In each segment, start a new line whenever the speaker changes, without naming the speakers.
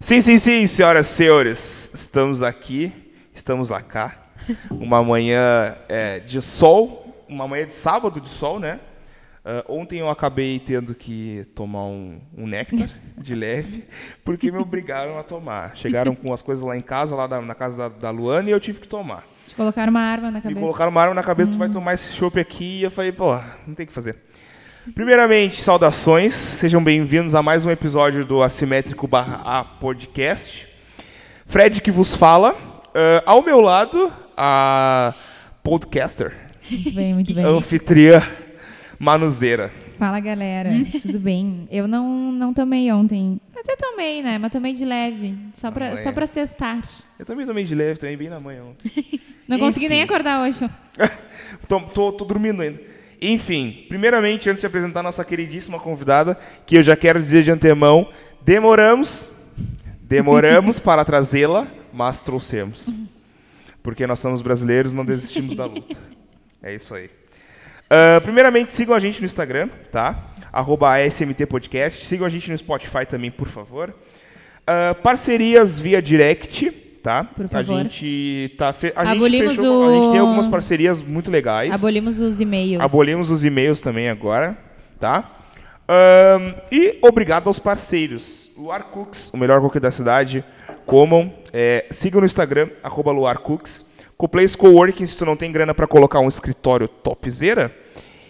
Sim, sim, sim, senhoras e senhores. Estamos aqui, estamos cá. Uma manhã é, de sol, uma manhã de sábado de sol, né? Uh, ontem eu acabei tendo que tomar um, um néctar de leve, porque me obrigaram a tomar. Chegaram com as coisas lá em casa, lá da, na casa da, da Luana, e eu tive que tomar.
Te colocaram uma arma na cabeça.
Me colocaram uma arma na cabeça, tu vai tomar esse chopp aqui, e eu falei, pô, não tem o que fazer. Primeiramente, saudações, sejam bem-vindos a mais um episódio do Assimétrico barra A Podcast. Fred que vos fala, uh, ao meu lado, a podcaster,
Muito bem, muito bem.
anfitriã, manuzeira.
Fala, galera. Tudo bem? Eu não, não tomei ontem. Até tomei, né? Mas tomei de leve. Só pra, só pra cestar.
Eu também tomei de leve, também bem na manhã ontem.
Não consegui nem acordar hoje.
tô, tô, tô dormindo ainda. Enfim, primeiramente, antes de apresentar nossa queridíssima convidada, que eu já quero dizer de antemão, demoramos, demoramos para trazê-la, mas trouxemos. Porque nós somos brasileiros, não desistimos da luta. É isso aí. Ah, primeiramente, sigam a gente no Instagram, tá? Arroba ASMT Podcast. Sigam a gente no Spotify também, por favor. Ah, parcerias via direct, tá?
Por favor.
A gente tá fe... a
Abolimos
gente fechou, a gente tem
o-
algumas parcerias muito legais.
Abolimos os e-mails.
Abolimos os e-mails também agora, tá? Ahn, e obrigado aos parceiros. Luar Cooks, o melhor cookie da cidade. Comam. É, sigam no Instagram, arroba Luar Cooks. Coplace Coworking, se tu não tem grana para colocar um escritório topzera,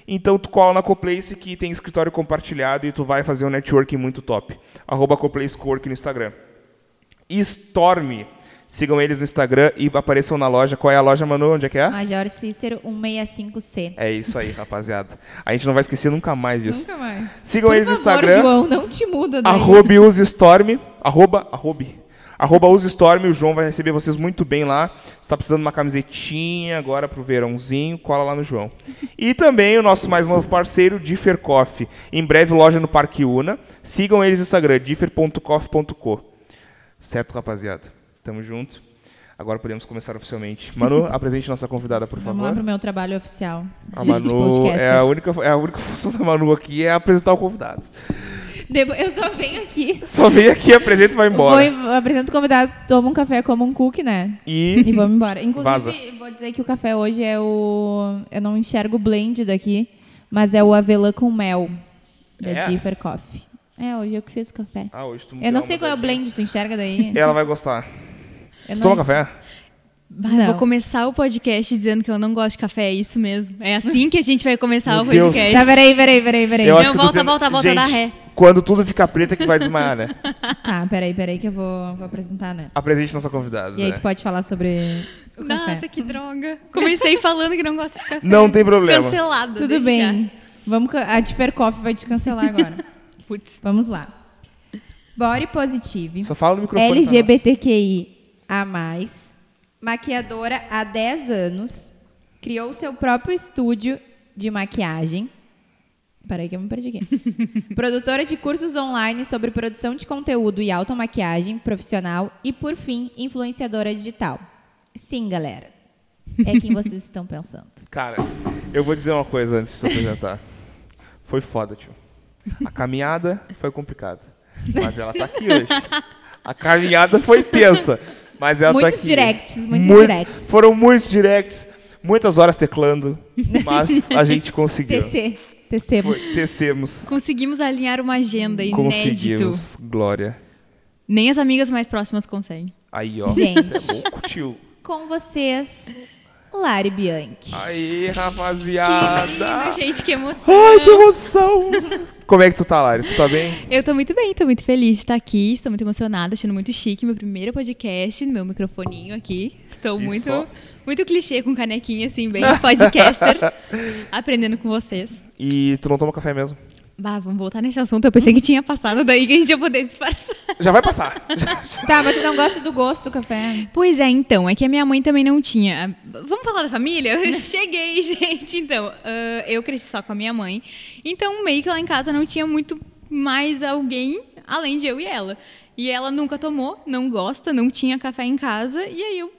então tu cola na Coplace que tem escritório compartilhado e tu vai fazer um networking muito top. Arroba Coplace Coworking no Instagram. Storm. Sigam eles no Instagram e apareçam na loja. Qual é a loja, Manu? Onde é que é?
Major Cícero 165C.
É isso aí, rapaziada. A gente não vai esquecer nunca mais disso.
Nunca mais.
Sigam
Por
eles no
favor,
Instagram,
João, não te muda daí.
arroba usestorm, arroba, arroba, arroba usestorm, o João vai receber vocês muito bem lá. Você tá precisando de uma camisetinha agora pro verãozinho, cola lá no João. E também o nosso mais novo parceiro, Differ Coffee. Em breve, loja no Parque Una. Sigam eles no Instagram, differ.coffee.co. Certo, rapaziada? Tamo junto. Agora podemos começar oficialmente. Manu, apresente nossa convidada, por
Vamos lá
favor.
pro meu trabalho oficial.
A Manu é a, única, é a única função da Manu aqui é apresentar o convidado.
Eu só venho aqui.
Só vem aqui, apresenta e vai
Vou,
embora.
em- apresento o convidado, tomo um café, como um cookie, né? E
E
vamos embora. Inclusive,
Vaza.
vou dizer que o café hoje é o. Eu não enxergo o blend daqui, mas é o avelã com mel da
É?
Differ Coffee. É, hoje eu que fiz o café.
Ah, hoje tu
Eu não sei qual é o blend, tu enxerga daí?
Ela vai gostar.
Eu
Tu
não-
toma café?
Não.
eu vou começar o podcast dizendo que eu não gosto de café, é isso mesmo. É assim que a gente vai começar
Meu
o
Deus.
podcast.
Tá, peraí, peraí, peraí, peraí.
Eu
Não, volta,
tendo-
volta, volta,
Gente,
dá ré.
Quando tudo fica preto é que vai desmaiar, né?
Tá, peraí, peraí que eu vou, vou apresentar, né?
Apresente nossa convidada.
E aí
né?
tu pode falar sobre o
Nossa,
café.
que droga. Comecei falando que não gosto de café.
Não tem problema.
Cancelado.
Tudo
deixa.
bem. Vamos, a Differ Coffee vai te cancelar agora.
Putz.
Vamos lá. Body Positive.
Só fala no microfone. pra
LGBTQI a mais, maquiadora há 10 anos, criou seu próprio estúdio de maquiagem. Peraí que eu me perdi aqui. Produtora de cursos online sobre produção de conteúdo e automaquiagem profissional e, por fim, influenciadora digital. Sim, galera. É quem vocês estão pensando.
Cara, eu vou dizer uma coisa antes de te apresentar. Foi foda, tio. A caminhada foi complicada. Mas ela tá aqui hoje. A caminhada foi tensa. Mas ela
Muitos
tá aqui.
directs, muitos
Muito-
directs.
Foram muitos directs, muitas horas teclando, mas a gente conseguiu.
TC. Tecemos.
Foi, tecemos.
Conseguimos alinhar uma agenda inédito.
Conseguimos. Glória.
Nem as amigas mais próximas conseguem.
Aí, ó.
Gente.
Você é louco, tio.
Com vocês, Lari Bianchi.
Aí, rapaziada.
Gente, que emoção.
Ai, que emoção. Como é que tu tá, Lari? Tu tá bem?
Eu tô muito bem, tô muito feliz de estar aqui, estou muito emocionada, achando muito chique meu primeiro podcast, meu microfoninho aqui. Estou
E
muito,
só?
muito clichê com canequinha, assim, bem podcaster, aprendendo com vocês.
E tu não toma café mesmo?
Bah, vamos voltar nesse assunto, eu pensei que tinha passado daí que a gente ia poder disfarçar.
Já vai passar.
Tá, mas tu não gosta do gosto do café?
Pois é, então, é que a minha mãe também não tinha. Vamos falar da família? Eu cheguei, gente. Então, ah, eu cresci só com a minha mãe. Então, meio que lá em casa não tinha muito mais alguém além de eu e ela. E ela nunca tomou, não gosta, não tinha café em casa. E aí eu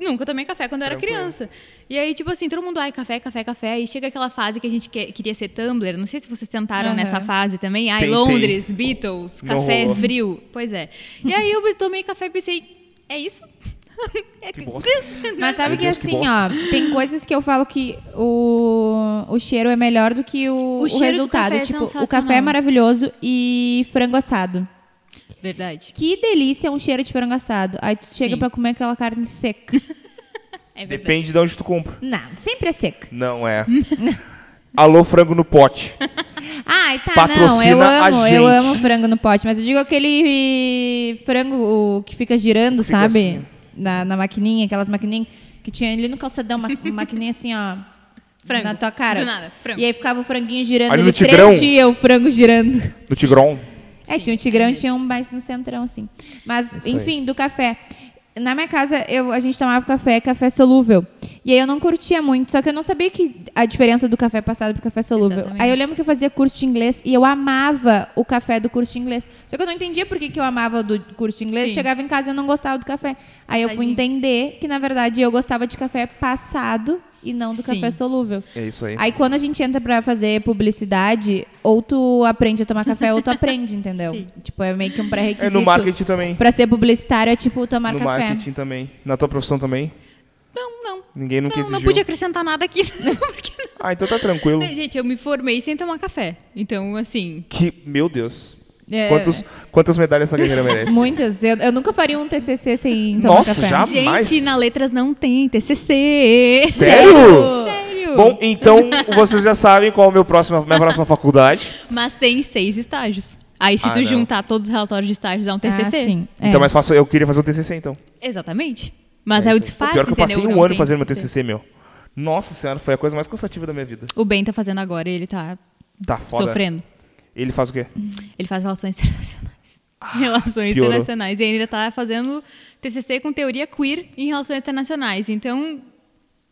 Nunca tomei café quando eu era
Tranquilo.
criança. E aí, tipo assim, todo mundo, ai, café, café, café. E chega aquela fase que a gente que- queria ser Tumblr. Não sei se vocês tentaram
Aham.
nessa fase também. Ai,
Tentei.
Londres, Beatles,
Não
café
rolou.
frio. Pois é. E aí eu tomei café e pensei, é isso? É
Que.
Mas sabe que
Deus,
assim, ó, tem coisas que eu falo que o, o cheiro é melhor do que o,
O
o resultado.
é
tipo, o café é maravilhoso e frango assado.
Verdade.
Que delícia um cheiro de frango assado. Aí tu chega
Sim.
pra comer aquela carne seca.
É verdade.
Depende de onde tu compra.
Não, sempre é seca.
Não é. Alô, frango no pote.
Ai, tá,
Patrocina
não, eu
a
amo,
gente.
eu amo frango no pote, mas eu digo aquele frango o que fica girando,
Fica
sabe?
assim.
Na, na maquininha, aquelas maquininhas que tinha ali no calçadão, uma, maquininha assim, ó.
Frango.
Na tua cara.
Do nada, frango.
E aí ficava o franguinho girando
Ali
ali
no
três
Tigrão?
dias, o frango girando.
No Tigron.
É, tinha um tigrão e tinha um mais no centrão, assim. Mas,
Isso aí.
enfim, do café. Na minha casa, eu, a gente tomava café, café solúvel. E aí eu não curtia muito, só que eu não sabia que a diferença do café passado pro café solúvel.
Exatamente.
Aí eu lembro que eu fazia curso de inglês e eu amava o café do curso de inglês. Só que eu não entendia por que, que eu amava do curso de inglês.
Sim.
Chegava em casa e eu não gostava do café. Aí eu fui entender que, na verdade, eu gostava de café passado e não do
Sim.
café solúvel.
É isso aí.
Aí quando a gente entra pra fazer publicidade, ou tu aprende a tomar café ou tu aprende, entendeu?
Sim.
Tipo, é meio que um pré-requisito.
É no marketing também.
Pra ser publicitário é tipo tomar
No
café.
marketing também. Na tua profissão também.
Não, não.
Ninguém nunca
Não,
exigiu.
não pude acrescentar nada aqui. Não, porque não.
Ah, então tá tranquilo.
Gente, eu me formei sem tomar café. Então, assim,
Que, meu Deus.
É,
Quantos, quantas medalhas essa guerreira merece?
Muitas. Eu, eu nunca faria um TCC sem tomar
Nossa,
café.
já? Jamais.
gente, na letras não tem TCC.
Sério?
Sério.
Bom, então vocês já sabem qual é a meu próxima, minha próxima faculdade.
Mas tem seis estágios. Aí se
Ah,
tu
não.
juntar todos os relatórios de estágios dá um TCC.
Ah, sim. É.
Então, mais fácil, eu queria fazer o TCC então.
Exatamente. Mas
É
é, o
aí. Pô,
disfarce,
Pior que eu passei
entendeu?
um
Não
ano fazendo meu TCC, meu. Nossa senhora, foi a coisa mais cansativa da minha vida.
O Ben tá fazendo agora, ele tá
Tá foda.
sofrendo.
Ele faz o quê?
Ele faz relações internacionais. relações
Ah, piorou.
internacionais. E ainda tá fazendo TCC com teoria queer em relações internacionais. Então,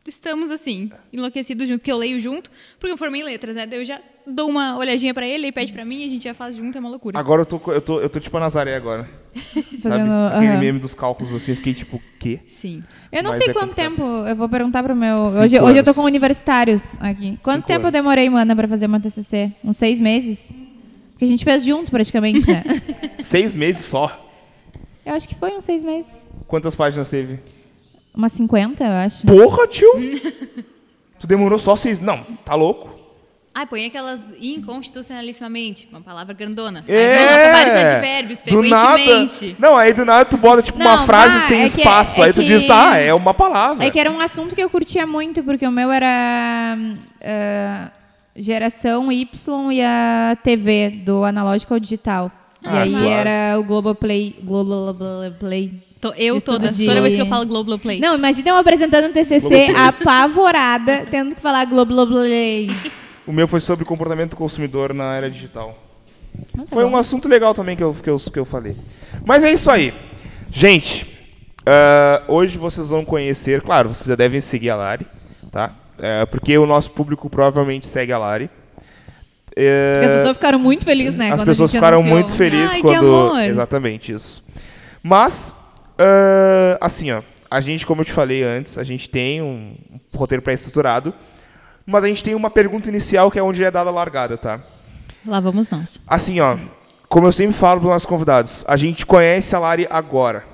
estamos assim, enlouquecidos junto, porque eu leio junto, porque eu formei em letras, né? Daí eu já dou uma olhadinha pra ele, ele pede pra mim, a gente já faz junto, é uma loucura.
Agora eu tô, eu tô, eu tô tipo a Nazaré agora.
Fazendo,
sabe? Aquele
aham.
meme dos cálculos assim, eu fiquei tipo, quê?
Sim.
Eu não
Mas
sei
é
quanto
complicado.
tempo. Eu vou perguntar pro meu.
Cinco
Hoje, hoje eu tô com universitários aqui. Quanto
Cinco
tempo eu
anos.
demorei, Mana, pra fazer uma TCC? Uns seis meses? Porque a gente fez junto, praticamente, né?
Seis meses só.
eu acho que foi uns seis meses.
Quantas páginas teve?
Umas 50, eu acho.
Porra, tio! tu demorou só seis. Não, tá louco?
Ah, põe aquelas inconstitucionalissimamente, uma palavra grandona.
É!
vários advérbios,
do nada.
frequentemente.
Não, aí do nada tu bota tipo uma
Não,
frase
bah,
sem
é que-
espaço.
é
aí tu
que-
diz, tá, é uma palavra.
É que era um assunto que eu curtia muito, porque o meu era ah, geração Y e a TV, do analógico ao digital.
Ah,
e aí
suave.
era o Globoplay. Globoplay.
Tô- eu, toda,
de-
toda vez que eu falo Globoplay.
Não, imagina eu apresentando um TCC
Globoplay.
apavorada, tendo que falar Globoplay.
O meu foi sobre comportamento do consumidor na era digital.
Não, tá
Foi
bom.
um assunto legal também que eu, que eu, que eu falei. Mas é isso aí. Gente, ah, hoje vocês vão conhecer, claro, vocês já devem seguir a Lari, tá? É, porque o nosso público provavelmente segue a Lari. É,
Porque as pessoas ficaram muito felizes, né?
as pessoas ficaram
anunciou.
muito felizes
Ai, que
quando. Exatamente isso. Mas, ah, assim, ó, a gente, como eu te falei antes, a gente tem um roteiro pré-estruturado, mas a gente tem uma pergunta inicial que é onde é dada a largada, tá?
Lá vamos nós.
Assim, ó, como eu sempre falo para os nossos convidados, a gente conhece a Lari agora,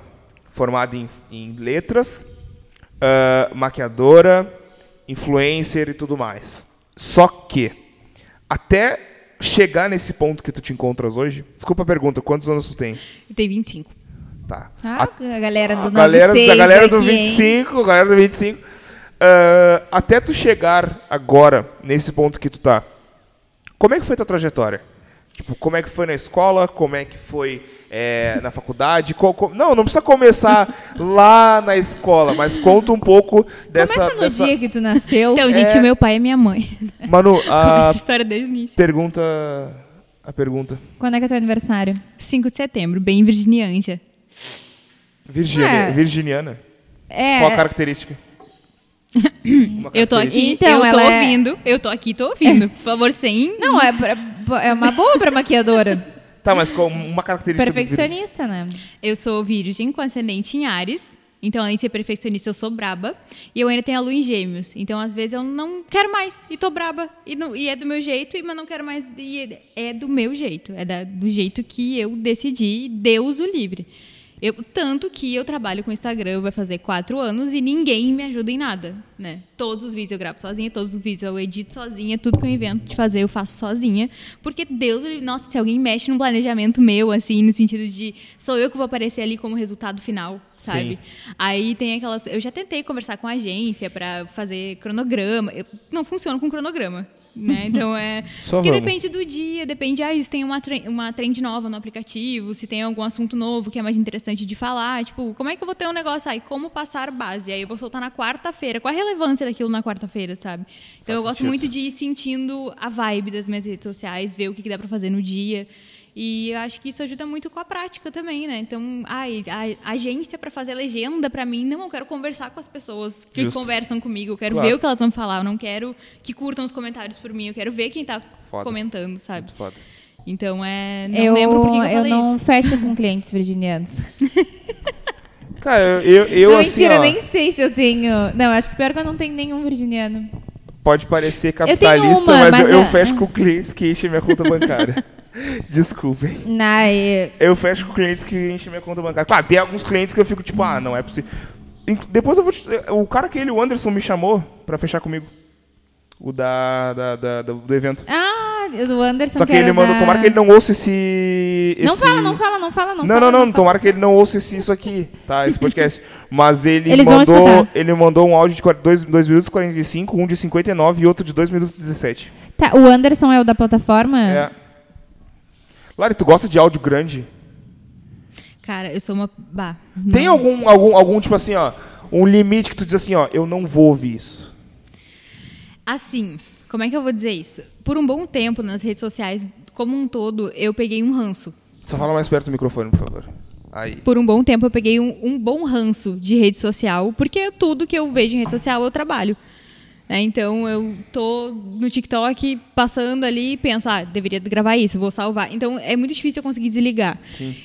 formada em, em letras, ah, maquiadora, influencer e tudo mais. Só que, até chegar nesse ponto que tu te encontras hoje, desculpa a pergunta, quantos anos tu tem?
Tem 25.
Tá.
Ah, a galera do
a galera,
96
da galera do
aqui, hein?
25, a galera do 25. ah, até tu chegar agora, nesse ponto que tu tá, como é que foi tua trajetória? Tipo, como é que foi na escola? Como é que foi é, na faculdade? Co- co- não, não precisa começar lá na escola, mas conta um pouco dessa...
Começa no
dessa...
dia que tu nasceu.
Então, gente,
É.
meu pai e minha mãe.
Manu,
Começa
a
a história desde o início.
pergunta... A pergunta.
Quando é que é teu aniversário?
5 de setembro, bem virginianja.
Virginia,
É.
Virginiana.
É.
Qual a característica?
Eu tô aqui,
Então,
eu tô
ela é-
ouvindo, eu tô aqui, tô ouvindo. Por favor, sem...
Não, é, pra- é uma boa pra maquiadora.
Tá, mas com uma característica...
Perfeccionista, né?
Eu sou virgem com ascendente em Ares, Então, além de ser perfeccionista, eu sou braba. E eu ainda tenho a lua em gêmeos. Então, às vezes, eu não quero mais. E tô braba. E, não- e é do meu jeito, e- mas não quero mais. E é do meu jeito. É da- do jeito que eu decidi. Deus o livre. Eu, tanto que eu trabalho com Instagram, vai fazer quatro anos e ninguém me ajuda em nada, né? Todos os vídeos eu gravo sozinha, todos os vídeos eu edito sozinha, tudo que eu invento de fazer eu faço sozinha, porque Deus, nossa, se alguém mexe num planejamento meu, assim, no sentido de sou eu que vou aparecer ali como resultado final, sabe? Aí tem aquelas, eu já tentei conversar com a agência para fazer cronograma, eu não funciona com cronograma. Né? Então é.
Só vamos.
depende do dia, depende ah, se tem uma, uma trend nova no aplicativo, se tem algum assunto novo que é mais interessante de falar. Tipo, como é que eu vou ter um negócio aí? Como passar base? Aí eu vou soltar na quarta-feira. Qual a relevância daquilo na quarta-feira, sabe? Então
Faz
eu gosto
sentido.
muito de ir sentindo a vibe das minhas redes sociais, ver o que, que dá pra fazer no dia. E eu acho que isso ajuda muito com a prática também, né? Então, ai, a, agência para fazer legenda para mim, não, eu quero conversar com as pessoas que
Justo.
conversam comigo, eu quero
Claro.
ver o que elas vão falar, eu não quero que curtam os comentários por mim, eu quero ver quem tá
Foda.
comentando, sabe?
Muito foda.
Então é. Não
eu
lembro por que eu
eu
falei
não
isso.
fecho com clientes virginianos.
Cara, eu, eu, eu,
não,
assim,
mentira,
ó,
nem sei se eu tenho. Não, acho que pior que eu não tenho nenhum virginiano.
Pode parecer capitalista,
uma,
mas,
mas
eu, eu
é-
fecho com clientes que enchem minha conta bancária. Desculpem.
Na, eu-
Eu fecho com clientes que enchem minha conta bancária. Claro, tem alguns clientes que eu fico tipo, ah, não é possível. Depois eu vou te... O cara que ele, o Anderson, me chamou pra fechar comigo. O da, da, da- do, do evento.
Ah, do Anderson.
Só que
era
ele mandou,
da-
tomara que ele não ouça esse.
Não
esse-
fala, não fala, não fala, não
Não,
fala.
não, não,
fala.
tomara que ele não ouça esse, isso aqui, tá? Esse podcast. Mas ele
Eles
mandou. Ele mandou um áudio de 2 minutos e 45, um de 59 e outro de 2 minutos e 17.
Tá, o Anderson é o da plataforma?
É. Lari, tu gosta de áudio grande?
Cara, eu sou uma. Bah,
Tem
não.
algum, algum, algum, tipo assim, ó, um limite que tu diz assim, ó, eu não vou ouvir isso.
Assim, como é que eu vou dizer isso? Por um bom tempo nas redes sociais, como um todo, eu peguei um ranço.
Só fala mais perto do microfone, por favor. Aí.
Por um bom tempo eu peguei um, um bom ranço de rede social, porque tudo que eu vejo em rede social eu trabalho. Né? Então eu tô no TikTok passando ali e penso, ah, deveria gravar isso, vou salvar. Então é muito difícil eu conseguir desligar.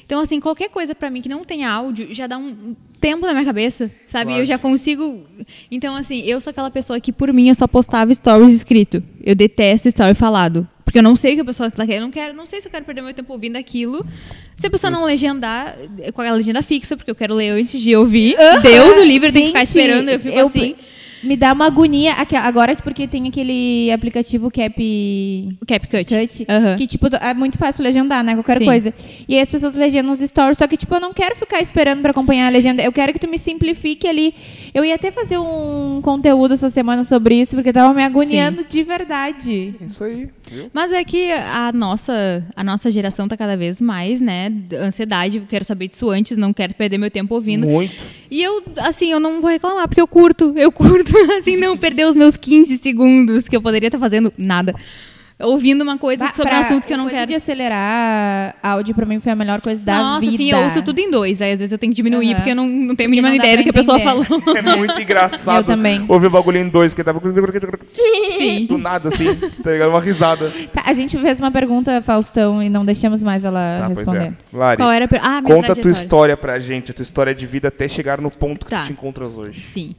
Então, assim, qualquer coisa pra mim que não tenha áudio já dá um tempo na minha cabeça, sabe?
Claro.
Eu já consigo. Então, assim, eu sou aquela pessoa que por mim eu só postava stories escrito. Eu detesto story falado. Porque eu não sei o que a pessoa tá querendo. Eu não quero, não sei se eu quero perder meu tempo ouvindo aquilo. Se a pessoa não legendar com a legenda fixa, porque eu quero ler antes de ouvir. Deus o livre, eu tenho que ficar esperando, eu fico assim.
Me dá uma agonia. Agora, porque tem aquele aplicativo Cap.
O CapCut.
Cut,
Aham.
que, tipo, é muito fácil legendar, né? Qualquer
Sim.
coisa. E aí as pessoas legendam os stories, só que, tipo, eu não quero ficar esperando pra acompanhar a legenda. Eu quero que tu me simplifique ali. Eu ia até fazer um conteúdo essa semana sobre isso, porque tava me agoniando de verdade.
Isso aí, viu?
Mas é que a nossa, a nossa geração tá cada vez mais, né? Ansiedade, quero saber disso antes, não quero perder meu tempo ouvindo.
Muito.
E eu, assim, eu não vou reclamar, porque eu curto. Eu curto, assim, não perder os meus 15 segundos que eu poderia estar fazendo nada. Ouvindo uma coisa
Bah,
sobre um assunto que eu não
coisa
quero.
de acelerar áudio pra mim foi a melhor coisa da
Nossa,
vida.
sim, eu ouço tudo em dois. Aí às vezes eu tenho que diminuir,
Aham.
porque eu não, não tenho a mínima ideia do que a pessoa falou.
É muito engraçado
Eu também.
ouvir o bagulho em dois, que tava
Sim.
do nada, assim, tá ligado? Uma risada.
Tá, a gente fez uma pergunta, Faustão, e não deixamos mais ela
Tá, pois
responder.
é. Lari,
Qual era a per... Ah,
conta a tua história pra gente, a tua história de vida até chegar no ponto que
Tá.
tu te encontras hoje.
Sim.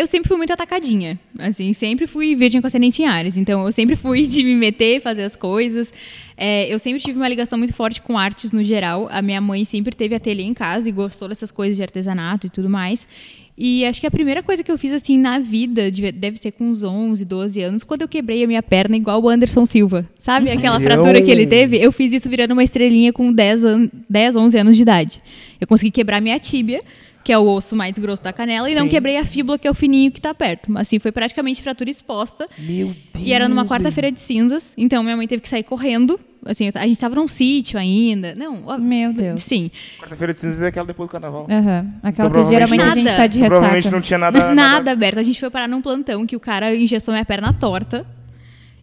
Eu sempre fui muito atacadinha, assim, sempre fui virgem com ascendente em Ares, então eu sempre fui de me meter, fazer as coisas. É, eu sempre tive uma ligação muito forte com artes no geral. A minha mãe sempre teve ateliê em casa e gostou dessas coisas de artesanato e tudo mais. E acho que a primeira coisa que eu fiz assim na vida deve- ser com uns 11, 12 anos, quando eu quebrei a minha perna igual o Anderson Silva. Sabe aquela fratura que ele teve? Eu fiz isso virando uma estrelinha com 10, an 10 11 anos de idade. Eu consegui quebrar minha tíbia, que é o osso mais grosso da canela, e não
Sim.
quebrei a fíbula, que é o fininho que está perto. Assim, foi praticamente fratura exposta.
Meu Deus.
E era numa quarta-feira de cinzas, então minha mãe teve que sair correndo. Assim, a gente tava num sítio ainda. Não, ó,
Meu Deus.
sim.
Quarta-feira de cinzas é aquela depois do carnaval.
Aham. Aquela
Então,
que geralmente a
provavelmente
gente
nada.
tá de
Provavelmente
ressaca.
não tinha nada.
Nada, aberto. A gente foi parar num plantão que o cara engessou minha perna torta.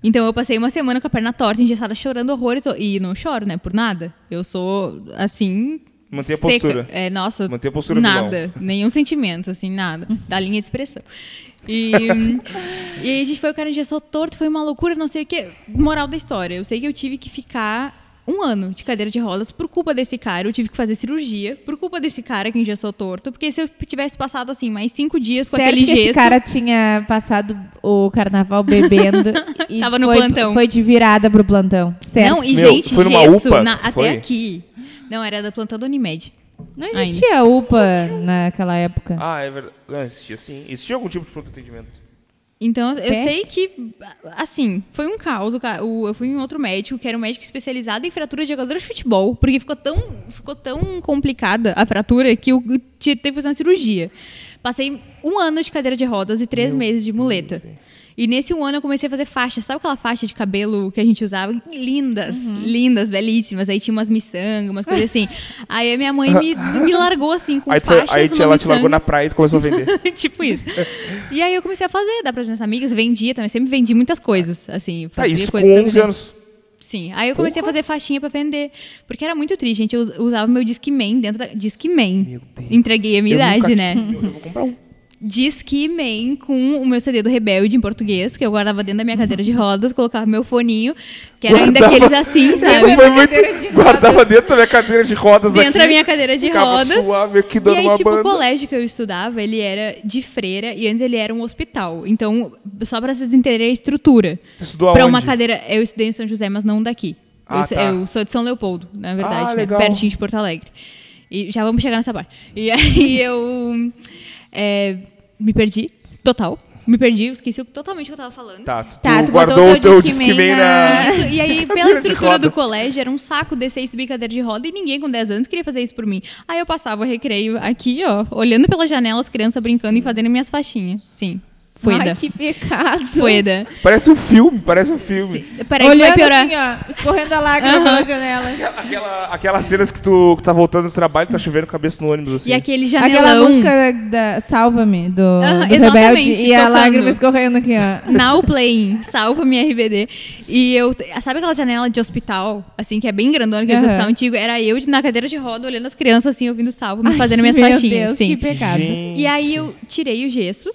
Então eu passei uma semana com a perna torta, engessada, chorando horrores. E não choro, né? Por nada. Eu sou, assim.
Manter a
seca.
postura.
É, nossa.
Manter a postura
Nada. Nenhum sentimento, assim, nada. Da linha de expressão. E, e aí a gente foi, o cara engessou torto, foi uma loucura, não sei o quê. Moral da história. Eu sei que eu tive que ficar um ano de cadeira de rodas por culpa desse cara. Eu tive que fazer cirurgia por culpa desse cara que engessou torto. Porque se eu tivesse passado, assim, mais cinco dias com
certo
aquele
que
gesso...
esse cara tinha passado o carnaval bebendo e
Tava no
foi,
plantão.
foi de virada pro plantão. Certo.
Não, e
Meu,
gente,
foi
gesso
UPA
na- até
foi?
aqui. Não, era da plantão do Unimed.
Não existia UPA naquela época.
Ah, é verdade. Não, existia sim. Existia algum tipo de pronto atendimento.
Então, eu sei que, assim, foi um caos. Eu fui em outro médico, que era um médico especializado em fratura de jogador de futebol, porque ficou tão, ficou tão complicada a fratura que eu tive que fazer uma cirurgia. Passei um ano de cadeira de rodas e três meses de muleta. E nesse um ano eu comecei a fazer faixas. Sabe aquela faixa de cabelo que a gente usava? Lindas,
Uhum.
lindas, belíssimas. Aí tinha umas miçangas, umas coisas assim. Aí a minha mãe me, me largou assim, com
aí
faixas,
aí ela te largou
miçanga.
na praia e tu começou a vender.
tipo isso. E aí eu comecei a fazer, dá para as minhas amigas, vendia também, sempre vendi muitas coisas, assim,
tá,
fazia
isso com
coisas pra
11
vender.
anos.
Sim, aí eu comecei
Porra.
a fazer faixinha pra vender, porque era muito triste, gente, eu us- usava meu Discman dentro da Discman.
Meu Deus.
Entreguei a minha
Eu
idade,
nunca-
né?
Eu, eu vou comprar um.
Discman com o meu CD do Rebelde em português, que eu guardava dentro da minha cadeira de rodas, colocava meu foninho, que era ainda aqueles assim, sabe?
foi
cadeira de
muito... Guardava dentro da minha cadeira de rodas
Dentro
aqui.
da minha cadeira de rodas.
suave aqui
E
dando
aí,
uma
tipo,
banda.
o colégio que eu estudava, ele era de freira e antes ele era um hospital. Então, só pra vocês entenderem a estrutura.
Tu estudou
Pra
aonde?
uma cadeira, eu estudei em São José, mas não daqui.
Ah,
eu, sou-
tá.
eu sou de São Leopoldo, na verdade,
Ah,
né?
legal.
pertinho de Porto Alegre. E já vamos chegar nessa parte. E aí eu é, me perdi, total. Me perdi, eu esqueci totalmente o que eu tava falando.
Tá, tu,
Tá,
tu guardou o teu
Discman
na...
Isso, e aí, pela estrutura do colégio, era um saco descer e subir cadeira de roda e ninguém com 10 anos queria fazer isso por mim. Aí eu passava o recreio aqui, ó, olhando pela janela, as crianças brincando e fazendo minhas faixinhas. Sim, foi
Ai,
da.
que pecado.
Foi da.
Parece um filme, parece um filme.
Peraí, que vai
Olhando
piorar.
assim, ó, escorrendo a lágrima pela janela.
Aquela, aquelas cenas que tu, que tá voltando do trabalho, tá chovendo cabeça no ônibus, assim.
E aquele janelão.
Aquela música da Salva-me, do,
Aham,
do Rebelde, e a
tocando.
lágrima escorrendo aqui, ó.
Now playing, salva minha RBD. E eu, sabe aquela janela de hospital, assim, que é bem grandona, que é de
Aham.
hospital antigo? Era eu na cadeira de roda, olhando as crianças assim, ouvindo salva, me
Ai,
fazendo minhas
meu
faixinhas.
Deus,
sim.
que pecado.
Gente.
E aí eu tirei o gesso,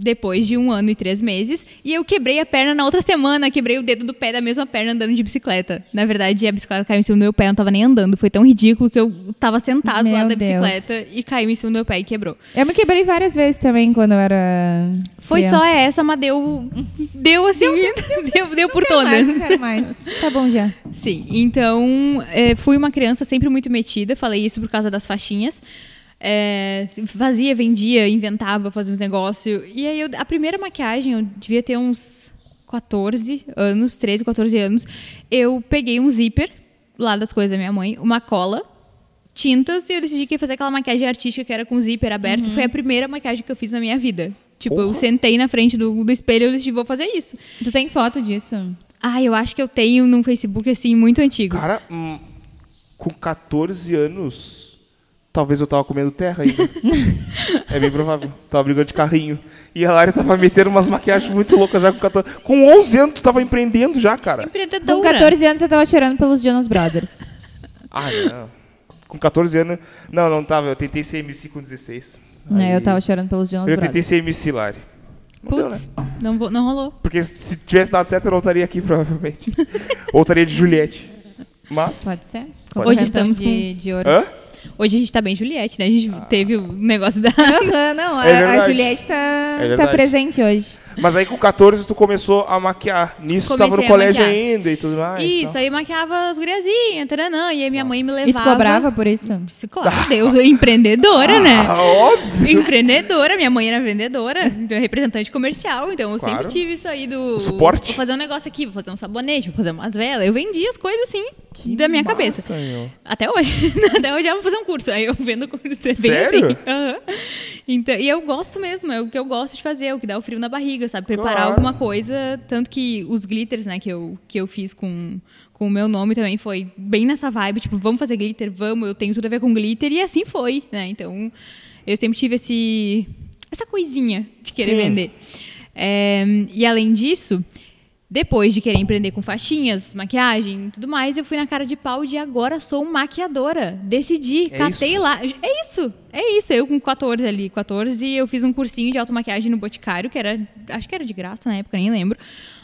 depois de um ano e três meses, e eu quebrei a perna na outra semana, quebrei o dedo do pé da mesma perna andando de bicicleta. Na verdade, a bicicleta caiu em cima do meu pé, eu não tava nem andando. Foi tão ridículo que eu tava sentado
Meu
lá da
Deus.
bicicleta e caiu em cima do meu pé e quebrou.
Eu me quebrei várias vezes também quando eu era.
Foi
criança.
só essa, mas deu. Deu assim. Deu, deu, por
Não quero
todas.
mais, não quero mais. Tá bom já.
Sim, então é, fui uma criança sempre muito metida, falei isso por causa das faixinhas. É, fazia, vendia, inventava, fazia uns negócios. E aí eu- a primeira maquiagem, eu devia ter uns 14 anos, 13, 14 anos. Eu peguei um zíper lá das coisas da minha mãe, uma cola, tintas, e eu decidi que ia fazer aquela maquiagem artística que era com zíper aberto. Foi a primeira maquiagem que eu fiz na minha vida. Tipo, eu sentei na frente do, do espelho e eu decidi, vou fazer isso.
Tu tem foto disso?
Ah, eu acho que eu tenho num Facebook assim muito antigo.
Cara, hum, com 14 anos, talvez eu tava comendo terra ainda. é bem provável. Tava brigando de carrinho. E a Lara tava metendo umas maquiagens muito loucas já com 14. Com 11 anos tu tava empreendendo já, cara.
Empreendedora.
Com 14 anos eu tava chorando pelos Jonas Brothers.
Ah, não. Com 14 anos. Não, não tava. Eu tentei ser MC com 16.
né?
Aí-
Eu tava chorando pelos Jonas
Eu tentei
Brothers.
ser MC, Lari. Não deu, né?
Putz, não, vou- não rolou.
Porque se tivesse dado certo, eu não estaria aqui, provavelmente. Ou estaria de Juliette. Mas.
Pode ser?
Pode
Hoje
Concorrentão
estamos
de, de ouro.
Hã?
Hoje a gente tá bem Juliette, né? A gente teve o negócio da.
Não, a,
É
a
verdade.
Juliette tá,
É
tá presente hoje.
Mas aí com 14 tu começou a maquiar. Nisso tu tava no
Comecei
colégio
maquiar.
ainda e tudo mais.
Isso,
tal.
aí maquiava as guriazinhas, taranã, e aí minha mãe me levava.
E tu cobrava por isso?
Claro, Deus, eu empreendedora, né?
Ah, óbvio.
Empreendedora, minha mãe era vendedora, então representante comercial, então eu
Claro.
sempre tive isso aí do.
O suporte.
Vou fazer um negócio aqui, vou fazer um sabonete, vou fazer umas velas. Eu vendia as coisas assim
Que
da minha
massa,
cabeça.
meu.
Até hoje. Até hoje eu vou fazer um curso. Aí eu vendo curso. É bem
Sério?
assim. Aham. Então, e eu gosto mesmo, é o que eu gosto de fazer, é o que dá o frio na barriga, sabe? Preparar
Claro.
alguma coisa. Tanto que os glitters, né, que eu, que eu fiz com, com o meu nome também foi bem nessa vibe, tipo, vamos fazer glitter, vamos, eu tenho tudo a ver com glitter, e assim foi, né? Então, eu sempre tive esse, essa coisinha de querer
Sim.
vender. É, e além disso, depois de querer empreender com faixinhas, maquiagem e tudo mais, eu fui na cara de pau de agora sou maquiadora. Decidi,
É
catei
isso?
lá. É isso. é isso, eu com 14 ali, 14, eu fiz um cursinho de automaquiagem no Boticário, que era, acho que era de graça na época, nem lembro.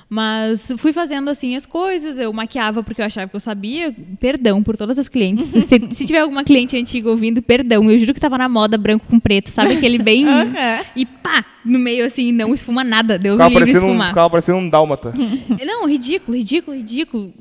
Mas fui fazendo assim as coisas, eu maquiava porque eu achava que eu sabia. Perdão por todas as clientes. se, se tiver alguma cliente antiga ouvindo, perdão. Eu juro que tava na moda branco com preto, sabe? Aquele bem. E pá, no meio assim, não esfuma nada. Deus
Ficava
me livre de
parecendo, um,
esfumar.
ficava parecendo um dálmata.
Não, ridículo, ridículo, ridículo.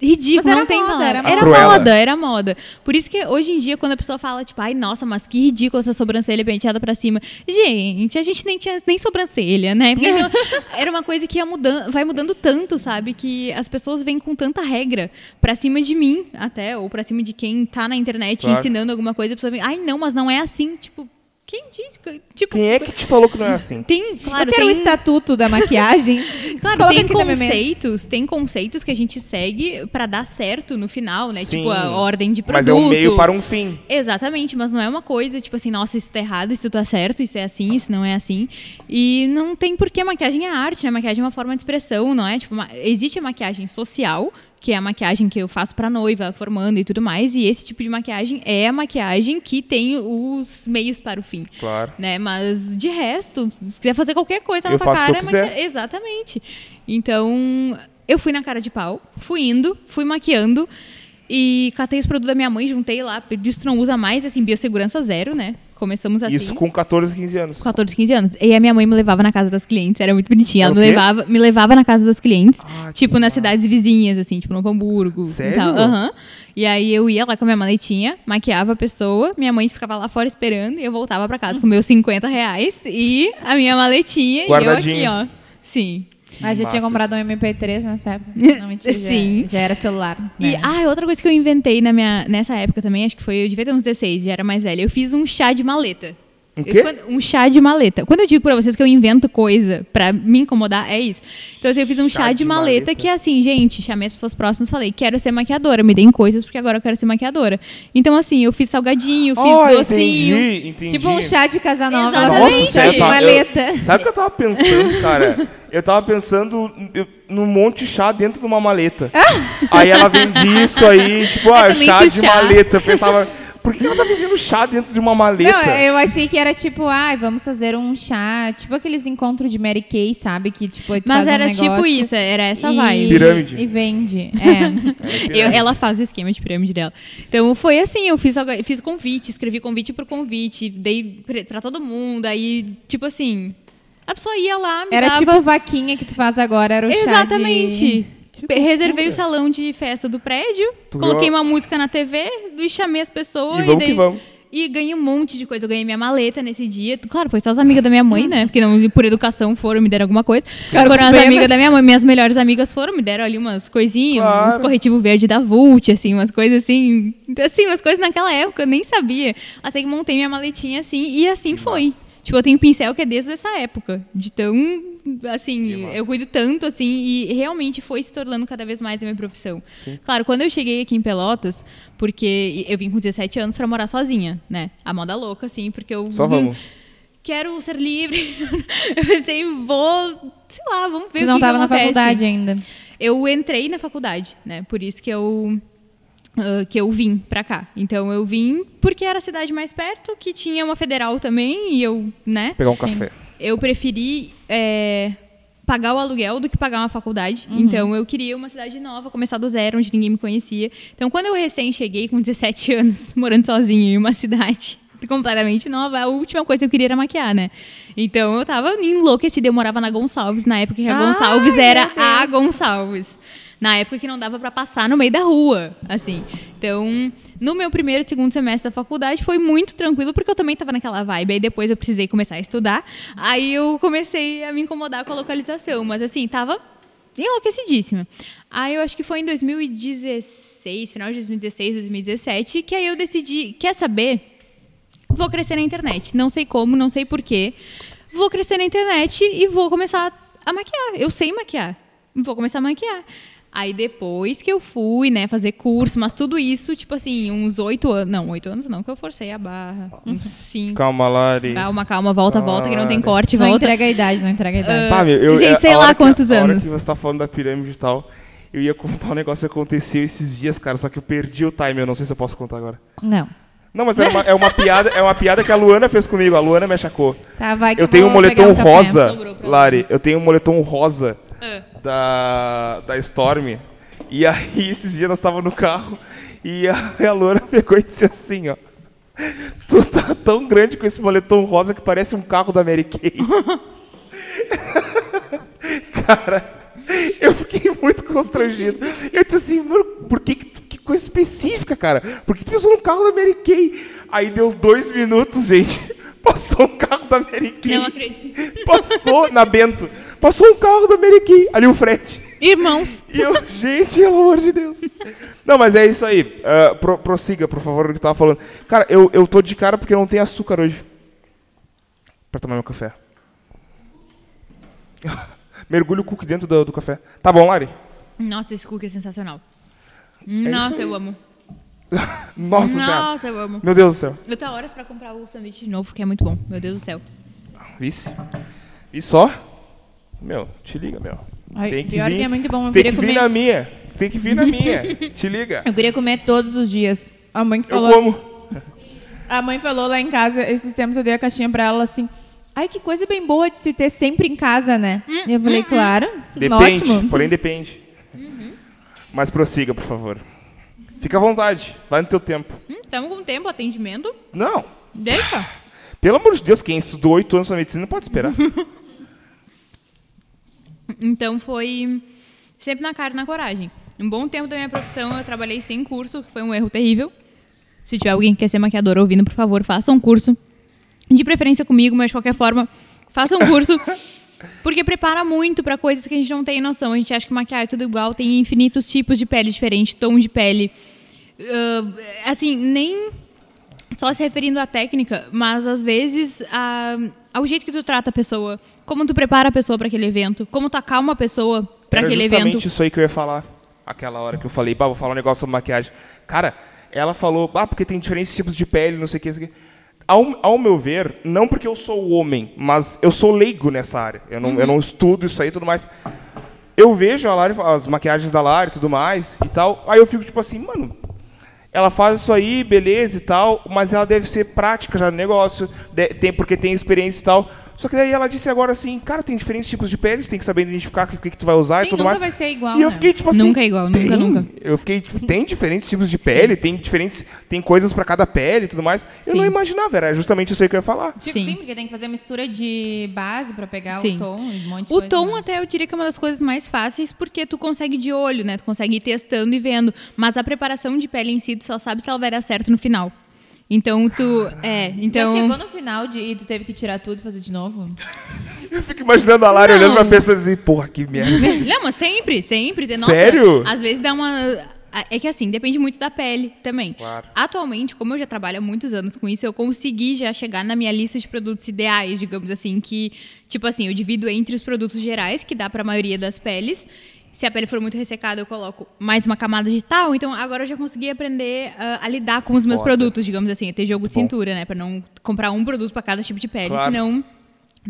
Ridículo,
Mas era
não tem
moda, era
Era,
moda.
Era moda. Por isso que hoje em dia, quando a pessoa fala, tipo, ai, nossa, mas que ridículo essa sobrancelha penteada pra cima. Gente, a gente nem tinha nem sobrancelha, né? Porque então, era uma coisa que ia mudando, vai mudando tanto, sabe? Que as pessoas vêm com tanta regra pra cima de mim, até, ou pra cima de quem tá na internet
Claro.
ensinando alguma coisa, a pessoa vem, ai, não, mas não é assim. Tipo, quem disse? Tipo,
Quem é que te falou que não é assim?
tem, claro,
eu quero
tem...
o estatuto da maquiagem.
Claro,
Coloca
tem conceitos, tem conceitos que a gente segue pra dar certo no final, né?
Sim.
Tipo a ordem de produto.
Mas é um meio para um fim.
Exatamente, mas não é uma coisa tipo assim, nossa, isso tá errado, isso tá certo, isso é assim, isso não é assim. E não tem porquê, maquiagem é arte, né? Maquiagem é uma forma de expressão, não é? Tipo, ma- existe a maquiagem social, que é a maquiagem que eu faço pra noiva, formando e tudo mais, e esse tipo de maquiagem é a maquiagem que tem os meios para o fim
Claro.
né? Mas de resto, se quiser fazer qualquer coisa na
Eu
tua
o que
cara, é maqui- Exatamente. Então, eu fui na cara de pau, fui indo, fui maquiando e catei os produtos da minha mãe, juntei lá, disse que não usa mais, assim, biossegurança zero, né? Começamos assim.
Isso com 14, 15 anos.
14, 15 anos. E a minha mãe me levava na casa das clientes, era muito bonitinha. Ela me levava, me levava na casa das clientes,
Ah,
tipo nas
massa.
cidades vizinhas, assim, tipo Novo Hamburgo.
Sério?
E, tal. Aham. e aí eu ia lá com a minha maletinha, maquiava a pessoa, minha mãe ficava lá fora esperando, e eu voltava pra casa com meus 50 reais e a minha maletinha, e eu aqui, ó. Sim.
Mas já
Massa.
tinha comprado um MP3 nessa época? Não, mentira.
Sim.
Já, já era celular.
E,
né?
ah, outra coisa que eu inventei na minha, nessa época também, acho que foi, eu devia ter uns 16, já era mais velha. Eu fiz um chá de maleta.
Um quê?
um chá de maleta. Quando eu digo pra vocês que eu invento coisa pra me incomodar, é isso. Então, assim, eu fiz um chá,
Chá
de,
de
maleta,
maleta.
que é assim, gente, chamei as pessoas próximas e falei, quero ser maquiadora, me deem coisas porque agora eu quero ser maquiadora. Então, assim, eu fiz salgadinho, fiz
Oh,
docinho.
entendi, entendi.
Tipo um chá de Casanova.
Exatamente.
um
Nossa,
chá
sério,
de maleta.
eu- sabe o que eu tava pensando, cara? Eu tava pensando num monte de chá dentro de uma maleta. aí ela vendia isso aí, tipo, ah, chá de
chás.
maleta. Eu pensava, por que ela tá vendendo chá dentro de uma maleta?
Não, eu achei que era tipo, ai, vamos fazer um chá. Tipo aqueles encontros de Mary Kay, sabe? Que tipo, tu
Mas
faz um
era tipo isso, era essa
e-
vibe.
Pirâmide.
E vende. É.
Eu- ela faz o esquema de pirâmide dela. Então foi assim, eu fiz, fiz convite, escrevi convite por convite, dei pra- todo mundo, aí, tipo assim, a pessoa ia lá, me
Era
dava...
tipo vaquinha que tu faz agora, era o chá de...
Que
Reservei
loucura.
o salão de festa do prédio,
Tu
coloquei
ganhou-
uma música na TV e chamei as pessoas.
E vamos
dei-
que vamos.
E ganhei um monte de coisa. Eu ganhei minha maleta nesse dia. Claro, foi só as amigas da minha mãe, né? Porque não, por educação foram, me deram alguma coisa.
Ficaram
foram as amigas da minha mãe. Minhas melhores amigas foram, me deram ali umas coisinhas,
Claro.
uns corretivos verde da Vult, assim, umas coisas assim. Então, assim, umas coisas naquela época, eu nem sabia. Assim que montei minha maletinha assim, e assim foi. Tipo, eu tenho pincel que é desde essa época. De tão, assim, eu cuido tanto, assim, e realmente foi se tornando cada vez mais a minha profissão. Claro, quando eu cheguei aqui em Pelotas, porque eu vim com 17 anos pra morar sozinha, né? A moda louca, assim, porque eu...
Só vamos.
Quero ser livre. eu pensei, vou, sei lá, vamos ver
Tu
o
não
que, que
tava na faculdade ainda.
Eu entrei na faculdade, né? Por isso que eu que eu vim pra cá. Então eu vim porque era a cidade mais perto, que tinha uma federal também e eu, né?
Pegar um
Sim.
café.
Eu preferi é, pagar o aluguel do que pagar uma faculdade.
Uhum.
Então eu queria uma cidade nova, começar do zero, onde ninguém me conhecia. Então quando eu recém cheguei com 17 anos, morando sozinha em uma cidade completamente nova, a última coisa que eu queria era maquiar, né? Então eu tava enlouquecida, eu morava na Gonçalves, na época que a
Ai,
Gonçalves era a. Gonçalves. Na época que não dava pra passar no meio da rua, assim. Então, no meu primeiro e segundo semestre da faculdade foi muito tranquilo, porque eu também tava naquela vibe. Aí depois eu precisei começar a estudar. Aí eu comecei a me incomodar com a localização. Mas assim, tava enlouquecidíssima. Aí eu acho que foi em 2016, final de 2016, 2017, que aí eu decidi, quer saber? Vou crescer na internet. Não sei como, não sei porquê. Vou crescer na internet e vou começar a maquiar. Eu sei maquiar. Vou começar a maquiar. Aí depois que eu fui, né, fazer curso, mas tudo isso, tipo assim, uns oito anos. Não, oito anos não, que eu forcei a barra. Uns cinco.
Calma, Lari.
Calma, calma, volta, volta, que não tem corte,
Não
volta.
entrega a idade, não entrega a idade.
Tá, meu, eu,
Gente,
é,
sei
a
lá
hora que-
quantos
A hora
anos.
que você tá falando da pirâmide e tal, eu ia contar um negócio que aconteceu esses dias, cara, só que eu perdi o time, eu não sei se eu posso contar agora.
Não.
Não, mas é uma, é uma piada, é uma piada que a Luana fez comigo. A Luana me achacou.
Tá, vai que
Eu tenho um moletom rosa, Lari. Eu tenho um moletom rosa Da, da Storm. E aí, esses dias nós estávamos no carro e a, a Luana pegou e disse assim, ó. Tu tá tão grande com esse moletom rosa que parece um carro da Mary Kay. Cara, eu fiquei muito constrangido. Eu disse assim, mano, por que, que, coisa específica, cara? Por que tu pensou no carro da Mary Kay? Aí deu dois minutos, gente. Passou um carro da Mary Kay.
Não acredito.
Passou na Bento. Passou um carro da Mary Kay. Ali o Fred.
Irmãos,
E eu, gente, pelo amor de Deus. Não, mas é isso aí. Ah, pro- prossiga, por favor, o que tava falando. Cara, eu, eu tô de cara porque não tem açúcar hoje. Pra tomar meu café. Mergulho o cookie dentro do, do café. Tá bom, Lari?
nossa, esse cookie é sensacional.
isso
Nossa, eu amo.
Nossa.
Nossa, eu amo.
Meu Deus do céu.
Eu tô há horas pra comprar o sanduíche de novo, porque é muito bom. Meu Deus do céu.
Vice. E só? Meu, te liga, meu. Você
Ai, pior que é muito bom, eu
Tem que
queria
vir
comer.
na minha. Você tem que vir na minha. te liga.
Eu queria comer todos os dias. A mãe que
Eu
falou.
como.
A mãe falou lá em casa, esses tempos eu dei a caixinha pra ela assim. Ai, que coisa bem boa de se ter sempre em casa, né? E eu falei, claro,
Depende,
ótimo.
porém depende. Mas prossiga, por favor. Fica à vontade, vai no teu tempo.
Hum, tamo com tempo, atendimento.
Não,
Deixa.
pelo amor de Deus, quem estudou oito anos na medicina pode esperar.
Então foi sempre na cara e na coragem. Um bom tempo da minha profissão eu trabalhei sem curso, que foi um erro terrível. Se tiver alguém que quer ser maquiador ouvindo, por favor, faça um curso. De preferência comigo, mas de qualquer forma, faça um curso. Porque prepara muito para coisas que a gente não tem noção. A gente acha que maquiagem é tudo igual, tem infinitos tipos de pele diferentes, tom de pele. Ah, assim, nem só se referindo à técnica, mas às vezes a- ao jeito que tu trata a pessoa, como tu prepara a pessoa para aquele evento, como tu acalma a pessoa para
Era
aquele
justamente
evento.
isso aí que eu ia falar. Aquela hora que eu falei, bah, vou falar um negócio sobre maquiagem. Cara, ela falou, ah, porque tem diferentes tipos de pele, não sei o que, não sei o que. Ao, ao meu ver, não porque eu sou homem, mas eu sou leigo nessa área. Eu não,
Uhum.
eu não estudo isso aí e tudo mais. Eu vejo a Lari, as maquiagens da Lari e tudo mais e tal. Aí eu fico tipo assim, mano, ela faz isso aí, beleza e tal, mas ela deve ser prática já no negócio, tem, porque tem experiência e tal. Só que daí ela disse agora assim, cara, tem diferentes tipos de pele, tu tem que saber identificar o que, que tu vai usar
Sim,
e tudo
nunca
mais.
vai ser igual,
E eu
né?
fiquei tipo assim.
Nunca é igual, nunca,
tem?
nunca.
Eu fiquei tipo, tem diferentes tipos de pele, tem diferentes, tem coisas pra cada pele e tudo mais. Eu
Sim.
não imaginava, era justamente isso aí que eu ia falar.
Tipo,
Sim.
sim. porque tem que fazer mistura de base pra pegar
Sim.
o tom e um monte de
O
coisa,
tom
né?
até eu diria que é uma das coisas mais fáceis, porque tu consegue de olho, né? Tu consegue ir testando e vendo. Mas a preparação de pele em si, tu só sabe se ela vai dar certo no final. Então tu. É, então.
Já chegou no final de, e tu teve que tirar tudo e fazer de novo?
Eu fico imaginando a
Não.
olhando pra pessoa e dizer, porra, que merda.
Não, mas sempre, sempre. Nossa,
Sério?
Às vezes dá uma. É que assim, depende muito da pele também.
Claro.
Atualmente, como eu já trabalho há muitos anos com isso, eu consegui já chegar na minha lista de produtos ideais, digamos assim, que, tipo assim, eu divido entre os produtos gerais, que dá pra maioria das peles. Se a pele for muito ressecada, eu coloco mais uma camada de tal. Então, agora eu já consegui aprender ah, a lidar com os meus
Foda.
produtos, digamos assim, a ter jogo de
Bom.
cintura, né? Pra não comprar um produto pra cada tipo de pele,
Claro.
senão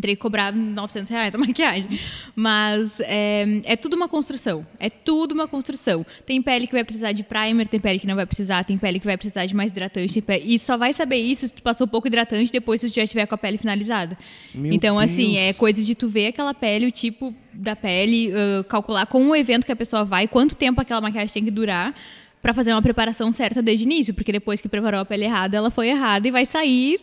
Teria que cobrar 900 reais a maquiagem. Mas é, é tudo uma construção. É tudo uma construção. Tem pele que vai precisar de primer, tem pele que não vai precisar, tem pele que vai precisar de mais hidratante. pele- E só vai saber isso se tu passou pouco hidratante depois se tu já tiver com a pele finalizada.
Meu
então, assim,
Deus.
é coisa de tu ver aquela pele, o tipo da pele, ah, calcular com o evento que a pessoa vai, quanto tempo aquela maquiagem tem que durar. Pra fazer uma preparação certa desde o início, porque depois que preparou a pele errada, ela foi errada e vai sair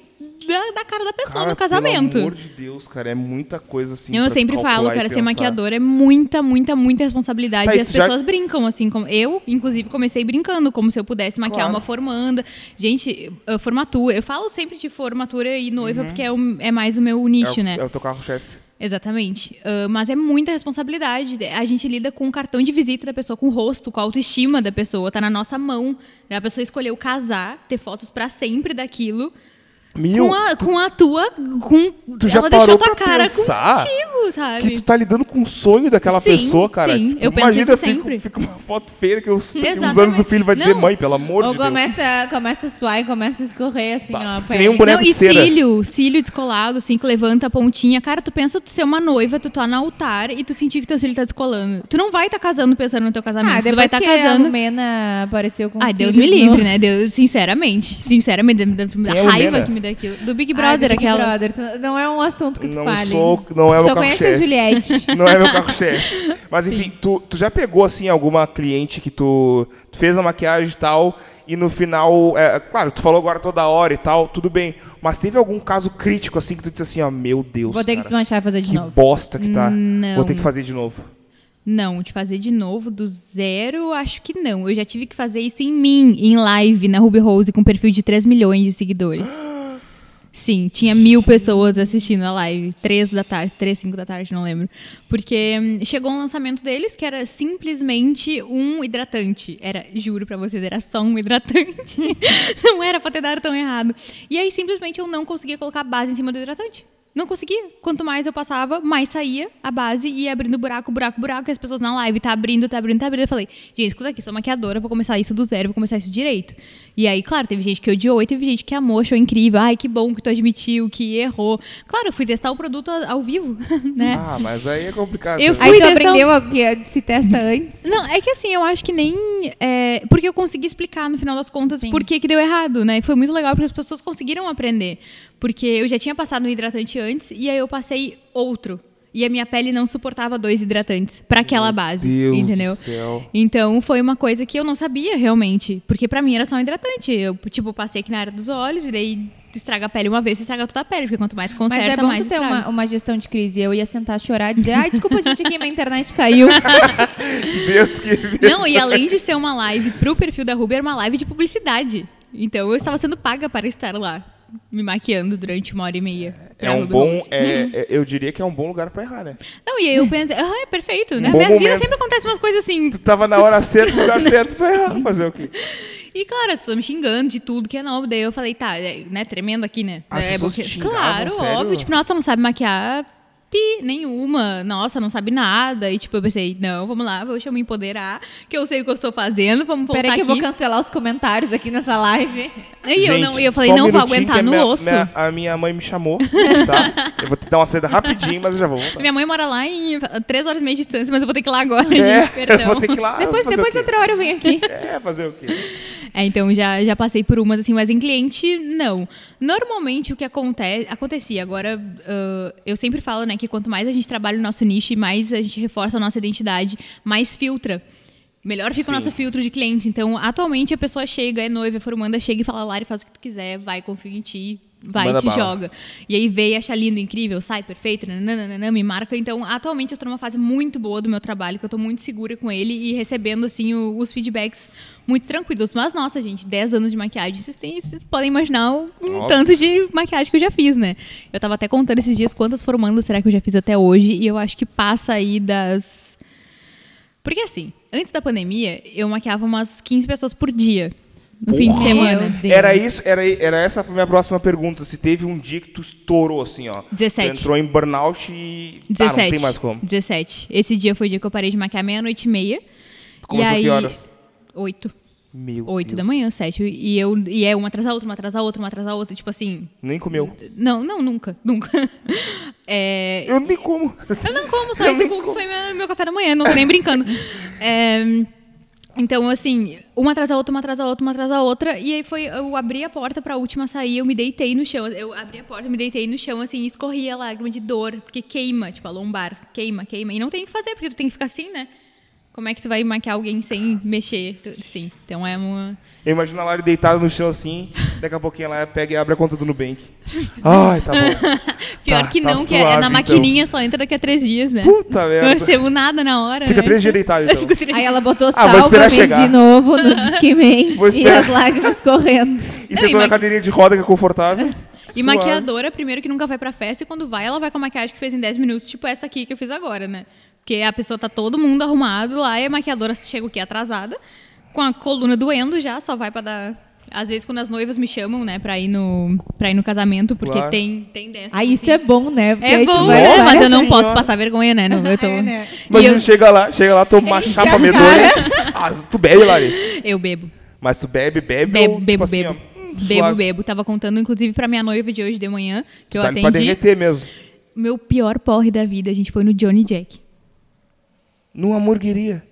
da, da cara da pessoa
Cara,
no casamento.
Pelo amor de Deus, cara, é muita coisa assim.
Eu sempre falo, cara, ser maquiador é muita, muita, muita responsabilidade.
Tá, e
as
tu já-
pessoas brincam, assim. Como eu, inclusive, comecei brincando, como se eu pudesse maquiar
Claro.
uma formanda. Gente, formatura. Eu falo sempre de formatura e noiva, porque é, o- é mais o meu nicho,
Uhum. é, o-
né?
É o teu carro-chefe.
Exatamente. Ah, mas é muita responsabilidade. A gente lida com o cartão de visita da pessoa, com o rosto, com a autoestima da pessoa. Tá na nossa mão. A pessoa escolheu casar, ter fotos pra sempre daquilo.
Meu,
com, a,
tu,
com a tua. Com,
tu já
ela
parou
deixou tua
pra
cara
pensar
contigo, sabe?
que tu tá lidando com o sonho daquela
Sim,
pessoa, cara.
sim,
Tipo,
eu penso
imagina,
isso
fica,
sempre.
fica uma foto feia que uns
Exatamente.
anos o filho vai dizer,
Não.
mãe, pelo amor
Ou
de Deus.
começa, começa a suar e começa a escorrer assim,
Bah,
ó.
nem um boneco
Não,
de
e
cera.
cílio, cílio descolado, assim, que levanta a pontinha. Cara, tu pensa tu ser uma noiva, tu tá no altar e tu sentir que teu cílio tá descolando. Tu não vai estar casando pensando no teu casamento.
Ah,
tu vai estar
que
casando.
a Lumena apareceu com
Ai, Deus me livre,
no-
né? Deus, sinceramente. Sinceramente, da,
é a
raiva que me dá aquilo. Do Big Brother,
do Big
aquela.
Brother. Tu- Não é um assunto que tu
Não
fale.
sou, não é meu
Só conhece a
carro-chefe.
Juliette.
Não é meu carro-chefe. Mas enfim, tu, tu já pegou assim alguma cliente que tu, tu fez a maquiagem e tal e no final, é, claro, tu falou agora toda hora e tal, tudo bem. Mas teve algum caso crítico assim que tu disse assim, ó, meu Deus,
Vou ter que
cara,
desmanchar e fazer de
que
novo.
bosta que tá.
Não.
Vou ter que fazer de novo.
Não, de fazer de novo do zero, acho que não. Eu já tive que fazer isso em mim, em live, na Ruby Rose, com perfil de 3 milhões de seguidores. Sim, tinha mil pessoas assistindo a live. Três da tarde, três, cinco da tarde, não lembro. Porque hum, chegou um lançamento deles que era simplesmente um hidratante. Era, juro pra vocês, era só um hidratante. não era pra ter dado tão errado. E aí, simplesmente, eu não conseguia colocar base em cima do hidratante. Não conseguia. Quanto mais eu passava, mais saía a base e ia abrindo buraco, buraco, buraco. E as pessoas na live, tá abrindo, tá abrindo, tá abrindo. Eu falei, gente, escuta aqui, sou maquiadora, vou começar isso do zero, vou começar isso direito. E aí, claro, teve gente que odiou e teve gente que amou, achou incrível. Ai, que bom que tu admitiu, que errou. Claro, eu fui testar o produto ao vivo, né?
Ah, mas aí é complicado.
Eu
também.
Aí
Fui
tu
testar
aprendeu o que se testa antes?
Não, é que assim, eu acho que nem. é, porque eu consegui explicar no final das contas
Sim.
por que, que deu errado, né? E foi muito legal porque as pessoas conseguiram aprender. Porque eu já tinha passado um hidratante antes e aí eu passei outro. E a minha pele não suportava dois hidratantes para aquela base,
Deus
entendeu?
do céu.
Então foi uma coisa que eu não sabia realmente, porque pra mim era só um hidratante. Eu tipo passei aqui na área dos olhos e daí tu estraga a pele uma vez, tu estraga toda a pele, porque quanto mais tu conserta,
Mas é bom
mais
tu ter uma, uma gestão de crise. Eu ia sentar, chorar e dizer, ai, desculpa, gente, aqui minha internet caiu.
Deus que
Não, e além de ser uma live pro perfil da Ruby, era uma live de publicidade. Então eu estava sendo paga para estar lá, me maquiando durante uma hora e meia.
é um bom, é, é- eu diria que é um bom lugar pra errar, né?
Não, e aí eu pensei, ah, é perfeito, né?
Um bom
Minha vida sempre acontece umas coisas assim.
Tu tava na hora certa, no lugar certo pra errar, fazer o quê?
E claro, as pessoas me xingando de tudo que é novo. Daí eu falei, tá, é, né, tremendo aqui, né?
As
é,
pessoas
porque- Claro,
sério?
óbvio. Tipo, nossa, não sabe maquiar pi, nenhuma. Nossa, não sabe nada. E tipo, eu pensei, não, vamos lá, deixa eu me empoderar, que eu sei o que eu estou fazendo, vamos voltar
Peraí que eu
aqui.
vou cancelar os comentários aqui nessa live.
E eu,
Gente,
não, e eu falei,
só um
não vou aguentar no
minha-
osso.
minha- a minha mãe me chamou, tá? Eu vou te dar uma saída rapidinho, mas eu já vou voltar.
Minha mãe mora lá em três horas e meia de distância, mas eu vou ter que ir lá agora.
É,
gente, perdão.
eu vou ter que ir lá
depois
fazer
depois
o quê?
outra hora eu venho aqui.
É, fazer o quê?
É, então já, já passei por umas assim, mas em cliente, não. Normalmente o que acontece, acontecia, agora ah, eu sempre falo, né, que quanto mais a gente trabalha o nosso nicho e mais a gente reforça a nossa identidade, mais filtra. Melhor fica o
Sim.
nosso filtro de clientes. Então, atualmente a pessoa chega, é noiva, é formanda, chega e fala, Lari, faz o que tu quiser, vai, confia em ti, vai,
Manda
te
bala.
joga. E aí vê e acha lindo, incrível, sai perfeito, nananana, me marca. Então, atualmente eu tô numa fase muito boa do meu trabalho, que eu tô muito segura com ele e recebendo, assim, o- os feedbacks muito tranquilos. Mas, nossa, gente, 10 anos de maquiagem, vocês, têm, vocês podem imaginar o um
Óbvio.
tanto de maquiagem que eu já fiz, né? Eu tava até contando esses dias quantas formandas será que eu já fiz até hoje e eu acho que passa aí das... Porque assim, antes da pandemia, eu maquiava umas 15 pessoas por dia. No fim de semana.
Era isso, era, era essa a minha próxima pergunta. Se teve um dia que tu estourou, assim, ó.
17.
Tu entrou em burnout e.
17.
Ah, não tem mais como.
17. Esse dia foi o dia que eu parei de maquiar meia-noite e meia.
Tu começou
e aí,
que horas?
8.
Meu
8
Deus.
da manhã, 7. E, eu, e é uma atrás da outra, uma atrás da outra, uma atrás da outra. Tipo assim.
Nem comeu.
Não, não, nunca. Nunca. É,
Eu nem como.
Eu não como, só
Eu
esse
como.
foi meu, meu café da manhã, não tô nem brincando. É, então, assim, uma atrás da outra, uma atrás da outra, uma atrás da outra. E aí foi, eu abri a porta pra última sair, eu me deitei no chão. Eu abri a porta, me deitei no chão, assim, escorria lágrima de dor, porque queima, tipo, a lombar, queima, queima. E não tem o que fazer, porque tu tem que ficar assim, né? Como é que tu vai maquiar alguém sem mexer? Tu- Sim, então é uma...
Eu imagino a Lari deitada no chão assim, daqui a pouquinho ela pega e abre a conta do Nubank. Ai, tá bom.
Pior
Tá,
que
tá
não, que é
suave,
na
então.
maquininha só entra daqui a três dias, né?
Puta
Não
merda.
recebo nada na hora,
Fica
né?
três dias deitado, então.
Três
Aí ela botou
Ah,
salva-me
chegar.
de novo no Disque Man
Vou
e as lágrimas correndo.
E
Não,
sentou na
maqui-
cadeirinha de roda que é confortável.
E
Suave.
maquiadora, primeiro que nunca vai pra festa, e quando vai, ela vai com a maquiagem que fez em 10 minutos, tipo essa aqui que eu fiz agora, né? Porque a pessoa tá todo mundo arrumado lá, e a maquiadora chega o quê? Atrasada, com a coluna doendo já, só vai pra dar Às vezes quando as noivas me chamam, né, pra ir no, pra ir no casamento, porque
Claro.
tem, tem dessa.
Ah, isso é bom, né? Porque
É
aí tu
bom,
vai
Nossa
lá-
mas eu não
Senhora.
posso passar vergonha, né? Não, eu, tô...
É, né?
Mas
E eu,
chega lá, chega lá, toma uma chapa medonha. Ah, tu bebe, Lari.
eu bebo.
Mas tu bebe, bebe.
Bebo,
ou,
bebo,
tipo assim,
bebo.
ó, hum,
Bebo,
suave.
bebo. Tava contando, inclusive, pra minha noiva de hoje de manhã, que eu
Tá ali pra
atendi.
derreter mesmo.
Meu pior porre da vida, a gente foi no Johnny Jack.
Numa hamburgueria.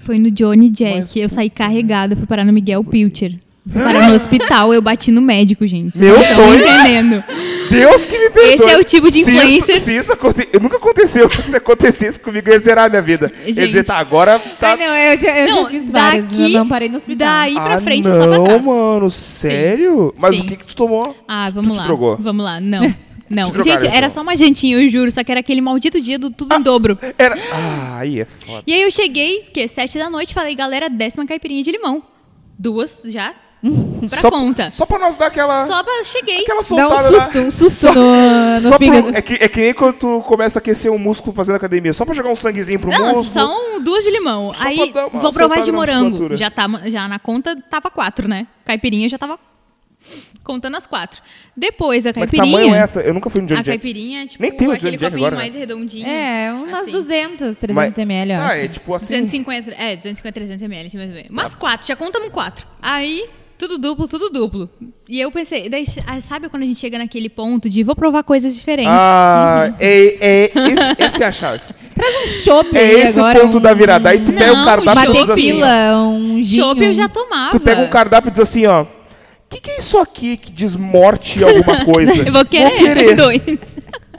Foi no Johnny Jack.
Mas-
eu saí carregada, fui parar no Miguel Pilcher. Fui parar no hospital, eu bati no médico, gente.
Meu
Vocês
sonho.
estão entendendo.
Deus que me perdoe.
Esse é o tipo de
Se
influencer-
isso, se isso aconte... eu nunca aconteceu. Se acontecesse comigo, eu ia zerar a minha vida. Eu ia dizer,
Gente.
tá, agora tá.
Ai, não, eu já, eu
Não,
já fiz várias. Eu
daqui-
não parei no hospital.
Daí pra
ah,
frente,
não,
só pra trás.
mano, sério? Mas
Sim.
o que que tu tomou?
Ah, vamos
te
lá.
drogou?
Vamos lá. Não. Não. Gente, era só uma jantinha, eu juro. Só que era aquele maldito dia do tudo em dobro.
Era. Ah, aí é foda.
E aí eu cheguei, que sete da noite, falei, galera, décima caipirinha de limão. Duas já. Pra
só,
conta.
Só pra nós dar aquela.
Só pra cheguei.
Aquela
Dá um
soltada
susto, um susto
Só-
no, no fígado.
pro, é, que, é que nem quando tu começa a aquecer um músculo fazendo academia. Só pra jogar um sanguezinho pro
Não,
músculo.
são duas de limão. Aí vou provar
soltada
de morango. Já, tá, já na conta tava quatro, né? Caipirinha já tava contando as quatro. Depois a
Mas que
caipirinha.
tamanho é essa? Eu nunca fui no Johnny
a
Jack.
caipirinha, tipo,
Nem tem o
aquele
Johnny Jack
copinho
agora, né?
mais redondinho.
É, umas
assim.
200, 300
Mas-
ml, eu
Ah,
acho.
é tipo assim.
250, é, 250, 300 ml, mais ou menos. Mas quatro, já contamos quatro. Aí, tudo duplo, tudo duplo. E eu pensei, daí, ah, sabe quando a gente chega naquele ponto de vou provar coisas diferentes?
Ah, é, é, esse, essa é a chave.
Traz um chopp
É
aí
esse
agora.
o ponto
um,
da virada. Aí tu pega
Não,
o cardápio e
Uma
diz assim. ó,
tequila, um gin.
Chopp eu
um-
já tomava.
Tu pega um cardápio e diz assim, ó. O que, que é isso aqui que diz morte alguma coisa?
Eu vou querer, dois.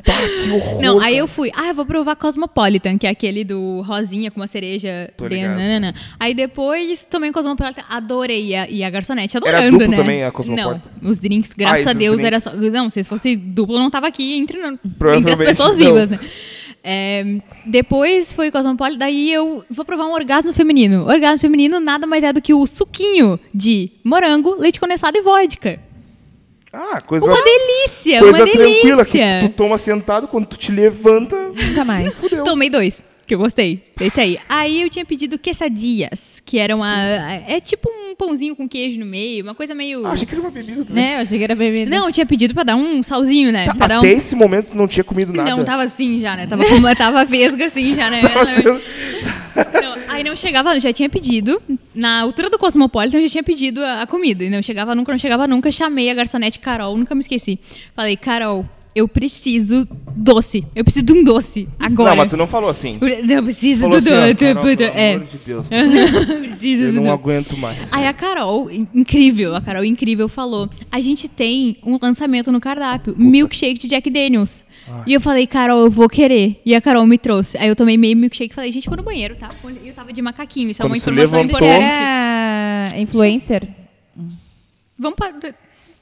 Pá, que horror.
Não, aí eu fui, ah, eu vou provar Cosmopolitan, que é aquele do rosinha com uma cereja
Tô ligado.
nanana. Aí depois tomei um Cosmopolitan, adorei. E a, e a garçonete
Era
adorando,
duplo
né?
também a Cosmopolitan?
Não, os drinks, graças
Ah,
a Deus,
drinks.
era só... Não, se fosse duplo, não tava aqui entre, entre as pessoas
não.
vivas, né? É, depois foi Cosmopolitan, daí eu vou provar um orgasmo feminino. Orgasmo feminino nada mais é do que o suquinho de morango, leite condensado e vodka.
Ah, coisa,
Uma delícia,
coisa
uma delícia.
tranquila que tu toma sentado, quando tu te levanta,
Nunca mais.
fudeu.
Tomei dois, que eu gostei. Esse aí. Aí eu tinha pedido quesadillas, que era uma. É tipo um pãozinho com queijo no meio, uma coisa meio.
Ah, achei que era uma bebida também.
Né, eu achei que era bebida.
Não, eu tinha pedido pra dar um salzinho, né?
Tá,
pra dar
até
um.
esse momento tu não tinha comido nada.
Não, tava assim já, né? Tava, com- tava vesga assim já, né?
Tava sendo-
Não, aí não chegava, já tinha pedido. Na altura do Cosmopolitan, eu já tinha pedido a, a comida. E não chegava nunca, não chegava nunca. Chamei a garçonete Carol, nunca me esqueci. Falei, Carol, eu preciso doce. Eu preciso de um doce. Agora.
Não, mas tu não falou assim.
Eu preciso
Falou
do
assim,
doce.
Carol, pelo
é.
amor de Deus.
preciso
Eu
do
não
doce.
aguento mais.
Aí a Carol, in- incrível, a Carol incrível falou: a gente tem um lançamento no cardápio, milkshake de Jack Daniels. E eu falei, Carol, eu vou querer. E a Carol me trouxe. Aí eu tomei meio milkshake e falei, gente, vou no banheiro, tá? E eu tava de macaquinho, isso é
Quando
uma
se
informação
levantou-
Você
importante.
era influencer?
Vamos, pa-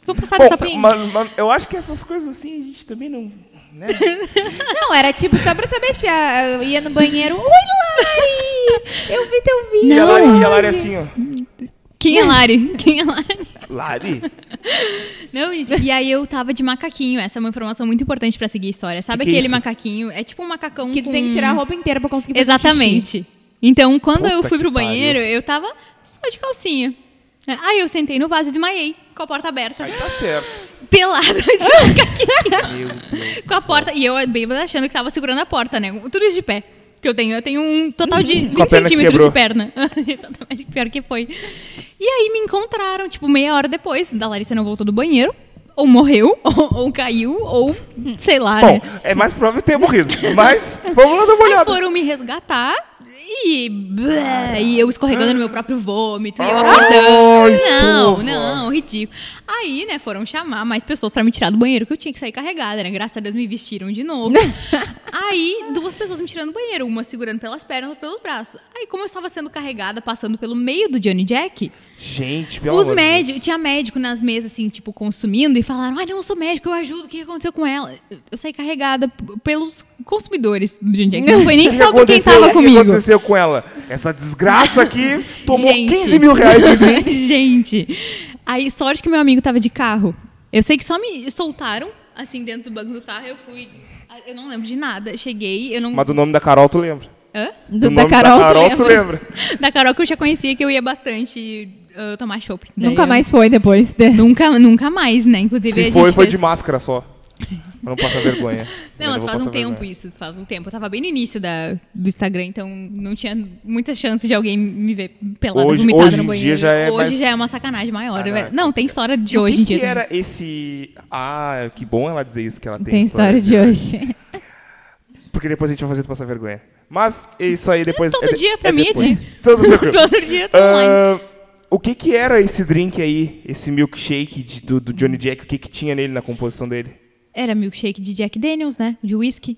vamos passar
Bom,
dessa
mas, mas eu acho que essas coisas assim a gente também não. Né?
Não, era tipo só pra saber se a- eu ia no banheiro. Oi, Lari! Eu vi teu vídeo.
E a Lari, e a
hoje."
Lari assim, ó.
Quem é Lari? Quem é Lari?
Lari?
Não, gente. E aí eu tava de macaquinho. Essa é uma informação muito importante pra seguir a história. Sabe
Que que é
aquele
isso?
macaquinho? É tipo um macacão
Que tu
com...
tem que tirar a roupa inteira pra conseguir fazer xixi.
Exatamente. Então, quando eu
Puta
fui
que
pro banheiro,
pariu.
eu tava só de calcinha. É, Aí eu sentei no vaso e desmaiei, com a porta aberta.
Aí tá certo.
Pelada de
Deus.
com a porta. E eu bêbada achando que tava segurando a porta, né? Tudo isso de pé. Que eu tenho, eu tenho um total de 20
Com a perna que
centímetros de perna. Exatamente, pior que foi. E aí me encontraram, tipo, meia hora depois. Da Larissa não voltou do banheiro. Ou morreu, ou, ou caiu, ou sei lá,
Bom,
né?
é mais provável ter morrido. Mas vamos lá dar uma
Aí
olhada.
foram me resgatar e, blé, e eu escorregando no meu próprio vômito e eu acordando. Não,
porra.
não, ridículo. Aí, né, foram chamar mais pessoas pra me tirar do banheiro, que eu tinha que sair carregada, né? Graças a Deus me vestiram de novo. Aí, duas pessoas me tirando do banheiro, uma segurando pelas pernas, outra pelos braços. Aí, como eu estava sendo carregada, passando pelo meio do Johnny Jack,
Gente, pelo
os médicos, tinha médico nas mesas, assim, tipo, consumindo, e falaram: Ah, não, eu sou médico, eu ajudo, o que aconteceu com ela? Eu saí carregada pelos consumidores do Johnny Jack. Não foi nem só por quem
aconteceu?
tava
O que
comigo.
aconteceu com ela? Essa desgraça aqui tomou
Gente.
15 mil reais em drink.
Gente, aí sorte que meu amigo tava de carro. Eu sei que só me soltaram, assim, dentro do banco do carro. Eu fui. Eu não lembro de nada. Cheguei, eu não.
Mas do nome da Carol tu lembra?
Hã?
Do,
do
da Carol,
da Carol
tu
tu
lembra?
lembra?
Da Carol que eu já conhecia, que eu ia bastante ah, tomar chopp.
Nunca
eu-
mais foi depois dessa.
Nunca, nunca mais, né? Inclusive, a
Se
gente
foi, foi
fez-
de máscara só. Pra não passar vergonha.
Não, mas
vou
faz um tempo
vergonha.
isso, faz um tempo. Eu tava bem no início da, do Instagram, então não tinha muita chance de alguém me ver pelada
Hoje-
vomitada
hoje
no banheiro.
dia já é
hoje
mais-
já é uma sacanagem maior.
Não,
não, tem história de
E
hoje
que
em dia.
que era esse... Ah, que bom ela dizer isso, que ela tem,
Tem história de hoje.
Porque depois a gente vai fazer tu passar vergonha. Mas isso aí depois...
Todo
é
dia, pra mim, é
depois.
dia.
Todo
dia.
Ah, o que que era esse drink aí, esse milkshake de- do, do Johnny Jack? O que que tinha nele na composição dele?
Era milkshake de Jack Daniels, né? De whisky.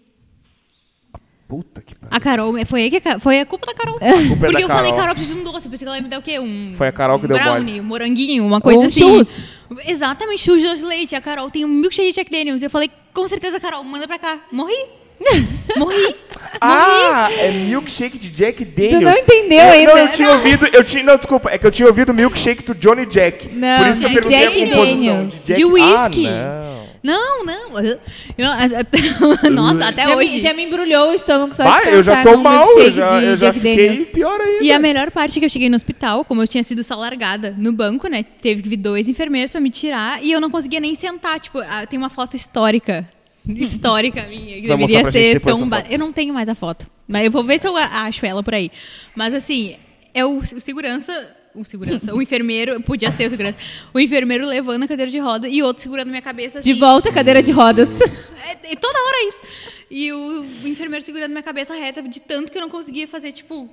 Puta que pariu.
A Carol, foi, aí que, a foi a culpa da Carol.
culpa é
Porque
da
eu falei,
Carol.
Carol, preciso de um doce. Eu pensei que ela ia me dar o quê? Um,
Foi a Carol que
um
deu
brownie,
mole.
um moranguinho, uma coisa
um
assim.
churros.
Exatamente, churros de leite. A Carol tem um milkshake de Jack Daniels. Eu falei, com certeza, Carol, manda pra cá. Morri. Morri.
Ah, é milkshake de Jack Daniels.
Tu não entendeu
Eu-
ainda?
Não, eu tinha ouvido, eu tinha, não, desculpa, é que eu tinha ouvido milkshake do Johnny Jack.
Não,
Por isso que eu
de
perguntei
Jack
a composição
Daniels.
de Jack.
De whisky.
Ah, não.
Não, não. Nossa, até
já,
hoje.
Me, já me embrulhou o estômago só
Vai,
de
eu já tô mal, eu já,
de
eu já fiquei
Daniels.
pior ainda.
E a melhor parte é que eu cheguei no hospital, como eu tinha sido só largada no banco, né? Teve que vir dois enfermeiros pra me tirar e eu não conseguia nem sentar. Tipo, ah, tem uma foto histórica. Histórica minha, que deveria ser tão. ba-. Eu não tenho mais a foto. Mas eu vou ver se eu acho ela por aí. Mas assim, é o, o segurança. O segurança, o enfermeiro, podia ser o segurança. O enfermeiro levando a cadeira de roda e outro segurando minha cabeça assim.
De volta à cadeira de rodas.
É, é toda hora isso. E o, o enfermeiro segurando minha cabeça reta de tanto que eu não conseguia fazer, tipo.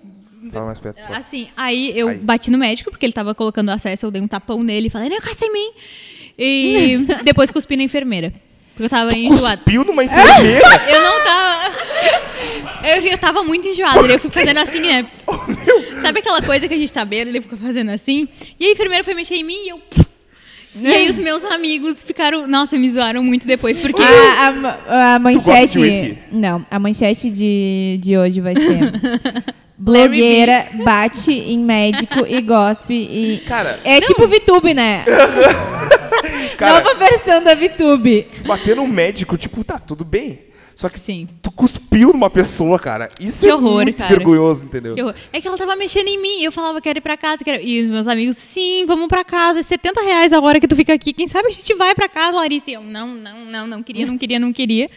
Fala mais perto só.
Assim, aí eu
Aí.
bati no médico, porque ele tava colocando acesso, eu dei um tapão nele e falei, não encosta em mim. E depois cuspi na enfermeira. Porque eu tava enjoada.
Cuspiu numa enfermeira?
Eu não tava. Eu, eu tava muito enjoada. Eu fui fazendo assim, né? Sabe aquela coisa que a gente tá bêbado, ele fica fazendo assim? E a enfermeira foi mexer em mim e eu. E aí os meus amigos ficaram. Nossa, me zoaram muito depois, porque.
A, a, a manchete. Não, a manchete de, de hoje vai ser. Blogueira bate em médico e gospe e.
Cara,
É tipo VTube, né?
cara,
Nova versão da VTube.
bater no médico, tipo, tá, tudo bem. Só que
Sim.
tu cuspiu numa pessoa, cara. Isso
Que
é
horror,
muito
cara.
vergonhoso, entendeu?
É que ela tava mexendo em mim. e Eu falava, quero ir pra casa. Quero... E os meus amigos, sim, vamos pra casa. É 70 reais a hora que tu fica aqui. Quem sabe a gente vai pra casa, Larissa? E eu, não, não, não, não queria, não queria, não queria.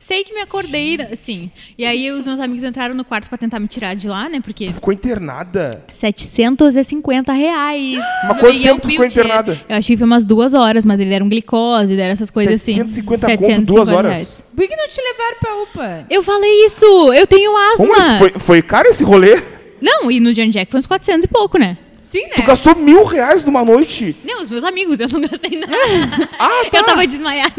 Sei que me acordei, sim. E aí os meus amigos entraram no quarto pra tentar me tirar de lá, né? Porque
Ficou internada.
750 reais.
Mas quanto
E
tempo tu ficou internada?
Eu achei que foi umas duas horas, mas eles deram glicose, deram essas coisas
750
assim.
conto, duas horas?
reais.
Por que não te levaram pra UPA?
Eu falei isso! Eu tenho
Como
asma!
isso? Foi, foi caro esse rolê?
Não, e no John Jack foi uns 400 e pouco, né?
Sim, né?
Tu gastou mil reais numa noite?
Não, os meus amigos, eu não gastei nada.
Ah, tá.
Eu tava desmaiada.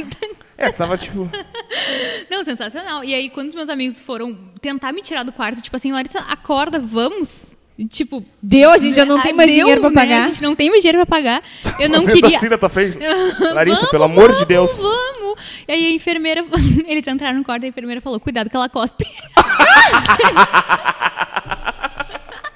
É, tava tipo...
Não, sensacional. E aí, quando os meus amigos foram tentar me tirar do quarto, tipo assim, Larissa, acorda, vamos. E, tipo.
Deu, a gente já não tem mais
deu,
dinheiro pra
né?
pagar.
A gente não tem mais dinheiro pra pagar. Eu não queria.
assim na tua frente. Larissa,
Vamos,
pelo amor de
vamos,
Deus.
Vamos! E aí a enfermeira, eles entraram no quarto e a enfermeira falou: cuidado que ela cospe.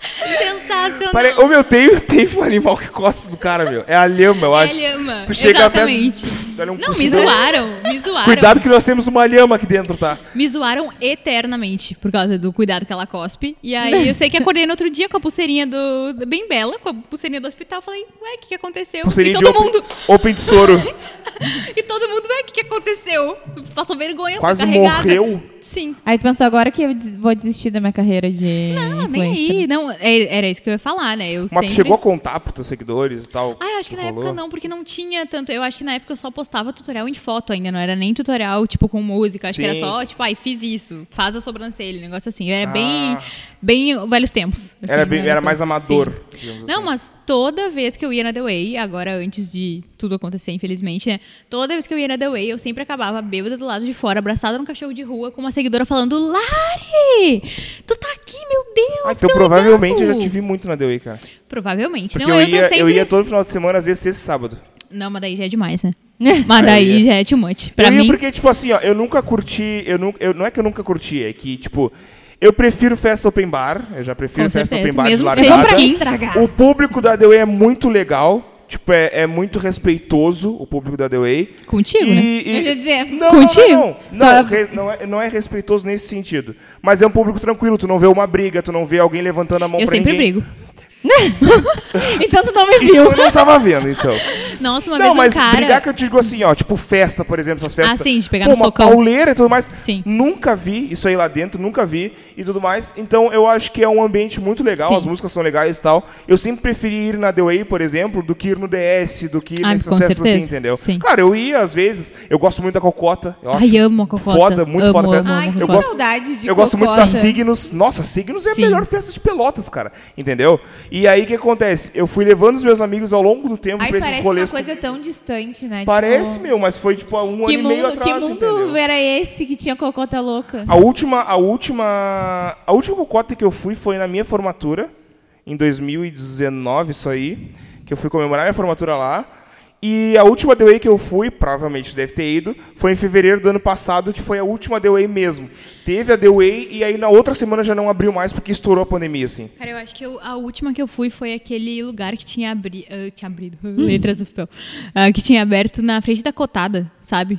Sensacional.
Pare... Ô, meu, tem, tem um animal que cospe do cara, meu. É a lhama, eu
É
acho.
lhama.
Tu chega
Exatamente.
perto... Um
Não, me
dele.
zoaram, me zoaram.
Cuidado que nós temos uma lhama aqui dentro, tá?
Me zoaram eternamente por causa do cuidado que ela cospe. E aí eu sei que acordei no outro dia com a pulseirinha do. bem bela, com a pulseirinha do hospital. Falei, ué, o que, que aconteceu?
Pulseirinha
e todo
open,
mundo.
open de soro.
E todo mundo, ué, o que, que aconteceu? Passou vergonha,
Quase
carregada.
morreu.
Sim.
Aí tu pensou agora que eu vou desistir da minha carreira de
Não, nem
influencer.
aí. Não, era isso que eu ia falar, né? Eu
Mas
sempre...
tu chegou a contar pros teus seguidores e tal?
Ah, eu acho que
Tu
na
falou?
época não, porque não tinha tanto. Eu acho que na época eu só postava tutorial em foto ainda, não era nem tutorial, tipo, com música. Acho que era
Sim.
só, tipo, ai, fiz isso, faz a sobrancelha, um negócio assim. Era
Ah.
bem, bem velhos tempos. assim,
Era, bem-
não
era mais amador.
Sim. Não,
assim.
mas toda vez que eu ia na The Way, agora antes de tudo acontecer, infelizmente, né? Toda vez que eu ia na The Way, eu sempre acabava bêbada do lado de fora, abraçada num cachorro de rua, com uma seguidora falando: Lari! Tu tá aqui, meu Deus!
Ah, então provavelmente eu
legal!"
já te vi muito na Dewey, cara.
Provavelmente.
Porque
não,
eu,
eu,
ia,
sempre.
eu ia todo final de semana, às vezes sexta e sábado.
Não, mas daí já é demais, né? Mas daí
Aí é.
já é too much. Pra
eu
mim.
ia porque, tipo assim, ó, eu nunca curti. Eu nunca, eu, não é que eu nunca curti, é que, tipo, eu prefiro festa open bar. Eu já prefiro
Com
festa
certeza,
open bar
mesmo
de largada.
estragar.
O público da The Way é muito legal. Tipo, é, é muito respeitoso o público da The Way.
Contigo, né?
E- e-
Eu ia dizer,
Não,
Contigo?
não, não. Não,
Só-
re- não, é, não é respeitoso nesse sentido. Mas é um público tranquilo. Tu não vê uma briga, tu não vê alguém levantando a mão
Eu
pra
sempre
ninguém.
brigo.
então tu não me
Então
viu.
eu não tava vendo, então.
Nossa, uma
não,
vez um
mas
cara...
brigar que eu te digo assim, ó, tipo festa, por exemplo, essas festas.
Ah, sim, de pegar
pô,
no
uma
socão.
pauleira e tudo mais.
Sim.
Nunca vi isso aí lá dentro, nunca vi e tudo mais. Então eu acho que é um ambiente muito legal,
Sim.
as músicas são legais e tal. Eu sempre preferi ir na The Way, por exemplo, do que ir no DS, do que ir
Ah,
nessas festas
certeza.
assim, entendeu?
Sim.
Claro, eu ia às vezes, eu gosto muito da Cocota. Eu
Ai, amo a cocota.
Foda, muito
amo,
foda a festa.
amo,
Ai,
amo
que
Eu
cocota.
gosto-
saudade de
Eu gosto muito da
cocota.
Signos. Nossa, Signos é a melhor festa de Pelotas, cara. Entendeu? E aí o que acontece? Eu fui levando os meus amigos ao longo do tempo
Ai,
pra esses
parece
rolês.
uma coisa tão distante, né?
Parece,
Tipo,
meu, mas foi tipo um
Que
ano e meio
mundo,
atrás,
que mundo
entendeu?
era esse que tinha cocota louca?
A última, a última, a última cocota que eu fui foi na minha formatura, em 2019, isso aí, que eu fui comemorar minha formatura lá. E a última The Way que eu fui, provavelmente deve ter ido, foi em fevereiro do ano passado, que foi a última The Way mesmo. Teve a The Way e aí na outra semana já não abriu mais porque estourou a pandemia, assim.
Cara, eu acho que eu- a última que eu fui foi aquele lugar que tinha, abri, ah, tinha abrido, letras do papel, Ah, que tinha aberto na frente da cotada, sabe?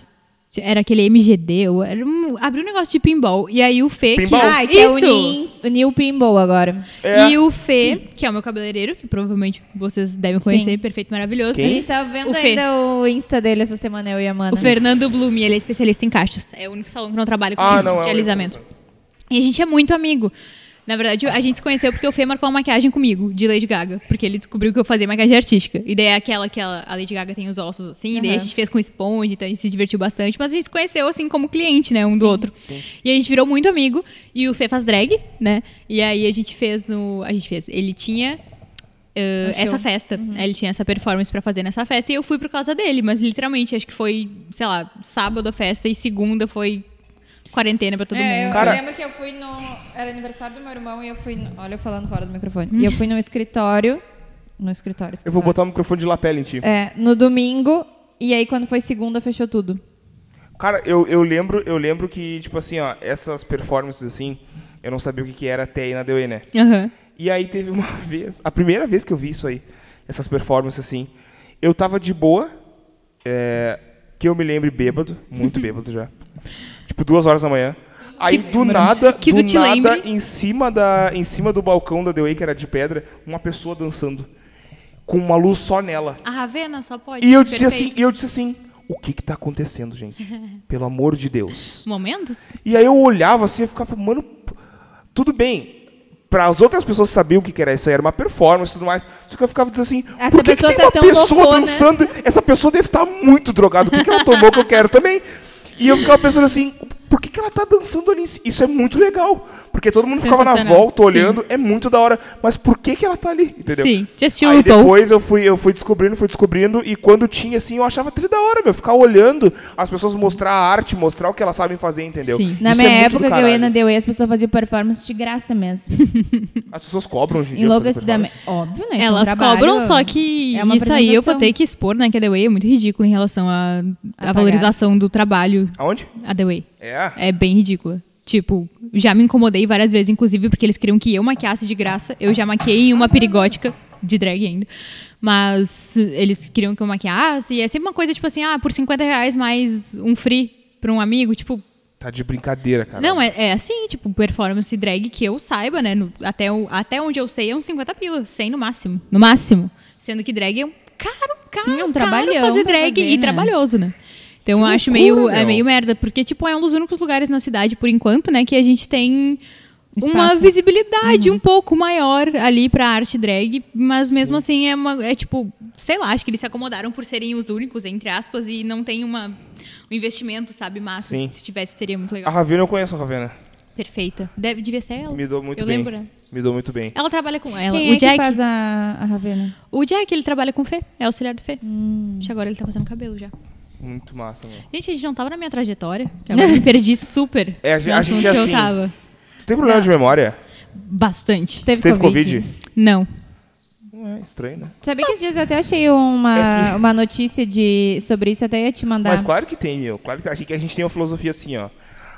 Era aquele MGD, ou era um, abriu um negócio de pinball. E aí o Fê,
Pinball?
que
Ah, que é o! Nin- o New Pinball agora.
É.
E o Fê, que é o meu cabeleireiro, que provavelmente vocês devem conhecer,
Sim.
perfeito, maravilhoso.
Quem?
A gente tava vendo
O Fê.
ainda o Insta dele essa semana, eu e a Mana.
O Fernando Blume, ele é especialista em cachos. É o único salão que não trabalha com
Ah,
tipo
não,
de
é
alisamento. E a gente é muito amigo. Na verdade, a gente se conheceu porque o Fê marcou uma maquiagem comigo, de Lady Gaga. Porque ele descobriu que eu fazia maquiagem artística. E daí é aquela que a Lady Gaga tem os ossos assim. E daí a gente fez com esponja, então a gente se divertiu bastante. Mas a gente se conheceu assim como cliente, né? Um do outro. E a gente virou muito amigo. E o Fê faz drag, né? E aí a gente fez no... A gente fez... Ele tinha... uh, essa festa, né? ele tinha essa performance pra fazer nessa festa e eu fui por causa dele, mas literalmente acho que foi, sei lá, sábado a festa e segunda foi quarentena pra todo
É, eu,
mundo.
Cara-
eu lembro que eu fui no. Era aniversário do meu irmão e eu fui. no- olha, eu falando fora do microfone. E eu fui no escritório. No escritório.
Eu vou
escritório.
botar o microfone de lapela em ti.
É, no domingo. E aí, quando foi segunda, fechou tudo.
Cara, eu, eu lembro, eu lembro que, tipo assim, ó, essas performances assim, eu não sabia o que, que era até aí na Way, né?
Aham.
E aí teve uma vez, a primeira vez que eu vi isso aí, essas performances assim, eu tava de boa, é, que eu me lembre bêbado, muito bêbado já. Tipo, duas horas da manhã. Aí do nada,
que
do nada,
lembre.
em cima, da, em cima do balcão da The Way, que era de pedra, uma pessoa dançando. Com uma luz só nela.
A Ravena só pode.
E eu disse assim,
perfeito.
e eu disse assim, o que que tá acontecendo, gente? Pelo amor de Deus.
Momentos?
E aí eu olhava assim e ficava, mano, tudo bem. Para as outras pessoas sabiam o que que era isso aí, era uma performance e tudo mais. Só que eu ficava dizendo assim,
Essa
por que,
pessoa
que tem
tá
uma pessoa
loucona?
dançando? Essa pessoa deve estar muito drogada. O que, que ela tomou que eu quero também? E eu ficava pensando assim, por que, que ela tá dançando ali? Isso é muito legal. Porque todo mundo ficava na volta
sim.
olhando, é muito da hora. Mas por que, que ela tá ali? Entendeu?
Sim. Já assistiu
Aí depois eu fui, eu fui descobrindo, fui descobrindo, e quando tinha assim, eu achava tri da hora, meu. Ficar olhando as pessoas mostrar a arte, mostrar o que elas sabem fazer, entendeu?
Sim.
Na
Isso
minha
é
época que eu ia na The Way, as pessoas faziam performance de graça mesmo.
As pessoas cobram hoje em dia.
Enlouquecidamente. Óbvio, né? Isso é um
Elas
trabalho-
cobram, só que
é
isso aí eu vou ter que expor, né? Que a The Way é muito ridículo em relação à à
pagar.
valorização do trabalho.
Aonde?
A The Way.
É.
É bem ridícula. Tipo, já me incomodei várias vezes, inclusive, porque eles queriam que eu maquiasse de graça. Eu já maquiei em uma perigótica, de drag ainda. Mas eles queriam que eu maquiasse. E é sempre uma coisa, tipo assim, ah, por 50 reais mais um free pra um amigo. Tipo,
Tá de brincadeira, cara.
não, é, é assim, tipo, performance drag que eu saiba, né? no- até, o- até onde eu sei é uns 50 pila, 100 no máximo. No máximo. Sendo que drag é um caro, caro,
Sim, é um
caro
trabalhão
fazer drag
fazer,
e
né?
trabalhoso, né? Então eu
Que
acho
loucura,
meio, é meio merda, porque, tipo, é um dos únicos lugares na cidade, por enquanto, né, que a gente tem uma
Espaço.
visibilidade um pouco maior ali pra arte drag, mas mesmo assim é, uma, é tipo, sei lá, acho que eles se acomodaram por serem os únicos, entre aspas, e não tem uma, um investimento, sabe, massa.
Sim.
Se tivesse, seria muito
A
legal.
Ravena eu conheço a Ravena.
Perfeita. Deve, devia ser ela.
Me dou muito
eu
bem.
lembro, né?
Me dou muito bem.
Ela trabalha com ela.
Quem
o
é
Jack,
que faz a, a Ravena?
o Jack, ele trabalha com o Fê, é auxiliar do Fê.
Hum.
Acho que agora ele tá fazendo cabelo já.
Muito massa.
Gente, a gente não tava na minha trajetória, que agora eu me perdi super.
É, a gente- a gente é assim.
eu tava.
Tu tem problema de memória?
Bastante.
Teve,
Teve
Covid?
Covid?
Não.
Não é estranho, né?
Sabia que esses dias eu até achei uma, uma notícia de, sobre isso, eu até ia te mandar.
Mas claro que tem, meu. Claro que a gente, a gente tem uma filosofia assim, ó.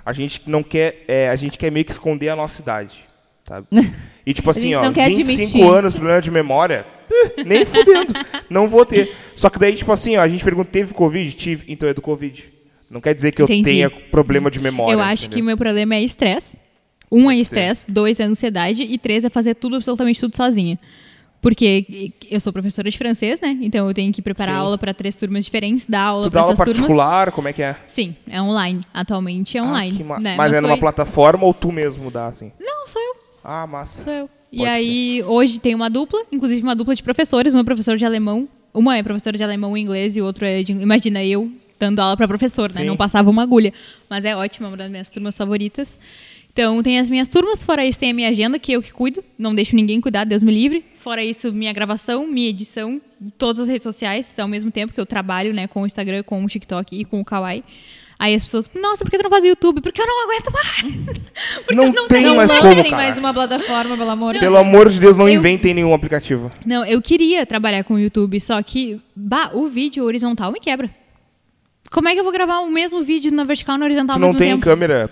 A gente não quer. é, a gente quer meio que esconder a nossa idade. Sabe? E tipo assim,
gente
ó,
não quer
25
admitir.
anos, problema de memória. Nem fudendo. não vou ter. Só que daí, tipo assim, ó, a gente pergunta, teve Covid? Tive, então é do Covid. Não quer dizer que eu
Entendi.
tenha problema de memória.
eu acho que o
entendeu?
meu problema é estresse. Um é
Pode
estresse, dois é ansiedade e três é fazer tudo, absolutamente tudo sozinha. Porque eu sou professora de francês, né? Então eu tenho que preparar
Sim.
aula para três turmas diferentes, dar aula
Tu
para
dá aula
essas turmas.
particular, como é que é?
Sim, é online. Atualmente é online.
Ah, que ma-
né?
Mas é numa
foi-
plataforma ou tu mesmo dá, assim?
Não, sou eu.
Ah, massa.
Sou eu. E
Pode
aí, hoje tem uma dupla, inclusive uma dupla de professores, uma professora de alemão, uma é professora de alemão e inglês e o outro é de, imagina eu dando aula para professor, né?
Sim.
Não passava uma agulha, mas é ótima, uma das minhas turmas favoritas. Então, tem as minhas turmas, fora isso tem a minha agenda, que eu que cuido, não deixo ninguém cuidar, Deus me livre. Fora isso, minha gravação, minha edição, todas as redes sociais, ao mesmo tempo que eu trabalho, né, com o Instagram, com o TikTok e com o Kawaii. Aí as pessoas, nossa, por que tu não faz YouTube? Porque eu não aguento mais. Porque
Não
não
tem mais
não
como,
lancem
cara.
mais uma plataforma, pelo amor de
Pelo amor de Deus, não
Eu-
inventem nenhum aplicativo.
Não, eu queria trabalhar com o YouTube, só que bah, o vídeo horizontal me quebra. Como é que eu vou gravar o mesmo vídeo na vertical e na horizontal
Tu não tem
tempo?
câmera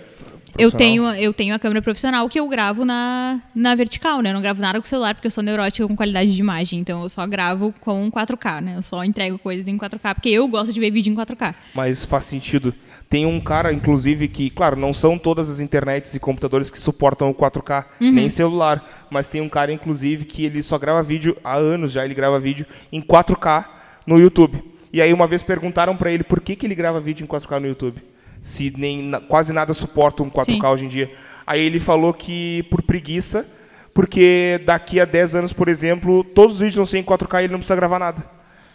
Eu tenho, eu tenho a câmera profissional que eu gravo na, na vertical, né? Eu não gravo nada com o celular porque eu sou neurótica com qualidade de imagem. Então eu só gravo com 4K, né? Eu só entrego coisas em 4K porque eu gosto de ver vídeo em 4K.
Mas faz sentido. Tem um cara, inclusive, que, claro, não são todas as internets e computadores que suportam o 4K,
Uhum.
nem celular. Mas tem um cara, inclusive, que ele só grava vídeo, há anos já ele grava vídeo em 4K no YouTube. E aí uma vez perguntaram pra ele por que, que ele grava vídeo em 4K no YouTube. Se nem, quase nada suporta um 4K
Sim.
hoje em dia. Aí ele falou que por preguiça, porque daqui a 10 anos, por exemplo, todos os vídeos vão ser em 4K e ele não precisa gravar nada.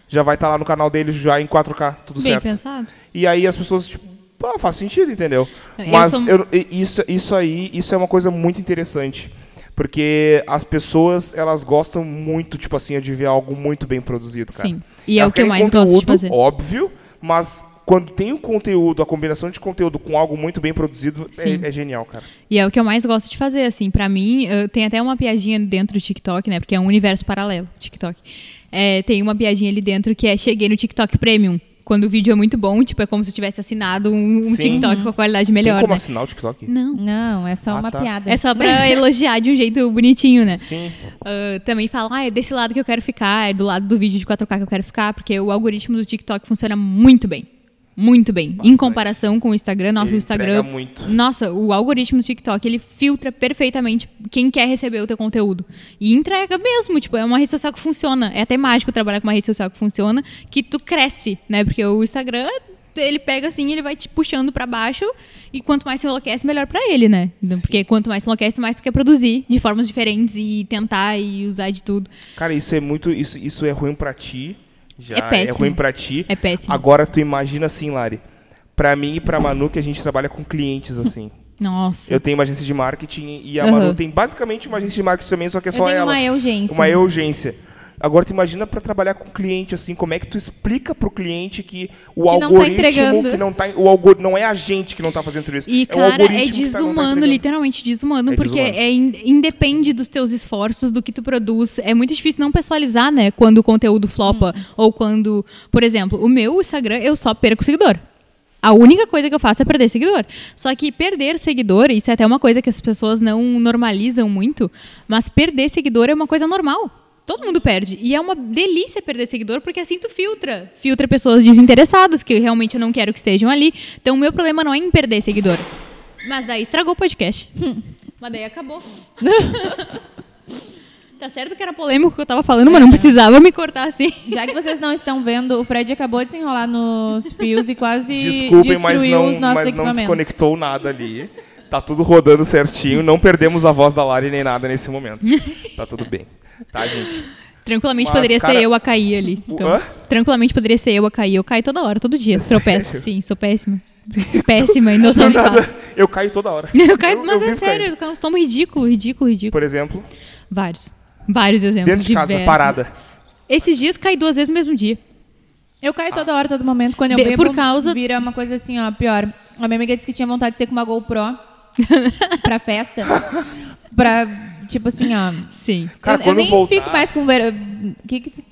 Já vai estar lá no canal dele já em 4K, tudo
Bem
certo.
pensado.
E aí as pessoas, tipo, pô, faz sentido, entendeu?
Eu
Mas
sou-
eu- isso, isso aí, isso é uma coisa muito interessante. Porque as pessoas, elas gostam muito, tipo assim, de ver algo muito bem produzido, cara.
Sim. E é
Elas
o que eu mais gosto de
conteúdo,
fazer.
óbvio, mas quando tem o conteúdo, a combinação de conteúdo com algo muito bem produzido, é, é genial, cara.
E é o que eu mais gosto de fazer, assim. Pra mim, tem até uma piadinha dentro do TikTok, né? Porque é um universo paralelo, TikTok. É, tem uma piadinha ali dentro que é cheguei no TikTok Premium. Quando o vídeo é muito bom, tipo, é como se eu tivesse assinado um, um. TikTok com a qualidade
tem
melhor,
como
né?
assinar o TikTok?
Não.
Não, é só
Ah,
uma
tá.
piada.
É só pra elogiar de um jeito bonitinho, né?
Sim.
Ah, também falam, ah, é desse lado que eu quero ficar, é do lado do vídeo de 4K que eu quero ficar, porque o algoritmo do TikTok funciona muito bem. Muito bem. Em
Bastante.
comparação com o Instagram, nosso
Ele
Instagram.
muito.
Nossa, o algoritmo do TikTok, ele filtra perfeitamente quem quer receber o teu conteúdo. E entrega mesmo, tipo, é uma rede social que funciona. É até mágico trabalhar com uma rede social que funciona, que tu cresce, né? Porque o Instagram, ele pega assim, ele vai te puxando pra baixo, e quanto mais se enlouquece, melhor pra ele, né? Então, Porque quanto mais se enlouquece, mais tu quer produzir de formas diferentes e tentar e usar de tudo.
Cara, isso é muito. Isso, isso é ruim pra ti. Já
É péssimo.
ruim pra ti.
É péssimo.
Agora tu imagina assim, Lari. Pra mim e pra Manu, que a gente trabalha com clientes, assim.
Nossa.
Eu tenho uma agência de marketing e a
Aham.
Manu tem basicamente uma agência de marketing também, só que é
Eu
só
tenho
ela.
uma urgência.
Uma urgência. Agora tu imagina pra trabalhar com cliente assim, como é que tu explica pro cliente que o
Que não tá
algoritmo que não tá, o algor, não é a gente que não tá fazendo serviço,
E,
é o
cara,
algoritmo
é
que tá- tá
desumano, literalmente desumano,
É
porque
desumano.
é in- independe dos teus esforços, do que tu produz. É muito difícil não pessoalizar, né? Quando o conteúdo flopa.
Hum.
Ou quando, por exemplo, o meu Instagram, eu só perco seguidor. A única coisa que eu faço é perder seguidor. Só que perder seguidor, isso é até uma coisa que as pessoas não normalizam muito, mas perder seguidor é uma coisa normal. Todo mundo perde. E é uma delícia perder seguidor, porque assim tu filtra. Filtra pessoas desinteressadas, que realmente eu não quero que estejam ali. Então o meu problema não é em perder seguidor. Mas daí estragou o podcast. mas daí acabou. tá certo que era polêmico o que eu tava falando, mas não precisava me cortar assim.
Já que vocês não estão vendo, o Fred acabou de se enrolar nos fios e quase
Desculpem, mas
destruiu
não,
os nossos
mas não desconectou nada ali. Tá tudo rodando certinho, não perdemos a voz da Lari nem nada nesse momento. Tá tudo bem. Tá, gente?
Tranquilamente
Mas,
poderia
cara,
ser eu a cair ali. Então,
hã?
tranquilamente poderia ser eu a cair. Eu caio toda hora, todo dia. Tropeço, sim, sou péssima. Péssima, e noção do espaço.
eu caio toda hora.
Eu caio, mas é
vivo
sério,
caindo.
eu caio uns tomos ridículo, ridículo, ridículo.
Por exemplo,
Vários. Vários exemplos.
dentro de casa,
diversos.
parada.
Esses dias caí duas vezes no mesmo dia.
Eu caio toda hora, todo momento. Quando eu
De-
bebo,
por causa-
vira uma coisa assim, ó, pior. A minha amiga disse que tinha vontade de ser com uma GoPro pra festa. pra, tipo assim, ó...
Sim.
Cara,
eu, eu nem
voltar-
fico mais com... Ver... Que que tu...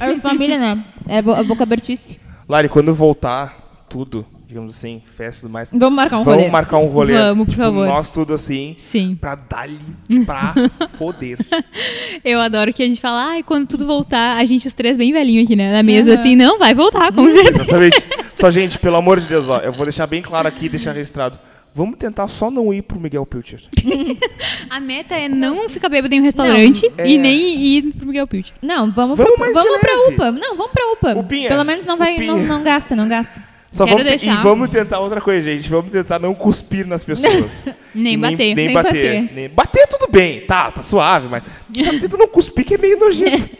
É família, né? É bo- a boca abertice.
Lari, quando voltar tudo, digamos assim, festas e mais,
Vamos marcar um
vamos
rolê.
marcar um rolê.
Vamos, por
tipo,
favor.
Nós tudo assim,
Sim.
pra dar-lhe pra foder.
Eu adoro que a gente fala, ai, quando tudo voltar, a gente, os três bem velhinhos aqui, né? Na mesa,
Aham.
assim, não, vai voltar, com certeza.
Exatamente. Só, gente, pelo amor de Deus, ó, eu vou deixar bem claro aqui, deixar registrado. Vamos tentar só não ir pro Miguel Pilcher.
A meta é não ficar bêbado em um restaurante
Não,
e
é.
nem ir pro Miguel Pilch.
Não, vamos,
Vamos
pra, vamos pra. UPA. Não, vamos pra UPA.
Upinha,
Pelo menos não vai, não, não gasta, não gasta.
Só
Quero
vamos,
deixar.
E vamos tentar outra coisa, gente. Vamos tentar não cuspir nas pessoas.
Nem
E
bater.
Nem,
Nem
bater.
bater.
Nem- bater tudo bem, tá, tá suave, mas só tenta não cuspir que é meio nojento.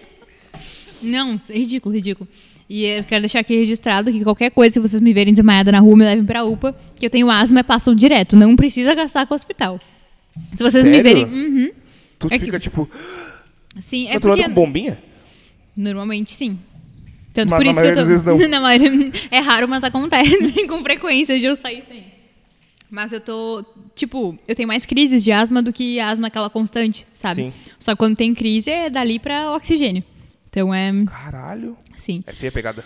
Não, é ridículo, ridículo. E eu quero deixar aqui registrado que qualquer coisa que vocês me verem desmaiada na rua, me levem pra UPA, que eu tenho asma e passo direto. Não precisa gastar com o hospital. Se vocês me
Sério?
verem. Uhum.
Tu
É que-
fica tipo,
Sim, é porque.
com bombinha?
Normalmente sim. Tanto
Mas
por isso que eu tô.
vezes não.
na maioria, é raro, mas acontece com frequência de eu sair sem. Mas eu tô. Tipo, eu tenho mais crises de asma do que asma aquela constante, sabe?
Sim.
Só que quando tem crise é dali pra oxigênio. Então é.
Caralho.
Sim.
É feia a pegada.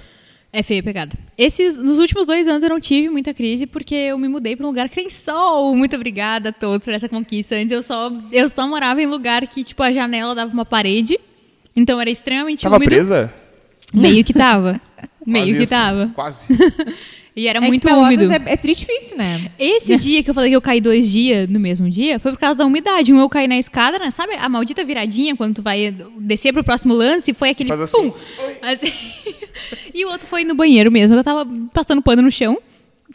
É feia a pegada. Esses, nos últimos dois anos eu não tive muita crise porque eu me mudei para um lugar que tem sol. Muito obrigada a todos por essa conquista. Antes eu só, eu só morava em lugar que, tipo, a janela dava uma parede. Então era extremamente
Tava
úmido.
presa?
Meio que tava. Meio
Quase
que
isso.
tava.
Quase.
E era
É que
muito
Pelotas
úmido.
É, é triste difícil, né?
Esse dia que eu falei que eu caí dois dias no mesmo dia foi por causa da umidade. Um eu caí na escada, né? Sabe a maldita viradinha quando tu vai descer pro próximo lance? Foi aquele
Faz assim.
pum! Assim. e o outro foi no banheiro mesmo. Eu tava passando pano no chão,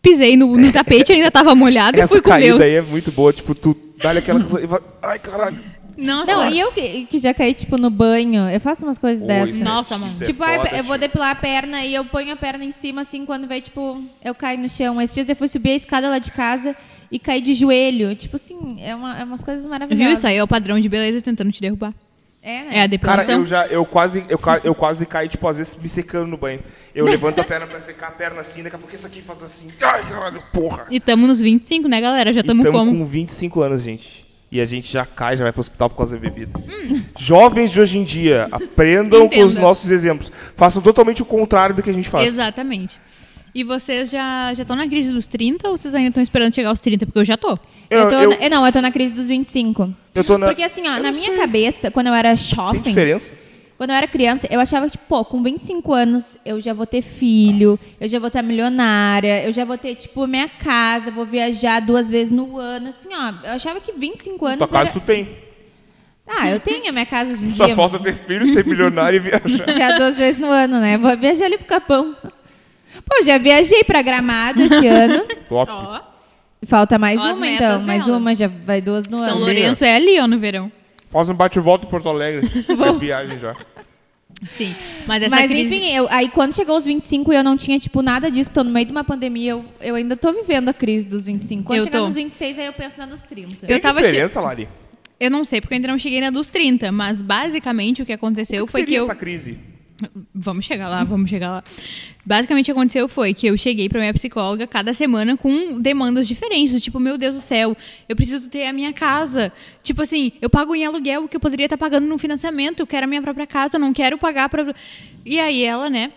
pisei no, no tapete, ainda tava molhado e
Essa
fui com
caída
Deus.
aí é muito boa. Tipo, tu dá aquela... e Ai, caralho.
Nossa,
Não, e eu que, que já caí, tipo, no banho, eu faço umas coisas
Oi,
dessas.
é-
Nossa, mano.
é
tipo, ai,
foda,
eu vou depilar a perna e eu ponho a perna em cima, assim, quando vem, tipo, eu caio no chão. Esses dias eu fui subir a escada lá de casa e caí de joelho. Tipo assim, é, uma, é umas coisas maravilhosas.
viu isso aí? É o padrão de beleza tentando te derrubar.
É, né?
É a depilação.
Cara, eu já, eu quase, eu, eu quase caí, tipo, às vezes me secando no banho. Eu levanto a perna pra secar a perna assim, daqui a pouco isso aqui faz assim. Ai, caralho, porra.
E tamo nos 25, né, galera? Já
E
tamo
tamo
como?
com 25 anos, gente. E a gente já cai, já vai pro hospital por causa da bebida. Jovens de hoje em dia, aprendam com os
Entenda.
nossos exemplos. Façam totalmente o contrário do que a gente faz.
Exatamente. E vocês já estão na crise dos 30 ou vocês ainda estão esperando chegar aos 30? Porque eu já tô.
Eu,
Eu,
tô
eu,
na- é, não, eu tô na crise dos 25.
eu tô na.
Porque assim, ó, na minha
sei.
cabeça, quando eu era
Tem
shopping,
diferença?
Quando eu era criança, eu achava que, tipo, pô, com 25 anos eu já vou ter filho, eu já vou estar milionária, eu já vou ter, tipo, minha casa, vou viajar duas vezes no ano. Assim, ó, eu achava que 25
Tua
anos.
casa
Era...
tu tem.
Ah, eu tenho a minha casa hoje em
Só
dia.
falta ter filho, ser milionário e viajar.
Já duas vezes no ano, né? Vou viajar ali pro Capão. Pô, já viajei pra Gramado esse ano.
Top.
Ó,
Falta mais
Ó
uma, então. Mais
dela.
uma, já vai duas no
São
ano.
Lourenço é ali, ó, no verão.
Faz um bate-volta em Porto Alegre. é viagem já.
Sim. Mas essa
Mas
crise...
enfim, eu- aí quando chegou os 25 e eu não tinha, tipo, nada disso, tô no meio de uma pandemia, eu, eu ainda tô vivendo a crise dos 25. Quando
Eu
chegar
tô.
nos 26, aí eu penso na dos 30.
Eu
Tem
tava
diferença, Lari?
Eu não sei, porque eu ainda não cheguei na dos 30, mas basicamente o que aconteceu
o que
foi que
seria
eu.
essa crise?
Vamos chegar lá, vamos chegar lá. Basicamente o que aconteceu foi que eu cheguei pra minha psicóloga cada semana com demandas diferentes. Tipo, meu Deus do céu, eu preciso ter a minha casa. Tipo assim, eu pago em aluguel o que eu poderia estar pagando no financiamento. Eu quero a minha própria casa, não quero pagar pra. E aí ela, né?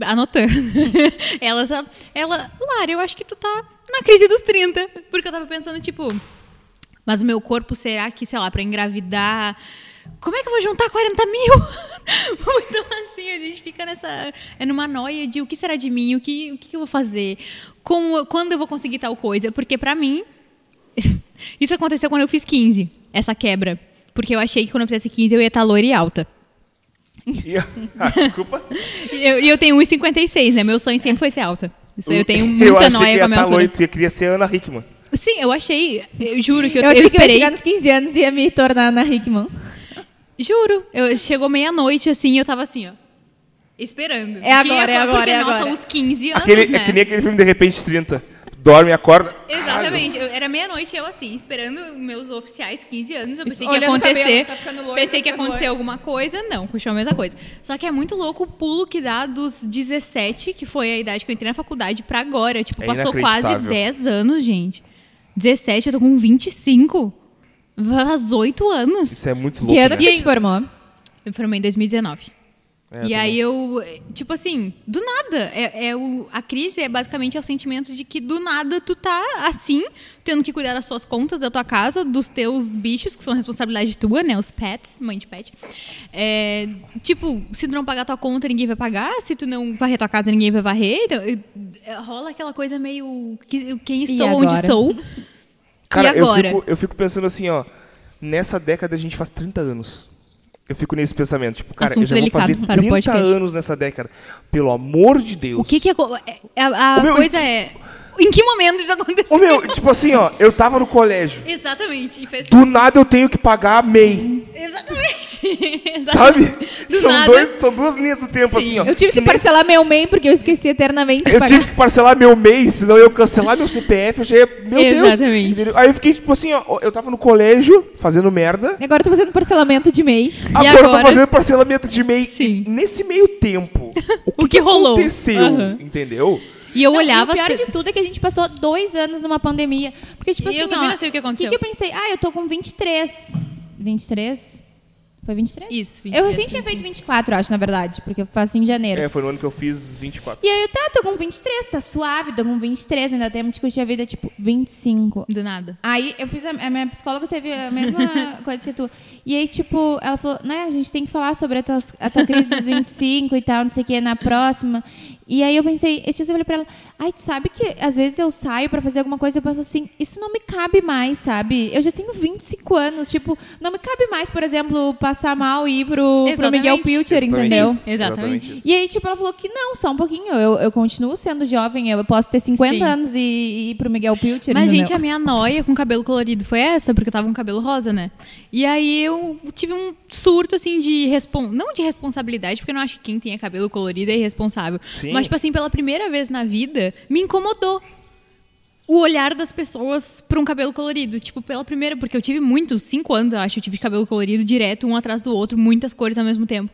Anotando. ela, ela, Lara, eu acho que tu tá na crise dos 30. Porque eu tava pensando, tipo, mas o meu corpo será que, sei lá, pra engravidar. Como é que eu vou juntar 40 mil? então, assim, a gente fica nessa. É numa noia de o que será de mim, o que, o que eu vou fazer, como, quando eu vou conseguir tal coisa. Porque pra mim. Isso aconteceu quando eu fiz 15, essa quebra. Porque eu achei que quando eu fizesse 15 eu ia estar loira e alta.
E- ah, desculpa.
E eu, eu tenho 1,56, né? Meu sonho sempre foi ser alta. Isso aí eu tenho muita
eu achei
noia
que
com a
ia
minha
tá
altura.
loiro, tu ia queria ser Ana Hickman.
Sim, eu achei. Eu juro que eu,
Eu,
eu,
achei que eu ia
esperei.
chegar nos 15 anos e ia me tornar Ana Hickman.
Juro, eu chegou meia-noite assim, e eu tava assim, ó. Esperando.
É agora, é agora,
Porque
é
nós
agora.
somos 15 anos,
Aquele,
né?
É que nem aquele filme De Repente 30. Dorme, acorda.
Exatamente. Eu- era meia-noite eu assim, esperando meus oficiais 15 anos. Eu pensei que ia
o cabelo,
acontecer.
tá loiro,
pensei
tá
que ia
ficando
acontecer
loiro.
alguma coisa. Não, puxou a mesma coisa. Só que é muito louco o pulo que dá dos 17, que foi a idade que eu entrei na faculdade, pra agora. Tipo,
É
passou quase
inacreditável.
10 anos, gente. 17, eu tô com 25. Faz 8 anos.
Isso é muito
Que
louco,
ano
né?
que tu te formou?
Eu me formei em 2019.
É,
e aí eu, tipo assim, do nada. É, é o, a crise é basicamente é o sentimento de que do nada tu tá assim, tendo que cuidar das suas contas, da tua casa, dos teus bichos, que são responsabilidade tua, né? Os pets, mãe de pet. É, tipo, se tu não pagar tua conta, ninguém vai pagar. Se tu não varrer tua casa, ninguém vai varrer. Então, eh, rola aquela coisa meio. que- Quem estou, onde sou.
Cara? Eu, fico, eu fico pensando assim, ó. Nessa década a gente faz 30 anos. Eu fico nesse pensamento, tipo, cara, eu
Assunto
já vou fazer
para o
30
podcast.
anos nessa década. Pelo amor de Deus.
O que que aco- é- a, a
meu,
coisa é. Em que momento isso aconteceu?
Ô meu, tipo assim, ó, eu tava no colégio.
Exatamente. E fez...
Do nada eu tenho que pagar a MEI.
Exatamente. Exatamente.
Sabe?
Do
são,
nada.
dois, são duas linhas do tempo,
Sim.
assim, ó.
Eu tive que,
nesse-
parcelar meu MEI porque eu esqueci eternamente
Eu
pagar.
tive que parcelar meu mês, senão eu ia cancelar meu CPF, eu já ia. Meu Deus.
Exatamente.
Entendeu? Aí eu fiquei, tipo assim, ó, eu tava no colégio fazendo merda.
E agora eu tô fazendo parcelamento de MEI.
Agora, eu tô
agora?
fazendo parcelamento de MEI.
Sim.
E nesse meio tempo, o que,
O que rolou?
aconteceu?
Aham.
Entendeu?
E eu
Não,
olhava
e o
as
pior
pe-
de tudo é que a gente passou dois anos numa pandemia. Porque, tipo
E
assim,
eu também
ó,
não sei o que aconteceu.
que, que eu pensei? Ah, eu tô com 23. 23? Foi 23?
Isso,
Eu
23,
recém tinha
sim.
feito 24, eu acho, na verdade. Porque eu faço em janeiro.
É, foi no ano que eu fiz 24.
E aí eu tá, tô com 23, tá suave, tô com 23, ainda temos que curtir a vida, tipo, 25.
Do nada.
Aí eu fiz a, a minha psicóloga teve a mesma coisa que tu. E aí, tipo, ela falou, né, a gente tem que falar sobre a tua, a tua crise dos 25 e tal, não sei o que, na próxima. E aí eu pensei, esse dia eu falei pra ela, ai, tu sabe que às vezes eu saio pra fazer alguma coisa e eu penso assim, isso não me cabe mais, sabe? Eu já tenho 25 anos, tipo, não me cabe mais, por exemplo, passar mal e ir pro, pro. Miguel Pilcher, entendeu?
isso,
Exatamente.
E aí, tipo, ela falou que não, só um pouquinho. Eu, eu continuo sendo jovem, eu posso ter 50
Sim.
anos e, e ir pro Miguel Pilcher.
Mas,
entendeu?
gente, a minha noia com cabelo colorido foi essa, porque eu tava com cabelo rosa, né? E aí eu tive um surto, assim, de... Respon... Não de responsabilidade, porque eu não acho que quem tem cabelo colorido é irresponsável.
Sim.
Mas, tipo assim, pela primeira vez na vida, me incomodou o olhar das pessoas pra um cabelo colorido. Tipo, pela primeira... Porque eu tive muitos, cinco anos, eu acho, eu tive cabelo colorido direto, um atrás do outro, muitas cores ao mesmo tempo.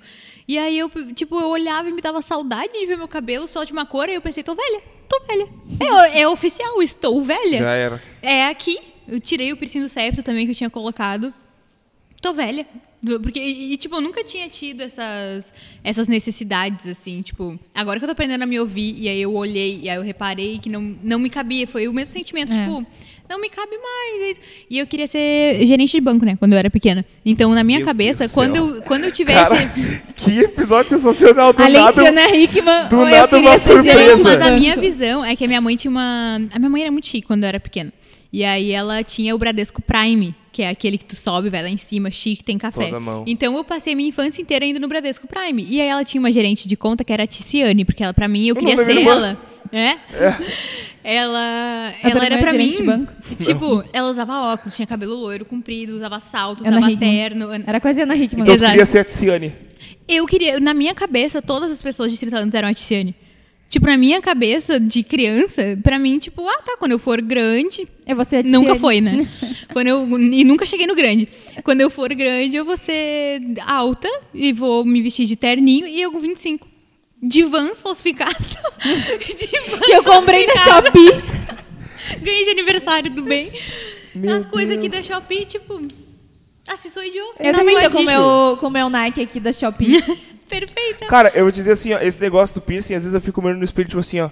E aí eu, tipo, eu olhava e me dava saudade de ver meu cabelo só de uma cor, e eu pensei, tô velha, tô velha. É, é oficial, estou velha.
Já era.
É aqui. Eu tirei o piercing do septo também que eu tinha colocado. Tô velha. Porque, e, tipo, eu nunca tinha tido essas, essas necessidades, assim, tipo, agora que eu tô aprendendo a me ouvir, e aí eu olhei, e aí eu reparei que não, não me cabia, foi o mesmo sentimento,
É.
tipo, não me cabe mais. é. E eu queria ser gerente de banco, né, quando eu era pequena. Então, na minha
Meu
cabeça, quando eu, quando eu tivesse...
Cara, que episódio sensacional do
Além
nada.
de Ana Hickman,
do nada uma surpresa.
Mas a minha visão é que a minha mãe tinha uma. A minha mãe era muito chique quando eu era pequena. E aí ela tinha o Bradesco Prime, que é aquele que tu sobe, vai lá em cima, chique, tem café.
Toda mão.
Então eu passei minha infância inteira indo no Bradesco Prime. E aí ela tinha uma gerente de conta que era a Ticiane, porque ela, pra mim, eu
O
queria ser ela. É? Ela,
Eu
ela
também
era pra mim.
gerente de banco.
Tipo, ela usava óculos, tinha cabelo loiro, comprido, usava salto,
Ana
usava
Hickman.
terno.
Era quase Ana Hickman.
Então tu
Exato.
queria ser a Tiziane.
Eu queria, na minha cabeça, todas as pessoas de 30 anos eram a Tiziane. Tipo, na minha cabeça de criança, pra mim, tipo, ah, tá, quando eu for grande.
É você
Nunca foi, né? quando eu, e nunca cheguei no grande. Quando eu for grande, eu vou ser alta e vou me vestir de terninho e eu com 25. De vans falsificado. de vans
Que eu comprei na. Shopee.
Ganhei de aniversário do bem.
Meu
As coisas aqui da. Shopee, tipo. Ah, se sou idiota.
Eu
Não,
também tô com o meu, com o meu Nike aqui da Shopee.
Perfeita.
Cara, eu vou dizer assim, ó, esse negócio do piercing, às vezes eu fico olhando no espelho, tipo assim, ó.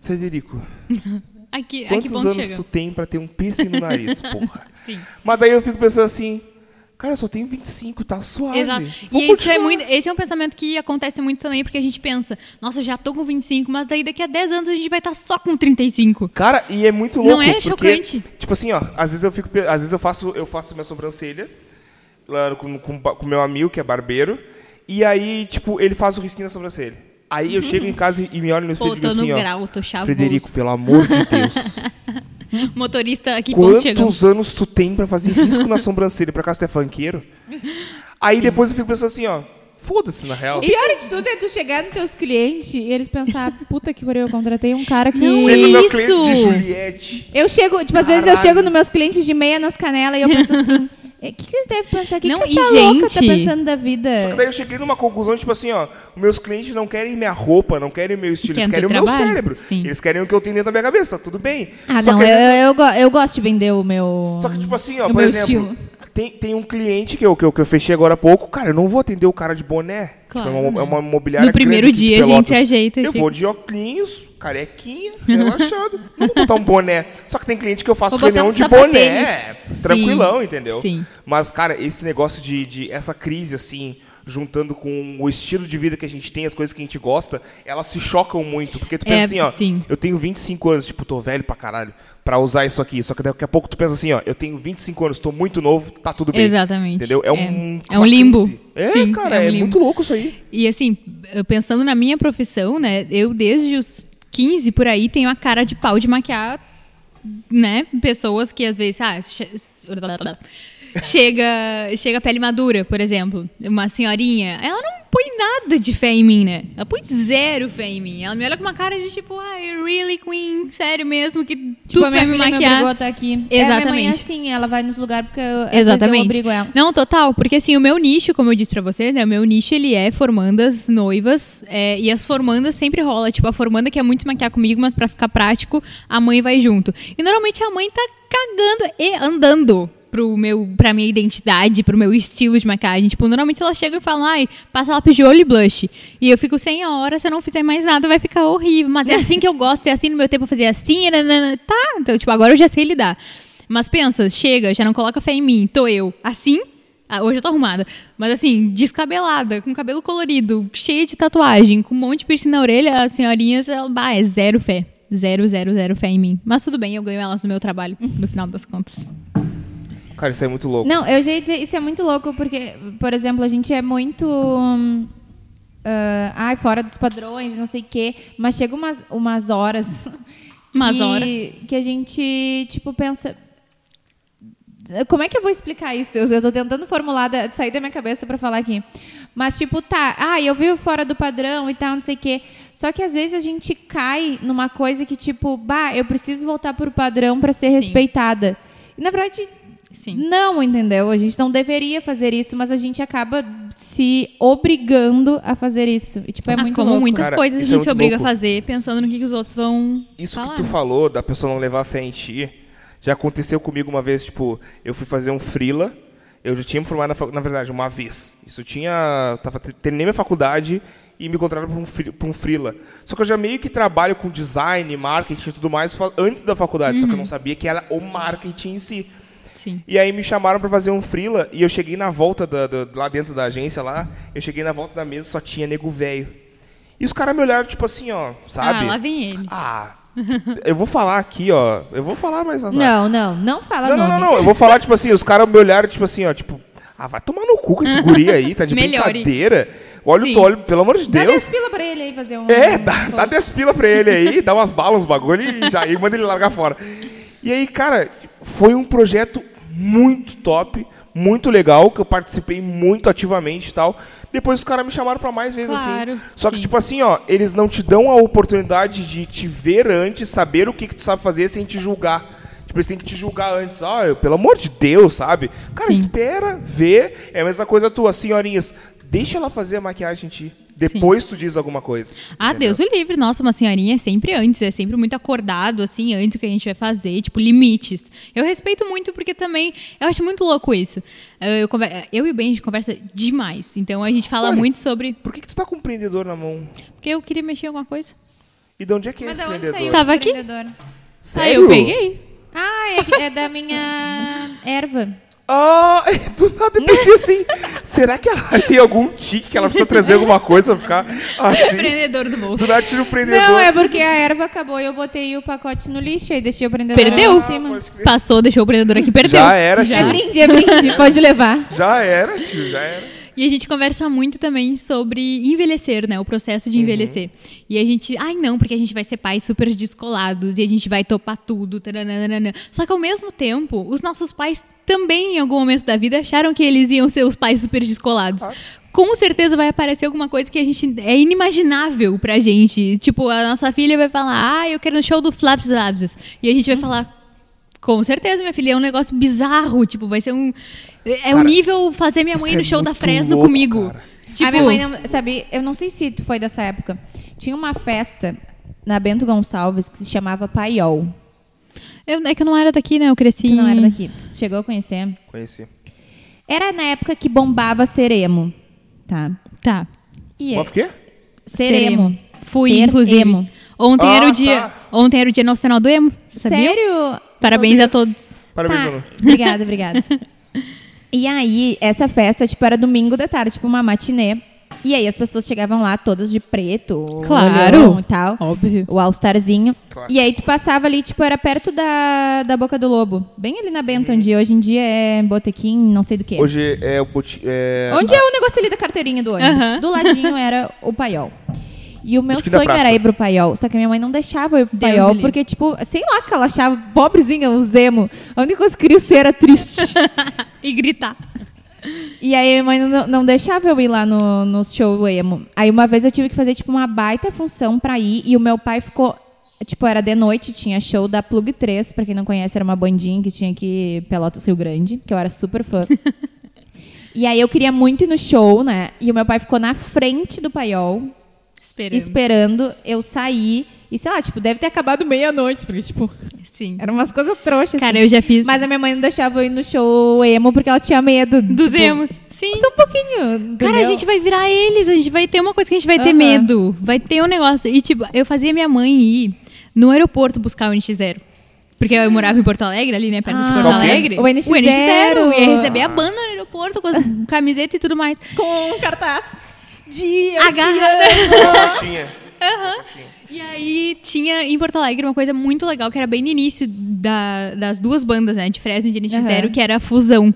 Federico,
Aqui, aqui
quantos
ponto
anos
chega.
tu tem pra ter um piercing no nariz, porra?
Sim.
Mas daí eu fico pensando assim, cara, eu só tenho 25, tá suave.
Exato.
Vou
E isso é muito, esse é um pensamento que acontece muito também, porque a gente pensa, nossa, eu já tô com 25, mas daí daqui a 10 anos a gente vai estar só com 35.
Cara, e é muito louco.
Não é
porque,
chocante?
Tipo assim, ó, às vezes eu fico. Às vezes eu faço, eu faço minha sobrancelha com com, com meu amigo, que é barbeiro. E aí, tipo, ele faz o risquinho na sobrancelha. Aí eu chego em casa e, me olho no espelho
Pô,
e digo
tô no
assim, ó.
grau, tô chavoso.
Frederico, pelo amor de Deus.
Motorista, aqui ponto chegamos.
quantos anos tu tem pra fazer risco na sobrancelha? Por acaso tu é funkeiro? Aí depois eu fico pensando assim, ó. Foda-se, na real.
O pior de tudo é tu chegar nos teus clientes e eles pensar, puta que pariu, eu contratei um cara que...
Não
Chega no meu cliente de Juliette.
Eu chego, tipo, às vezes eu
Caralho.
chego nos meus clientes de meia nas canelas e eu penso assim, o que, que eles devem pensar? O que,
Não,
que essa louca tá
gente-
pensando da vida?
Daí eu cheguei numa conclusão, tipo assim, ó, meus clientes não querem minha roupa, não querem meu estilo, eles
Querem
o meu cérebro.
Sim.
Eles querem o que eu tenho dentro da minha cabeça, tá tudo bem.
Ah,
Só
não,
que,
eu, eu, eu, go- eu gosto de vender o meu...
Só que, tipo assim, ó,
o
por exemplo,
estilo.
Tem, tem um cliente que eu, que, eu, que eu fechei agora há pouco, cara, eu não vou atender o cara de boné.
Claro,
tipo, é, uma, é uma imobiliária
No primeiro dia a gente ajeita
Eu
fica-
vou de óculos, carequinha, relaxado. não vou botar um boné. Só que tem cliente que eu faço
Vou
reunião
um
de boné.
sapatênis.
Tranquilão,
Sim,
entendeu?
sim.
Mas, cara, esse negócio de, de essa crise, assim, juntando com o estilo de vida que a gente tem, as coisas que a gente gosta, elas se chocam muito. Porque tu pensa
É,
assim, ó,
sim.
eu tenho 25 anos, tipo, tô velho pra caralho, pra usar isso aqui. Só que daqui a pouco tu pensa assim, ó, eu tenho 25 anos, tô muito novo, tá tudo bem.
Exatamente.
Entendeu? É um,
É um limbo.
crise. É,
Sim,
cara,
é um
é, muito louco isso aí.
E assim, pensando na minha profissão, né? Eu desde os 15 por aí tenho a cara de pau de maquiar, né? Pessoas que às vezes, ah, chega, chega a pele madura, por exemplo, uma senhorinha, ela não põe nada de fé em mim, né? Ela põe zero fé em mim.Ela me olha com uma cara de tipo, ah, really queen, sério mesmo que tu
Tipo, minha
me
me
maquiar?
a estar aqui. É, a minha mãe é
Exatamente.
assim, ela vai nos lugares porque eu,
Exatamente.
eu obrigo ela.
Não, total, porque assim, o meu nicho, como eu disse pra vocês, né, o meu nicho ele é formandas, noivas, é, e as formandas sempre rola, tipo, a formanda quer muito se maquiar comigo, mas pra ficar prático, a mãe vai junto. E normalmente a mãe tá cagando e andando pro meu, pra minha identidade, pro meu estilo de maquiagem. Tipo, normalmente ela chega e fala, ai, passa lápis de olho e blush. E eu fico sem a hora, se eu não fizer mais nada, vai ficar horrível. Mas é assim que eu gosto, é assim no meu tempo eu assim, nanana. tá, então, tipo, agora eu já sei lidar. Mas pensa, chega, já não coloca fé em mim, tô eu. Assim, ah, hoje eu tô arrumada. Mas assim, descabelada, com cabelo colorido, cheia de tatuagem, com um monte de piercing na orelha, as senhorinhas, ela, bah, é zero fé. Zero, zero, zero fé em mim. Mas tudo bem, eu ganho elas no meu trabalho, no final das contas.
Cara, isso é muito louco.
Não, eu já ia dizer, isso é muito louco, porque, por exemplo, a gente é muito. hum, ah, ai, fora dos padrões, não sei o quê. Mas chega umas, umas horas.
Umas
que,
horas.
Que a gente, tipo, pensa. Como é que eu vou explicar isso? Eu, eu tô tentando formular, da, sair da minha cabeça pra falar aqui. Mas, tipo, tá, ah, eu vi o fora do padrão e tal, não sei o quê. Só que às vezes a gente cai numa coisa que, tipo, bah, eu preciso voltar pro padrão pra ser
Sim.
respeitada. E, na verdade,
Sim.
não, entendeu? A gente não deveria fazer isso, mas a gente acaba se obrigando a fazer isso. E, tipo, é
Ah,
muito
como
louco.
muitas
Cara,
coisas a
é
gente se
muito
obriga
louco.
a fazer, pensando no que, que os outros vão
Isso
falar.
que tu falou da pessoa não levar fé em ti, já aconteceu comigo uma vez, tipo, eu fui fazer um frila, eu já tinha me formado, na, na verdade, uma vez. Isso tinha, tava, terminei minha faculdade e me contrataram para um, pra um frila. Só que eu já meio que trabalho com design, marketing e tudo mais antes da faculdade, só que eu não sabia que era o marketing em si.
Sim.
E aí me chamaram pra fazer um frila e eu cheguei na volta da, da- lá dentro da agência lá, eu cheguei na volta da mesa só tinha nego velho. E os caras me olharam tipo assim, ó, sabe?
Ah, lá vem ele.
Ah, eu vou falar aqui, ó. Eu vou falar mais azar.
Não, não, não fala
não, não, não, não. Eu vou falar, tipo assim, os caras me olharam, tipo assim, ó, tipo, ah, vai tomar no cu com esse guri aí, tá de brincadeira. Olha
Sim.
o Tolho, pelo amor de
Dá
Deus.
10 pila pra ele aí fazer um.
É,
um
dá, dá 10 pila pra ele aí, dá umas balas, uns bagulho e já e manda ele largar fora. E aí, cara, foi um projeto muito top, muito legal, que eu participei muito ativamente e tal. Depois os caras me chamaram pra mais vezes
Claro,
assim. Só que,
sim.
tipo assim, ó, eles não te dão a oportunidade de te ver antes, saber o que, que tu sabe fazer sem te julgar. Tipo, eles têm que te julgar antes. Ah, eu- pelo amor de Deus, sabe? Cara,
Sim.
espera, vê. É a mesma coisa tua, senhorinhas. Deixa ela fazer a maquiagem em ti. Depois tu diz alguma coisa.
Ah,
entendeu?
Deus o livre. Nossa, uma senhorinha é sempre antes, é sempre muito acordado, assim, antes do que a gente vai fazer, tipo, limites. Eu respeito muito porque também, eu acho muito louco isso. Eu, conver- eu e o Ben, a gente conversa demais. Então a gente fala
Olha.
muito sobre.
Por que, que tu tá com um prendedor na mão?
Porque eu queria mexer em alguma coisa.
E de onde é que é
Mas
esse prendedor?
saiu
Tava aqui?
prendedor?
Aí
Sério?
eu peguei.
Ah, é, que- é da minha erva.
Ah, do nada eu pensei assim. será que ela tem algum tique que ela precisa trazer alguma coisa pra ficar assim?
Prendedor do bolso.
Do nada tira o prendedor.
Não, é porque a erva acabou e eu botei o pacote no lixo e deixei o prendedor
Perdeu?
lá em cima.
crer.
Passou, deixou o prendedor aqui, perdeu.
Já era,
É
tio.
brinde, é brinde, pode levar.
Já era, tio, já era.
E a gente conversa muito também sobre envelhecer, né? O processo de envelhecer. E a gente, ai não, porque a gente vai ser pais super descolados e a gente vai topar tudo. taranana. Só que ao mesmo tempo, os nossos pais também, em algum momento da vida, acharam que eles iam ser os pais super descolados.
Claro.
Com certeza vai aparecer alguma coisa que a gente é inimaginável pra gente. Tipo, a nossa filha vai falar, ah, eu quero no show do Flaps Labs. E a gente vai falar, com certeza, minha filha, é um negócio bizarro. Tipo, vai ser um. É um
Cara,
nível fazer minha mãe no
é
show da
muito
Fresno
louco,
comigo.
cara.
Tipo,
a minha mãe não, sabe, eu não sei se tu foi dessa época. Tinha uma festa na Bento Gonçalves que se chamava Paiol.
eu, é que eu não era daqui, né? Eu cresci.
Tu não era daqui. Tu chegou a conhecer?
Conheci.
Era na época que bombava ser emo, tá?
Tá.
E é,
Qual foi o quê?
ser emo.
Fui,
Ser
inclusive.
emo.
Ontem
Ah,
era o dia.
tá.
Ontem era o dia nacional do emo. Sabia?
Sério?
Parabéns a todos.
Parabéns,
Tá,
Manu.
Obrigada, obrigada. e aí, essa festa, tipo, era domingo de tarde, tipo uma matinê. E aí as pessoas chegavam lá todas de preto,
Claro.
e tal.
Óbvio.
O All-Starzinho. E aí tu passava ali, tipo, era perto da, da Boca do Lobo. Bem ali na Benta, onde hoje em dia é Botequim, não sei do que.
Hoje é o boti... é...
Onde é o negócio ali da carteirinha do ônibus? Do ladinho era o paiol. E o meu sonho era ir pro paiol. Só que a minha mãe não deixava eu ir pro
Deus
paiol,
livre.
porque, tipo, sei lá que ela achava pobrezinha, o Zemo. A única coisa que eu queria ser era triste.
E gritar.
e aí a minha mãe não, não deixava eu ir lá no, no show emo. Aí uma vez eu tive que fazer, tipo, uma baita função pra ir. E o meu pai ficou. Tipo, era de noite, tinha show da Plug 3, pra quem não conhece, era uma bandinha que tinha aqui Pelotas Rio Grande, que eu era super fã. e aí eu queria muito ir no show, né? E o meu pai ficou na frente do paiol,
Esperando.
esperando eu sair. E sei lá, tipo, deve ter acabado meia-noite, porque, tipo,
Sim.
eram umas coisas trouxas.
Cara,
assim.
eu já fiz
Mas a minha mãe não deixava eu ir no show emo porque ela tinha medo.
dos
tipo,
emos. Sim.
Só um pouquinho.
Cara, a
entendeu?
gente vai virar eles, a gente vai ter uma coisa que a gente vai ter medo. Vai ter um negócio. E, tipo, eu fazia minha mãe ir no aeroporto buscar o NX0. Porque eu morava em Porto Alegre, ali, né, perto de
Ah.
Porto
Buscar o quê?
Alegre.
O NX0.
O NX0. Ia receber a banda no aeroporto com as camiseta e tudo mais.
Com um cartaz. De
Agarrada.
Caixinha.
E aí tinha em Porto Alegre uma coisa muito legal, que era bem no início da- das duas bandas, né? De Fresno e de NX0,
Aham.
que era a fusão.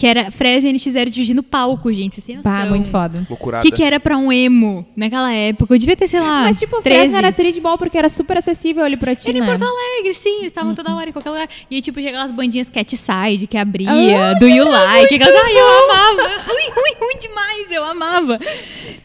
Que era Fresno e NX0 dividindo palco, gente. Vocês têm noção?
Pá, muito foda.
Loucurada.
O que, que era pra um emo naquela época? Eu devia ter, sei lá.
Mas, tipo, o
13.
Fresno era tri de bom porque era super acessível ali pra ti,
Era em
né?
Porto Alegre, sim, eles estavam toda hora em qualquer lugar. E aí, tipo, chegavam as bandinhas Cat Side, que abria,
Ah,
do You Like, aquelas, ai, eu amava. Ruim, ruim, ruim demais, eu amava.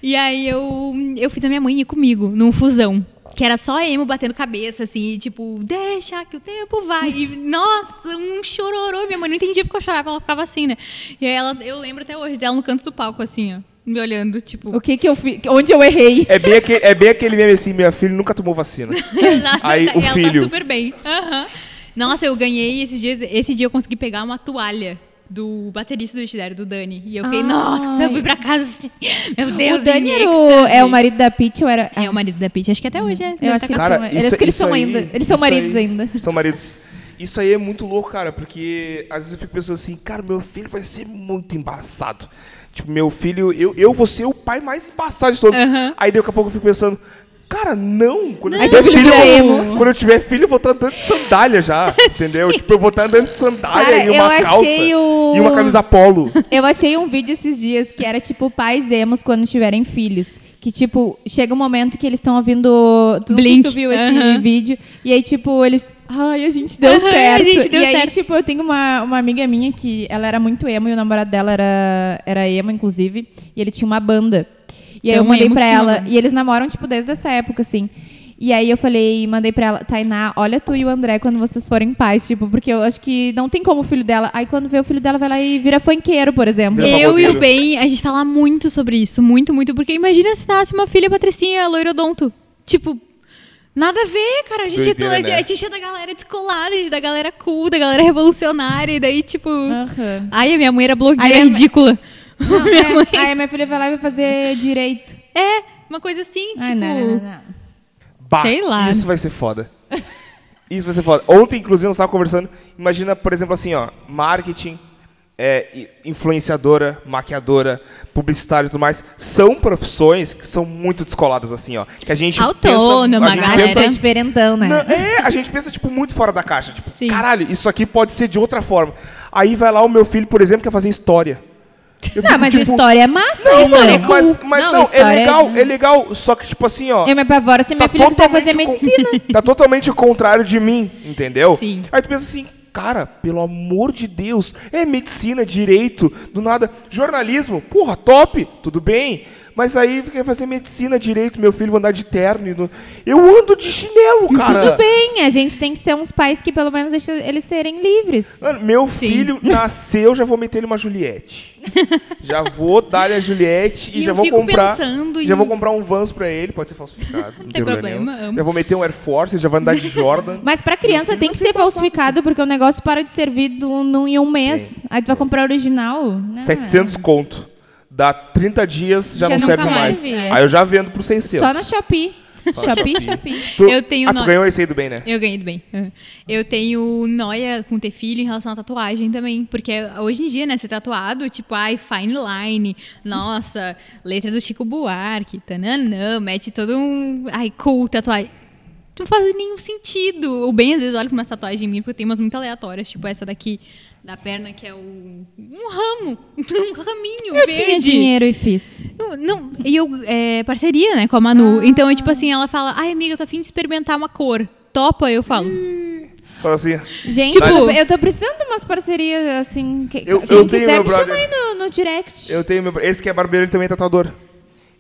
E aí eu, eu fiz a minha mãe ir comigo, num fusão. Que era só emo batendo cabeça, assim, e, tipo, deixa que o tempo vai. E, nossa, um chororô. Minha mãe não entendia porque eu chorava, ela ficava assim, né? E aí ela, eu lembro até hoje dela no canto do palco, assim, ó, me olhando, tipo.
O que que eu fiz? Onde eu errei?
É bem, aquele, é bem aquele meme assim, minha filha nunca tomou vacina.
Exato.
Aí, o
ela
filho.
tá super bem. Aham. Nossa, eu ganhei esses dias. Esse dia eu consegui pegar uma toalha do baterista do NX0, do Dani. E eu fiquei,
Ai.
nossa, eu fui pra casa assim. Meu Deus,
o Dani era o, é o marido da Peach ou era...
É o marido da Peach. Acho que até hoje é.
Eu acho que eles
Cara,
são,
isso,
eles, que eles são
aí-
ainda. Eles são maridos
aí-
ainda.
São maridos. Isso aí é muito louco, cara, porque às vezes eu fico pensando assim, cara, meu filho vai ser muito embaçado. Tipo, meu filho, eu, eu vou ser o pai mais embaçado de todos.
Aham.
Aí daqui a pouco eu fico pensando, cara, não. Quando,
Aí
eu, tiver
filho
eu- quando eu tiver filho, eu vou estar andando de sandália já, entendeu? Tipo, eu vou estar andando de sandália
Cara,
e uma calça
achei o-
e uma camisa polo.
Eu achei um vídeo esses dias que era tipo pais emos quando tiverem filhos. Que, tipo, chega um momento que eles estão ouvindo. Tu, não
Blink.
tu viu esse
Aham.
vídeo. E aí, tipo, eles. Ai, a gente deu
Aham,
certo.
a gente deu
e aí,
certo.
tipo, eu tenho uma, uma amiga minha que ela era muito emo e o namorado dela era, era emo, inclusive. E ele tinha uma banda. E aí eu mandei
uma
ela.
banda.
E eles namoram, tipo, desde essa época, assim. E aí eu falei, mandei pra ela, Tainá, olha tu e o André quando vocês forem pais, tipo, porque eu acho que não tem como o filho dela. Aí quando vê o filho dela, vai lá e vira funkeiro, por exemplo.
Vira
Eu e o Ben, a gente fala muito sobre isso. Muito, muito. Porque imagina se nasce uma filha patricinha loirodonto. Tipo. Nada a ver, cara. A gente, é,
Doideira,
to-
né?
a gente é da galera descolada, a gente é da galera cool, da galera revolucionária. E daí, tipo. Ai, a minha mãe era blogueira
a-
ridícula.
Não,
minha
é,
mãe.
Aí a minha filha vai lá e vai fazer direito.
É, uma coisa assim, tipo.
Ai, não, não, não.
Bah,
Sei lá.
Isso vai ser foda. Isso vai ser foda. Ontem, inclusive, nós estávamos conversando. Imagina, por exemplo, assim, ó, marketing, é, influenciadora, maquiadora, publicitário e tudo mais, são profissões que são muito descoladas, assim, ó. Que a gente
Autônoma,
pensa, a gente
galera.
pensa-
é diferentão, né?
Não, é, a gente pensa, tipo, muito fora da caixa. Tipo,
Sim.
caralho, isso aqui pode ser de outra forma. Aí vai lá o meu filho, por exemplo, quer fazer história. Eu
Tá,
fico,
mas
tipo,
história é massa,
Não,
história é
mano,
cool.
mas, mas não, é
história
legal, é legal. Só que, tipo assim, ó.
Eu me apavoro se minha
tá
filha quiser fazer medicina.
tá totalmente o contrário de mim, entendeu?
Sim.
Aí tu pensa assim, cara, pelo amor de Deus, é medicina, direito, do nada. Jornalismo, porra, top, tudo bem. Mas aí quer fazer medicina, direito, meu filho vai andar de terno. e no- Eu ando de chinelo, cara.
Tudo bem, a gente tem que ser uns pais que pelo menos deixam eles serem livres.
Mano, meu filho nasceu, já vou meter ele uma Juliette. já vou dar ele a Juliette e,
E
já
eu
vou
fico
comprar.
pensando
Já
em-
vou comprar um Vans pra ele, pode ser falsificado. Não tem
problema, amo.
Já vou meter um Air Force, ele já vai andar de Jordan.
Mas pra criança tem que ser falsificado, porque o negócio para de servir do, num, em um mês. Aí tu vai comprar original. Não,
700 conto. Dá 30 dias, já,
Já
não serve
mais,
mais.
é.
Aí eu já vendo por 600.
Só na Shopee. Shopee, Shopee.
Tu,
Eu tenho
ah, tu
no-
ganhou esse aí do bem, né?
Eu ganhei do bem. Uhum. Eu tenho noia com ter filho em relação à tatuagem também. Porque hoje em dia, né, ser tatuado, tipo, ai, fine line, nossa, letra do Chico Buarque, tananã, mete todo um. Ai, cool, tatuagem. Não faz nenhum sentido. O bem, às vezes, olha pra uma tatuagem minha, porque eu tenho umas muito aleatórias, tipo essa daqui da perna, que é o, um ramo, um raminho
Eu
verde.
tinha dinheiro e fiz.
Não, não, e eu, é, parceria, né, com a Manu. Então, é tipo assim, ela fala, ai, amiga, eu tô afim de experimentar uma cor. Topa? Eu falo.
Fala assim.
Gente,
Tipo-
eu, tô, eu tô precisando de umas parcerias assim. Que,
Eu-
se
eu tenho
quiser,
meu
me chama aí no, no direct.
Eu tenho meu. Esse que é barbeiro, ele também é tatuador.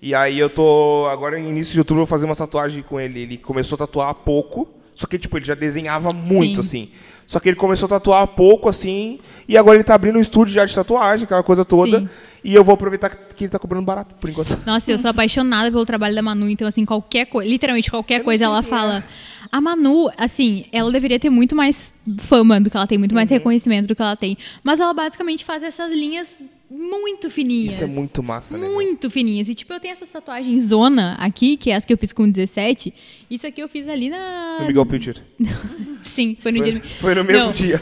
E aí eu tô. Agora, no início de outubro, eu vou fazer uma tatuagem com ele. Ele começou a tatuar há pouco. Só que, tipo, ele já desenhava muito,
Sim.
assim. Só que ele começou a tatuar há pouco, assim. E agora ele tá abrindo um estúdio já de tatuagem, aquela coisa toda.
Sim.
E eu vou aproveitar que ele tá cobrando barato, por enquanto.
Nossa, eu sou apaixonada pelo trabalho da Manu, então, assim, qualquer coisa, literalmente qualquer coisa, ela fala. A Manu, assim, ela deveria ter muito mais fama do que ela tem, muito
Uhum.
mais reconhecimento do que ela tem. Mas ela basicamente faz essas linhas muito fininhas.
Isso é muito massa, né?
Muito fininhas. E, tipo, eu tenho essas tatuagens zona aqui, que é as que eu fiz com 17. Isso aqui eu fiz ali na.
No Miguel Pilcher.
Sim, foi no
Foi,
dia.
foi no mesmo
Não,
dia.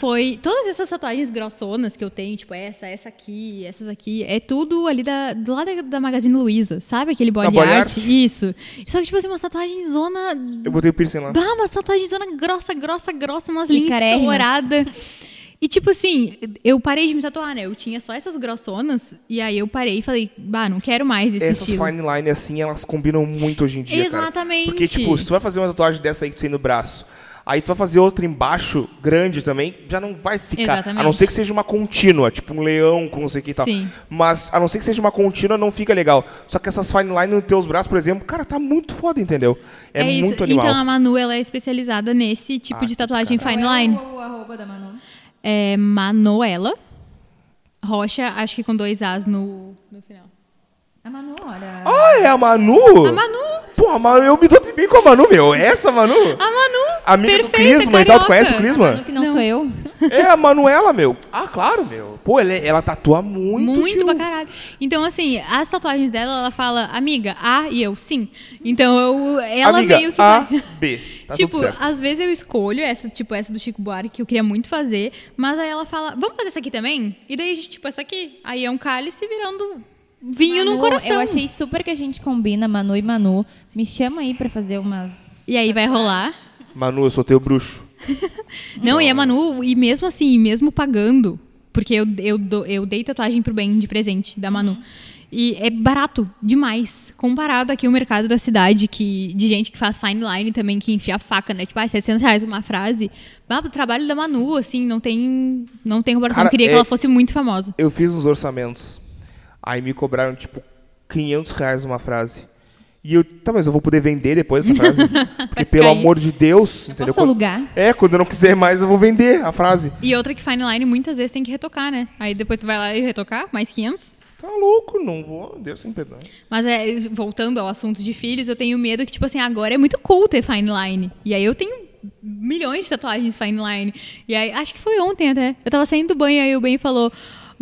Foi. Todas essas tatuagens grossonas que eu tenho, tipo, essa, essa aqui, essas aqui, é tudo ali da, do lado da, da Magazine Luiza, sabe? Aquele body,
body
art.
art?
Isso. Só que, tipo assim, umas tatuagens zona.
Eu botei o piercing lá.
Ah, umas tatuagens zona grossa, grossa, grossa, umas linhas douradas. E, tipo assim, eu parei de me tatuar, né? Eu tinha só essas grossonas, e aí eu parei e falei, bah, não quero mais esse
Essas
estilo.
fine line assim, elas combinam muito hoje em dia, cara.
Exatamente.
Porque, tipo, se tu vai fazer uma tatuagem dessa aí que tu tem no braço, aí tu vai fazer outra embaixo, grande também, já não vai ficar.
Exatamente.
A não ser que seja uma contínua, tipo um leão com não sei o que e tal.
Sim.
Mas, a não ser que seja uma contínua, não fica legal. Só que essas fine line nos teus braços, por exemplo, cara, tá muito foda, entendeu? É,
isso.
muito animal.
Então a Manu, ela é especializada nesse tipo
Ah,
de tatuagem
Qual
fine
é
line.
o, o arroba da Manu?
É Manoela Rocha, acho que com dois As no, no final.
A Manu, olha.
Ah, é a Manu?
A Manu,
Pô, a Manu, eu me dou bem com a Manu, meu. É essa Manu?
a Manu,
Amiga do
perfeita,
Clisma e tal, tu conhece o
A
Clisma?
Manu que não,
Não.
sou eu.
É a Manuela, meu. Ah, claro, meu. Pô, ela, é- ela tatua muito,
Muito
tio.
pra caralho. Então, assim, as tatuagens dela, ela fala, amiga, A e eu, sim. Então, eu, ela
Amiga,
meio que
A,
vai.
B. Tá
tipo,
tudo certo.
às vezes eu escolho essa, tipo, essa do Chico Buarque, que eu queria muito fazer, mas aí ela fala, vamos fazer essa aqui também? E daí, tipo, essa aqui. Aí é um cálice virando vinho
Manu,
no coração.
Eu achei super que a gente combina, Manu e Manu. Me chama aí pra fazer umas.
E aí vai rolar.
Manu, eu sou teu bruxo.
Não, e a Manu, e mesmo assim, mesmo pagando, porque eu, eu, eu dei tatuagem pro bem de presente da Manu. E é barato demais. Comparado aqui ao mercado da cidade, que, de gente que faz fine line também, que enfia a faca, né? Tipo, ah, 700 reais uma frase. Ah, o trabalho da Manu, assim, não tem, não tem comparação.
Cara,
eu queria que
é-
ela fosse muito famosa.
Eu fiz uns orçamentos. Aí me cobraram, tipo, 500 reais uma frase. E eu, tá, mas eu vou poder vender depois essa frase? Porque, pelo
aí.
amor de Deus, entendeu?
Posso
Quando-
alugar?
É, quando eu não quiser mais, eu vou vender a frase.
E outra que fine line muitas vezes tem que retocar, né? Aí depois tu vai lá e retocar, mais 500.
Tá louco, não vou. Deus sem perdão.
Mas é, voltando ao assunto de filhos, eu tenho medo que, tipo assim, agora é muito cool ter fine line. E aí eu tenho milhões de tatuagens fine line. E aí, acho que foi ontem até. Eu tava saindo do banho, aí o Ben falou.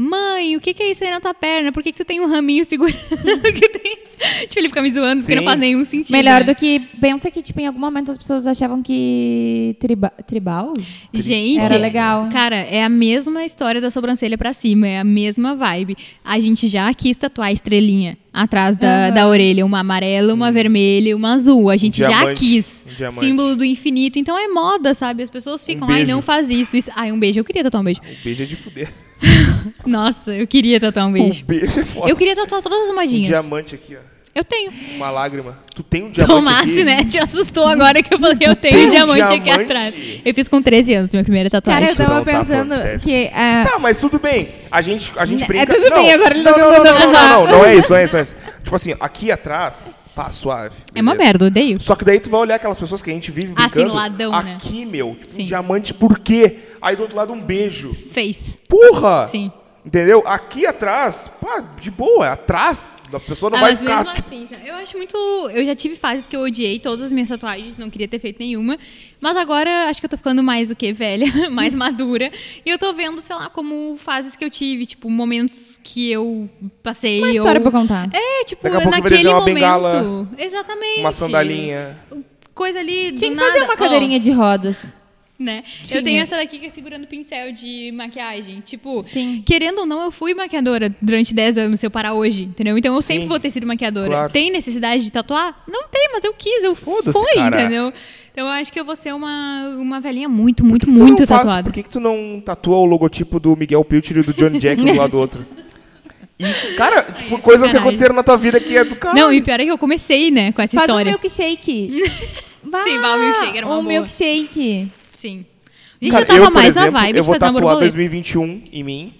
Mãe, o que, que é isso aí na tua perna? Por que, que tu tem um raminho segurando? que tem... Tipo, ele fica me zoando porque não faz nenhum sentido.
Melhor
né?
do que. Pensa que, tipo, em algum momento as pessoas achavam que. Triba, tribal?
Gente,
Era legal.
Cara, é a mesma história da sobrancelha pra cima, é a mesma vibe. A gente já quis tatuar a estrelinha atrás da,
Aham.
da orelha, uma amarela, uma vermelha e uma azul. A gente já
Diamante.
quis.
Um diamante.
Símbolo do infinito. Então é moda, sabe? As pessoas ficam, ai,
beijo.
não faz isso, isso. Ai, um beijo. Eu queria tatuar um beijo.
O beijo é de fuder.
Nossa, eu queria tatuar um beijo.
O beijo é foda.
Eu queria tatuar todas as
Um
moedinhas.
diamante aqui, ó.
Eu tenho.
Uma lágrima. Tu tem um diamante
Tomasse,
aqui?
né? Te assustou agora que eu falei, eu tenho
um
um diamante, aqui
diamante?
atrás. Eu fiz com 13 anos, minha primeira tatuagem.
Cara, eu tava
tá
pensando
sério.
que. ah,
Tá, mas tudo bem. A gente, a gente
É
brinca...
tudo
não,
bem, agora ele
não,
tá
não, não, não, não, não, não, não é isso, não é isso, não é isso. Tipo assim, aqui atrás, pá, suave.
É uma
beleza.
merda, odeio.
Só que daí tu vai olhar aquelas pessoas que a gente vive
Ah,
brincando.
sim, ladão, né?
aqui, meu, tipo, um diamante por quê? Aí do outro lado um beijo.
Fez.
Porra!
Sim.
Entendeu? Aqui atrás, pá, de boa, atrás, a pessoa não
Ah,
vai
mas
ficar.
mesmo assim, eu acho muito. Eu já tive fases que eu odiei todas as minhas tatuagens, não queria ter feito nenhuma. Mas agora acho que eu tô ficando mais do que velha, mais madura. E eu tô vendo, sei lá, como fases que eu tive, tipo, momentos que eu passei.
Uma história
ou...
pra contar.
É, tipo,
Daqui a pouco
naquele
uma
momento.
bengala,
Exatamente.
uma sandalinha.
Coisa ali. do
Tinha que
nada.
fazer uma cadeirinha de rodas.
Né?
Tinha.
Eu tenho essa daqui que é segurando pincel de maquiagem. Tipo,
Sim.
querendo ou não, eu fui maquiadora durante 10 anos, se eu parar hoje, entendeu? Então eu sempre
Sim.
vou ter sido maquiadora.
Claro.
Tem necessidade de tatuar? Não tem, mas eu quis, eu fui,
cara.
entendeu? Então eu acho que eu vou ser uma, uma velhinha muito, muito,
não
muito
faz-
tatuada.
Por que, que tu não tatua o logotipo do Miguel Pilcher e do Johnny Jack um do lado do outro? Isso, cara, tipo,
Ai,
coisas que aconteceram na tua vida que é do cara.
Não, e pior é que eu comecei, né, com essa
Faz um
história.
milkshake.
Sim, vai, o milkshake era uma
Um
boa.
milkshake.
Sim. Gente,
Cara,
eu tava
eu, por
mais
exemplo,
na vibe
eu
de
vou
fazer uma
tatuar
borboleta.
2021 em mim,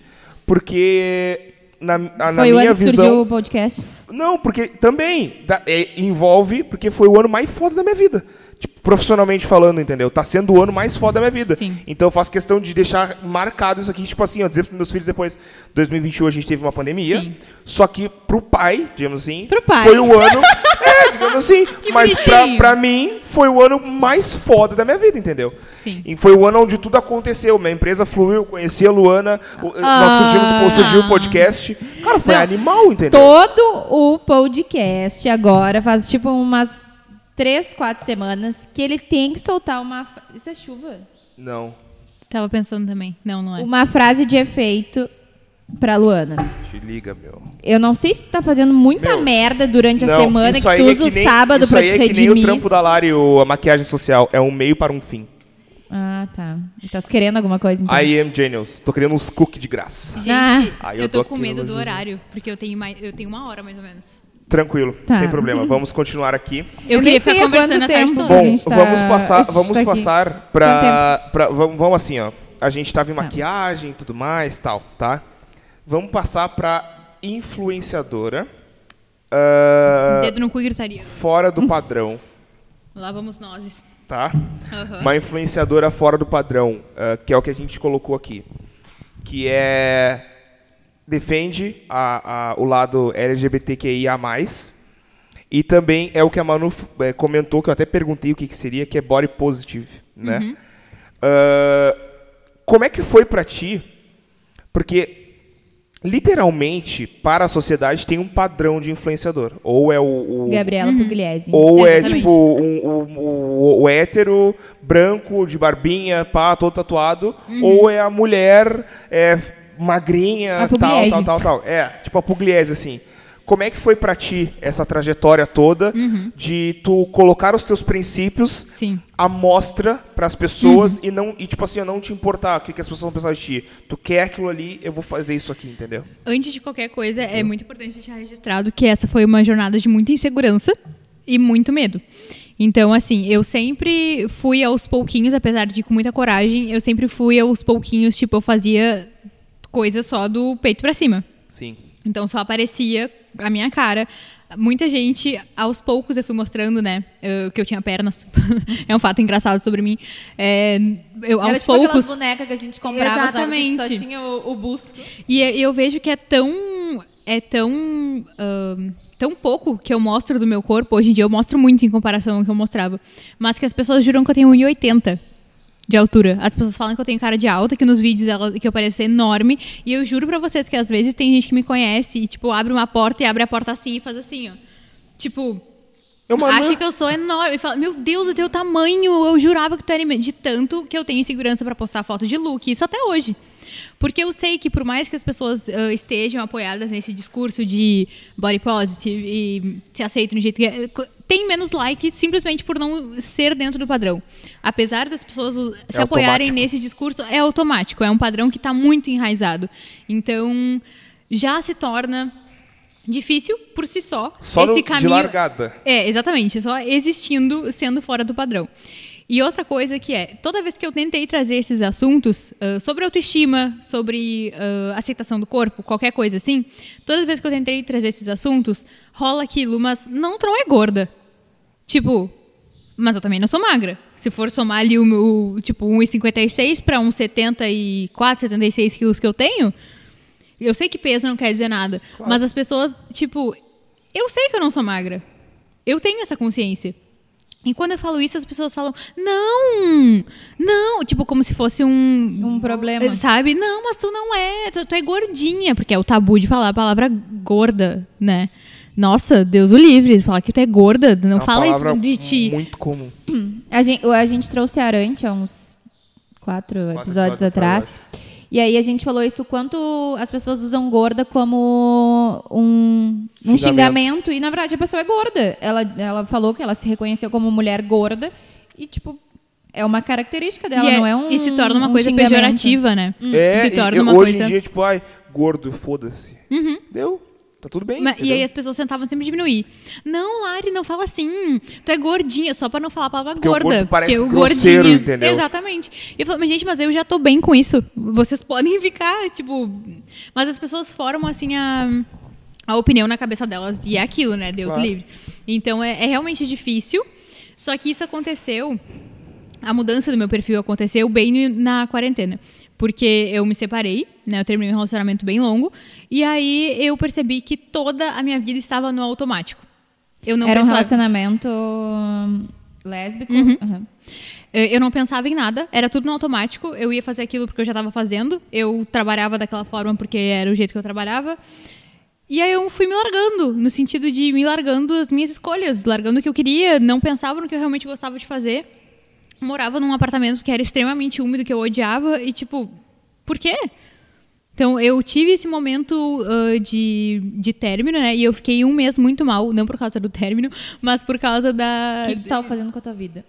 porque na, na
Foi o
minha
ano que
visão...
surgiu o podcast.
Não, porque também da- é, envolve, porque foi o ano mais foda da minha vida. Tipo, profissionalmente falando, entendeu? Tá sendo o ano mais foda da minha vida.
Sim.
Então eu faço questão de deixar marcado isso aqui, tipo assim, ó, dizer pros meus filhos depois, 2021 a gente teve uma pandemia,
Sim.
só que pro pai, digamos assim,
Pro pai.
foi o ano, é, digamos assim, mas pra, pra mim foi o ano mais foda da minha vida, entendeu?
Sim.
E foi o ano onde tudo aconteceu. Minha empresa fluiu, eu conheci a Luana, o- nós
Ah.
surgimos, surgiu o podcast. Cara, foi
Não,
animal, entendeu?
Todo o podcast agora faz tipo umas três, quatro semanas que ele tem que soltar uma. Isso é chuva?
Não.
Tava pensando também. Não, não é.
Uma frase de efeito pra Luana.
Te liga, meu.
Eu não sei se tu tá fazendo muita
Meu,
merda durante a
Não,
semana, que tu
é
usa o
nem-
sábado
isso
pra
aí
te
é que nem
redimir.
o trampo da Lari, o- a maquiagem social. É um meio para um fim.
Ah, tá. Tá querendo alguma coisa então?
I am genius. Tô querendo uns cookies de graça.
Gente,
Ah.
Eu
eu
tô
tô com medo do horário, porque eu tenho, mais, eu tenho uma hora mais ou menos.
Tranquilo,
Tá.
sem problema. Vamos continuar aqui.
Eu,
Eu
queria ficar conversando
quanto
a tarde
tempo.
Bom,
gente tá-
vamos passar, vamos
tá
passar pra, pra- vamos, vamos assim, ó. A gente tava em maquiagem e tudo mais, tal, tá? Vamos passar pra influenciadora. ah,
Dedo no cu e gritaria.
fora do padrão,
Lá vamos nós.
tá?
Aham.
Uma influenciadora fora do padrão, ah, que é o que a gente colocou aqui. Que é. Defende a- a- o lado LGBTQIA. E também é o que a Manu eh, comentou, que eu até perguntei o que, que seria, que é body positive. Né?
Uhum.
Ah, como é que foi pra ti? Porque literalmente, para a sociedade, tem um padrão de influenciador. Ou é o, o-
Gabriela Pugliese.
ou é
Exatamente.
tipo um- um- o, o hétero, branco, de barbinha, pá, todo tatuado,
Uhum.
ou é a mulher é, magrinha, tal, tal, tal, tal. É, tipo a Pugliese, assim. Como é que foi pra ti essa trajetória toda
Uhum.
de tu colocar os teus princípios
Sim.
à mostra pras pessoas
Uhum.
e não e tipo assim, não te importar o que, que as pessoas vão pensar de ti. Tu quer aquilo ali, eu vou fazer isso aqui, entendeu?
Antes de qualquer coisa, é muito importante deixar registrado que essa foi uma jornada de muita insegurança e muito medo. Então, assim, eu sempre fui aos pouquinhos, apesar de com muita coragem, eu sempre fui aos pouquinhos, tipo, eu fazia coisa só do peito pra cima.
Sim.
Então só aparecia a minha cara. Muita gente, aos poucos eu fui mostrando, né, eu- que eu tinha pernas. é um fato engraçado sobre mim. É, eu,
Era
aos
tipo aquelas
poucos.
bonecas que a gente comprava,
Exatamente.
sabe? Que só tinha o, o busto.
E eu- eu vejo que é tão. É tão. tão pouco que eu mostro do meu corpo. Hoje em dia eu mostro muito em comparação ao que eu mostrava. Mas que as pessoas juram que eu tenho 1,80 de altura. As pessoas falam que eu tenho cara de alta, que nos vídeos ela, que eu pareço enorme. E eu juro pra vocês que às vezes tem gente que me conhece e, tipo, abre uma porta e abre a porta assim e faz assim, ó. Tipo,
mano,
acha que eu sou enorme. E fala, meu Deus, o teu tamanho. Eu jurava que tu era. De tanto que eu tenho insegurança pra postar foto de look. Isso até hoje. Porque eu sei que por mais que as pessoas ah, estejam apoiadas nesse discurso de body positive e se aceitam do jeito que é, tem menos like simplesmente por não ser dentro do padrão. Apesar das pessoas us- se apoiarem
automático.
nesse discurso, é automático. É um padrão que está muito enraizado. Então, já se torna difícil por si só,
só
esse
no, de
caminho
largada.
é, exatamente. Só existindo, sendo fora do padrão. E outra coisa que é, toda vez que eu tentei trazer esses assuntos ah, sobre autoestima, sobre ah, aceitação do corpo, qualquer coisa assim, toda vez que eu tentei trazer esses assuntos, rola aquilo, mas não, não é gorda. Tipo, mas eu também não sou magra. Se for somar ali o meu, tipo, 1,56 para uns 74, 76 quilos que eu tenho, eu sei que peso não quer dizer nada. Mas as pessoas, tipo, eu sei que eu não sou magra. Eu tenho essa consciência. E quando eu falo isso, as pessoas falam, não, não, tipo, como se fosse um...
Um problema.
Sabe? Não, mas tu não é, tu, tu é gordinha, porque é o tabu de falar a palavra gorda, né? Nossa, Deus o livre, falar que tu é gorda, não
É uma
fala isso de ti.
Muito comum.
A gente, a gente trouxe a Arante há uns quatro, episódios
episódios
atrás. E aí a gente falou isso, quanto as pessoas usam gorda como um, um
Xingamento.
xingamento. E na verdade a pessoa é gorda. Ela, ela falou que ela se reconheceu como mulher gorda. E tipo, é uma característica dela,
e, é-
não é um
e se torna uma
um
coisa
xingamento.
pejorativa, né?
É,
se torna
e
uma
hoje
coisa...
em dia, tipo, ai, gordo, foda-se. Deu? Tá tudo bem.
Ma- e aí as pessoas tentavam sempre diminuir. Não, Lari, não fala assim. Tu é gordinha, só pra não falar a palavra
Porque o
gorda.
gordo parece
porque o
grosseiro,
gordinho.
entendeu?
Exatamente. E eu falo, mas gente, mas eu já tô bem com isso. Vocês podem ficar, tipo. Mas as pessoas formam assim a, a opinião na cabeça delas. E é aquilo, né? Deus
Claro.
livre. Então é, é realmente difícil. Só que isso aconteceu. A mudança do meu perfil aconteceu bem na quarentena. Porque eu me separei, né? Eu terminei um relacionamento bem longo. E aí eu percebi que toda a minha vida estava no automático. Eu não
Era um
pensava-
relacionamento lésbico.
Uhum. Eu eu não pensava em nada, era tudo no automático. Eu ia fazer aquilo porque eu já estava fazendo. Eu trabalhava daquela forma porque era o jeito que eu trabalhava. E aí eu fui me largando, no sentido de me largando as minhas escolhas, largando o que eu queria, não pensava no que eu realmente gostava de fazer. Morava num apartamento que era extremamente úmido, que eu odiava, e tipo, por quê? Então, eu tive esse momento ah, de, de término, né? E eu fiquei um mês muito mal, não por causa do término, mas por causa da.
O que, que tu tava fazendo com a tua vida?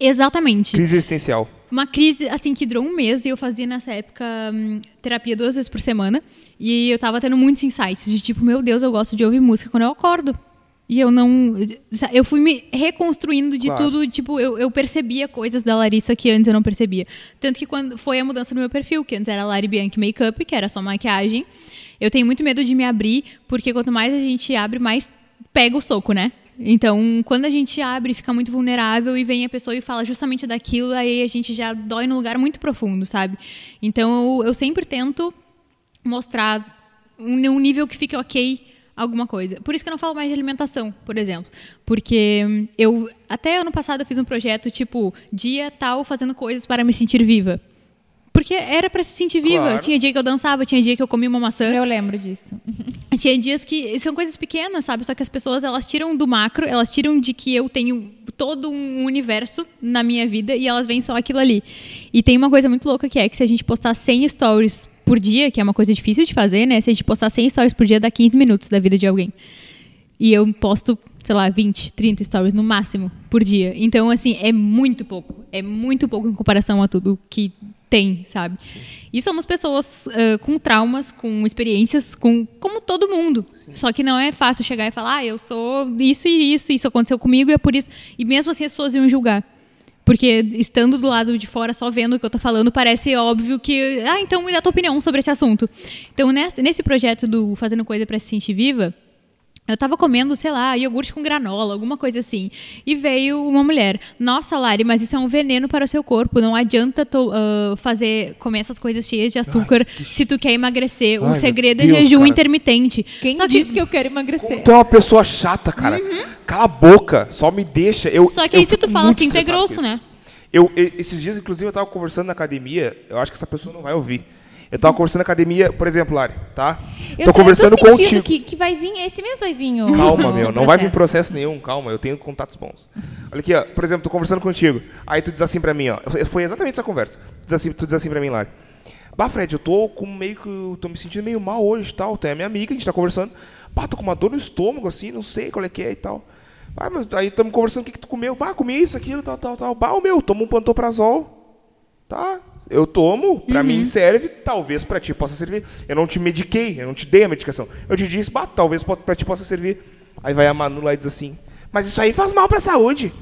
Exatamente.
Crise existencial.
Uma crise, assim, que durou um mês e eu fazia nessa época hum, terapia duas vezes por semana. E eu tava tendo muitos insights de tipo, meu Deus, eu gosto de ouvir música quando eu acordo. E eu não. Eu fui me reconstruindo de
Claro.
tudo. Tipo, eu, eu percebia coisas da Larissa que antes eu não percebia. Tanto que quando foi a mudança no meu perfil, que antes era Lari Bianchi Makeup, que era só maquiagem. Eu tenho muito medo de me abrir, porque quanto mais a gente abre, mais pega o soco, né? Então, quando a gente abre, fica muito vulnerável e vem a pessoa e fala justamente daquilo, aí a gente já dói num lugar muito profundo, sabe? Então, eu, eu sempre tento mostrar um, um nível que fique ok alguma coisa. Por isso que eu não falo mais de alimentação, por exemplo. Porque hum, eu, até ano passado, eu fiz um projeto tipo, dia tal, fazendo coisas para me sentir viva. Porque era para se sentir viva.
Claro.
Tinha dia que eu dançava, tinha dia que eu comia uma maçã.
Eu lembro disso.
Tinha dias que são coisas pequenas, sabe? Só que as pessoas elas tiram do macro, elas tiram de que eu tenho todo um universo na minha vida e elas veem só aquilo ali. E tem uma coisa muito louca que é que se a gente postar 100 stories por dia, que é uma coisa difícil de fazer, né? Se a gente postar 100 stories por dia, dá 15 minutos da vida de alguém. E eu posto, sei lá, 20, 30 stories no máximo por dia. Então, assim, é muito pouco. É muito pouco em comparação a tudo que tem, sabe? E somos pessoas ah, com traumas, com experiências, com como todo mundo. Só que não é fácil chegar e falar, ah, eu sou isso e isso, isso aconteceu comigo e é por isso. E mesmo assim as pessoas iam julgar. Porque estando do lado de fora, só vendo o que eu tô falando, parece óbvio que. Ah, então me dá tua opinião sobre esse assunto. Então, nesse projeto do Fazendo Coisa para Se Sentir Viva, eu tava comendo, sei lá, iogurte com granola, alguma coisa assim. E veio uma mulher. Nossa, Lari, mas isso é um veneno para o seu corpo. Não adianta tu, ah, fazer, comer essas coisas cheias de açúcar se tu quer emagrecer.
Ai,
o segredo é
Deus,
jejum
cara.
intermitente.
Quem
Só que-
disse que eu quero emagrecer?
Tu é uma pessoa chata, cara. Cala a boca, só me deixa. Eu,
Uhum. Só que aí se tu fala assim, tu é grosso, né?
Eu, esses dias, inclusive, eu tava conversando na academia, eu acho que essa pessoa não vai ouvir. Eu tava conversando na academia, por exemplo, Lari, tá?
Eu
tô conversando
eu tô sentindo
contigo.
que, que vai vir, esse mês vai vir o
Calma, meu, não vai vir processo nenhum, calma, eu tenho contatos bons. Olha aqui, ó, por exemplo, tô conversando contigo, aí tu diz assim pra mim, ó, foi exatamente essa conversa. Tu diz assim, tu diz assim pra mim, Lari, bah, Fred, eu tô com meio que, tô me sentindo meio mal hoje e tal, tu é minha amiga, a gente tá conversando, bah, tô com uma dor no estômago, assim, não sei qual é que é e tal. Ah, mas aí estamos conversando o que, que tu comeu, bah, comi isso, aquilo, tal, tal, tal, bah, o meu, toma um pantoprazol, tá? Eu tomo, pra
Uhum.
mim serve, talvez pra ti possa servir. Eu não te mediquei, eu não te dei a medicação. Eu te disse, bah, talvez pra ti possa servir. Aí vai a Manu lá e diz assim, mas isso aí faz mal pra saúde.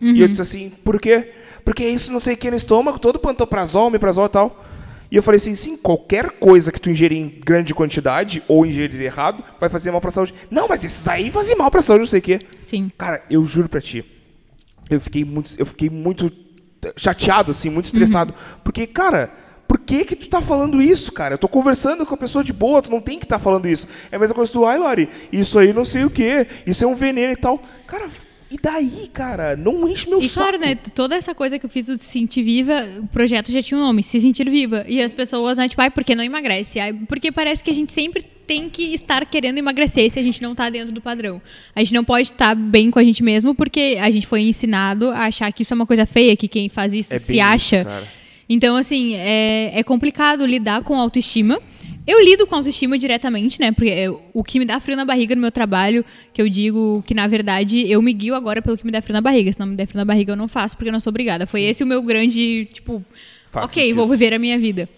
E
Uhum.
eu disse assim, por quê? porque é isso não sei o que no estômago, todo pantoprazol, omeprazol e tal. E eu falei assim, sim, qualquer coisa que tu ingerir em grande quantidade ou ingerir errado vai fazer mal pra saúde. Não, mas esses aí fazem mal pra saúde, não sei o quê.
Sim.
Cara, eu juro pra ti, eu fiquei muito, eu fiquei muito chateado, assim, muito estressado. Porque, cara, por que que tu tá falando isso, cara? Eu tô conversando com a pessoa de boa, tu não tem que estar tá falando isso. É a mesma coisa que tu, ai, Lori, isso aí não sei o quê, isso é um veneno e tal. Cara, e daí, cara? Não enche meu
E
saco.
claro, né, toda essa coisa que eu fiz do Se Sentir Viva, o projeto já tinha um nome, Se Sentir Viva. E as pessoas, né, tipo, ai, por que não emagrece? Ai, porque parece que a gente sempre tem que estar querendo emagrecer se a gente não tá dentro do padrão. A gente não pode estar bem com a gente mesmo porque a gente foi ensinado a achar que isso é uma coisa feia, que quem faz isso
É
se acha.
isso.
Então, assim, é, é complicado lidar com autoestima. Eu lido com autoestima diretamente, né? Porque o que me dá frio na barriga no meu trabalho, que eu digo que, na verdade, eu me guio agora pelo que me dá frio na barriga. Se não me der frio na barriga, eu não faço, porque eu não sou obrigada. Foi esse o meu grande, tipo,
Faz
ok,
sentido.
vou viver a minha vida.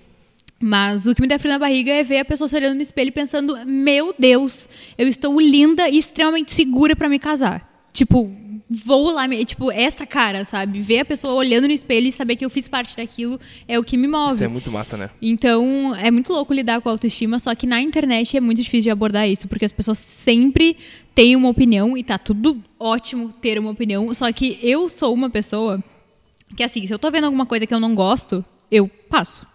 Mas o que me dá frio na barriga é ver a pessoa se olhando no espelho e pensando: Meu Deus, eu estou linda e extremamente segura pra me casar. Tipo, vou lá, tipo, essa cara, sabe? Ver a pessoa olhando no espelho e saber que eu fiz parte daquilo é o que me move.
Isso é muito massa, né?
Então, é muito louco lidar com a autoestima, só que na internet é muito difícil de abordar isso, porque as pessoas sempre têm uma opinião e tá tudo ótimo ter uma opinião, só que eu sou uma pessoa que assim, se eu tô vendo alguma coisa que eu não gosto, eu passo.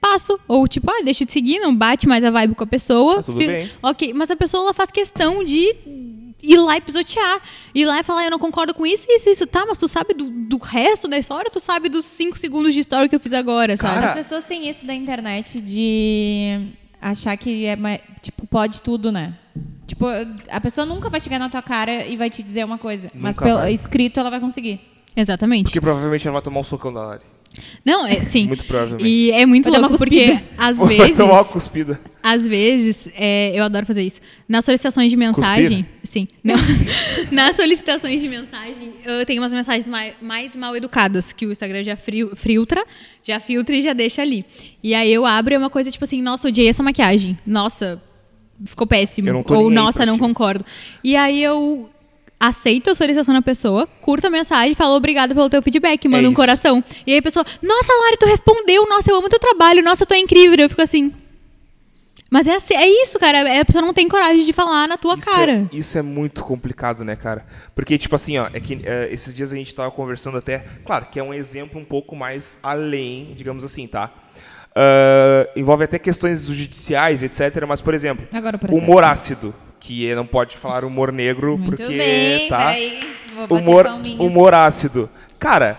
Passo, ou tipo, ah, deixa de seguir, não bate mais a vibe com a pessoa.
Tá tudo bem.
Ok, mas a pessoa ela faz questão de ir lá e pisotear. Ir lá e falar, eu não concordo com isso, isso, isso. Tá, mas tu sabe do, do resto da história, tu sabe dos cinco segundos de história que eu fiz agora, sabe?
Cara,
As pessoas têm isso da internet de achar que é mais, tipo, pode tudo, né? Tipo, a pessoa nunca vai chegar na tua cara e vai te dizer uma coisa. mas
Nunca
pelo
vai.
escrito ela vai conseguir.
Exatamente.
Porque provavelmente ela vai tomar um socão da Lari.
Não, é, sim.
Muito provavelmente.
E é muito
Vai
louco porque, às
Vai
vezes,
tomar uma cuspida.
às vezes, é, eu adoro fazer isso. Nas solicitações de mensagem, sim. Não, nas solicitações de mensagem, eu tenho umas mensagens mais, mais mal educadas que o Instagram já fri- filtra, já filtra e já deixa ali. E aí eu abro e é uma coisa tipo assim, nossa, odiei essa maquiagem. Nossa, ficou péssimo.
Eu não tô
Ou nossa, não
ti.
concordo. E aí eu aceito a solicitação da pessoa, curto a mensagem, falo obrigada pelo teu feedback, manda um
É isso.
coração. E aí a pessoa, nossa, Lari, tu respondeu, nossa, eu amo teu trabalho, nossa, tu é incrível. Eu fico assim. Mas é, assim, é isso, cara. é- A pessoa não tem coragem de falar na tua
Isso
cara.
É, isso é muito complicado, né, cara? Porque, tipo assim, ó, é que é, esses dias a gente tava conversando até. Claro, que é um exemplo um pouco mais além, digamos assim, tá? Ah, envolve até questões judiciais, etc. Mas, por exemplo,
Agora o processo.
humor ácido, que não pode falar humor negro,
Muito
porque.
bem,
tá?
peraí.
Humor, humor ácido. Cara,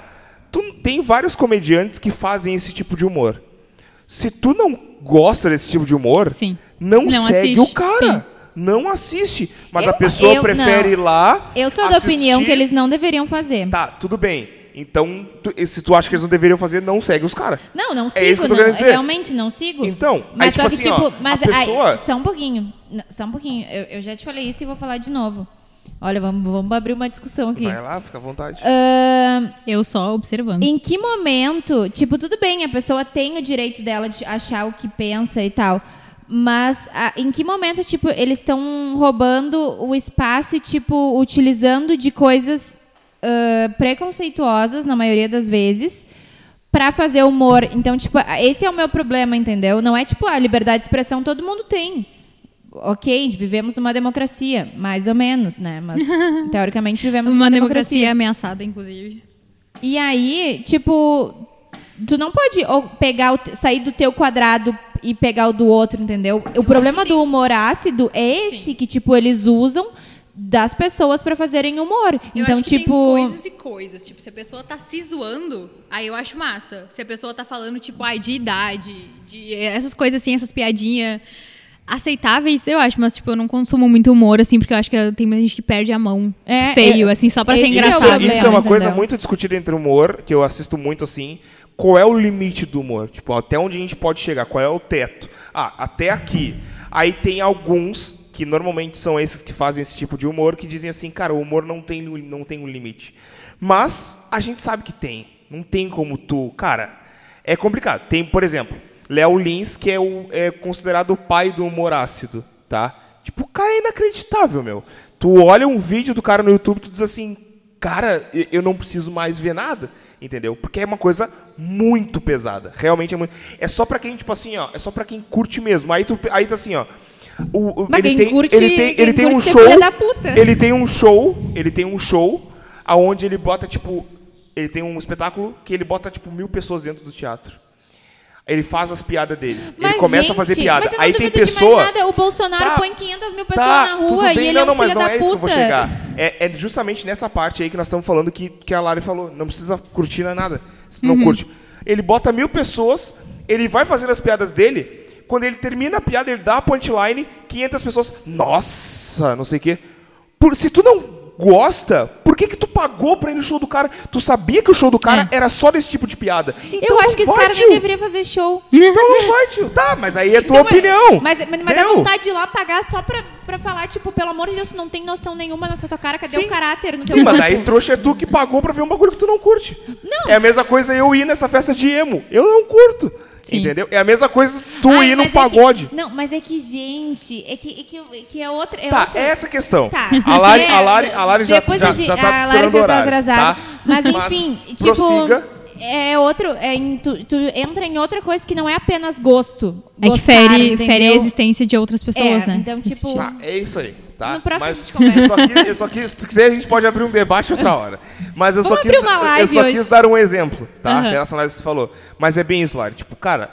tu tem vários comediantes que fazem esse tipo de humor. Se tu não gosta desse tipo de humor,
Sim.
não,
Não
segue
assiste,
o cara.
sim.
Não assiste. Mas
Eu-
a pessoa prefere
não.
ir lá.
Eu sou da opinião
assistir.
que eles não deveriam fazer.
Tá, tudo bem. Então, tu- se tu acha que eles não deveriam fazer, não segue os caras.
Não, não
É
sigo,
isso que eu tô
não,
querendo dizer.
realmente não sigo.
Então,
mas
aí,
só
tipo
que
assim, ó,
tipo, mas
a pessoa-
ai, só um pouquinho, Não, só um pouquinho. Eu, eu já te falei isso e vou falar de novo. Olha, vamos, vamos abrir uma discussão aqui.
Vai lá, fica à vontade.
Ahn,
Eu só observando.
em que momento, tipo, tudo bem, a pessoa tem o direito dela de achar o que pensa e tal. Mas a- em que momento, tipo, eles estão roubando o espaço e, tipo, utilizando de coisas preconceituosas, na maioria das vezes, pra fazer humor. Então, tipo, esse é o meu problema, entendeu? Não é, tipo, a liberdade de expressão todo mundo tem. Ok, vivemos numa democracia, mais ou menos, né? Mas, teoricamente, vivemos
Uma
numa
democracia
democracia.
ameaçada, inclusive.
E aí, tipo, tu não pode ou, pegar o sair do teu quadrado e pegar o do outro, entendeu? O problema do humor ácido é esse
Sim.
que tipo eles usam das pessoas pra fazerem humor.
Eu
então,
acho que
tipo,
tem coisas e coisas. Tipo, se a pessoa tá se zoando, aí eu acho massa. Se a pessoa tá falando, tipo, ai, de idade, de essas coisas assim, essas piadinhas aceitáveis, eu acho, mas tipo, eu não consumo muito humor, assim, porque eu acho que tem muita gente que perde a mão
É,
feio,
é-
assim, só pra ser
é
engraçado.
problema.
Isso é uma coisa
entendeu?
muito discutida entre humor, que eu assisto muito assim. Qual é o limite do humor? Tipo, até onde a gente pode chegar? Qual é o teto? Ah, até aqui. Aí tem alguns, que normalmente são esses que fazem esse tipo de humor, que dizem assim, cara, o humor não tem, não tem um limite. Mas a gente sabe que tem. Não tem como tu. Cara, é complicado. Tem, por exemplo, Léo Lins, que é, o, é considerado o pai do humor ácido, tá? Tipo, o cara é inacreditável, meu. Tu olha um vídeo do cara no YouTube, tu diz assim, cara, eu não preciso mais ver nada. Entendeu? Porque é uma coisa muito pesada. Realmente é muito. É só pra quem, tipo assim, ó. É só pra quem curte mesmo. Aí tu aí tá assim, ó. O, o- ele tem,
curte-
ele tem, ele tem um
é
show. Ele tem um show. Ele tem um show aonde ele bota, tipo. Ele tem um espetáculo que ele bota, tipo, mil pessoas dentro do teatro. Ele faz as piadas dele.
Mas,
ele começa a fazer
gente,
piada.
Não
Aí tem pessoa.
O Bolsonaro
Tá.
põe 500 mil pessoas
Tá,
na rua e ele
não,
é um
não, mas não é isso que eu vou chegar. É, é justamente nessa parte aí que nós estamos falando que, que a Lari falou. Não precisa curtir não é nada. Se
Uhum.
não curte. Ele bota mil pessoas, ele vai fazendo as piadas dele. Quando ele termina a piada, ele dá a punchline, 500 pessoas. Nossa, não sei o quê. Por, se tu não gosta, por que que tu pagou pra ir no show do cara? Tu sabia que o show do cara
É.
era só desse tipo de piada.
Eu
Então
acho
não
que esse
vai,
cara nem
tio.
deveria fazer show.
Então não vai, tio. Tá, mas aí é tua
Então,
opinião.
Mas, mas, mas dá
Meu.
vontade de ir lá pagar só pra, pra falar, tipo, pelo amor de Deus, tu não tem noção nenhuma nessa tua cara, cadê
Sim.
o caráter no teu
Sim, mas
corpo?
daí trouxa é tu que pagou pra ver um bagulho que tu não curte.
Não.
É a mesma coisa eu ir nessa festa de emo. Eu não curto.
Sim.
Entendeu? É a mesma coisa tu
Ai,
ir
mas é
pagode.
que- não, mas é que, gente, é que é, que, é que é outra. É
Tá,
outra...
é essa a questão.
Tá.
A Lari,
É,
a Lari, a Lari já, já, já tá
a Lari já tá
horário,
atrasada.
tá?
Mas enfim, tipo,
prossiga.
É outro. É em- tu, tu entra em outra coisa que não é apenas gosto.
É que fere, fere a existência de outras pessoas,
É,
né?
então, tipo.
Tá, é isso aí. Tá?
No próximo
Mas
a gente conversa.
eu só quis, eu só quis- se tu quiser, a gente pode abrir um debate outra hora. Mas eu só
Vamos
quis,
abrir uma
eu só
hoje.
quis dar um exemplo, tá?
Aham.
Relacionado ao que você falou. Mas é bem isso, Lari. Tipo, cara,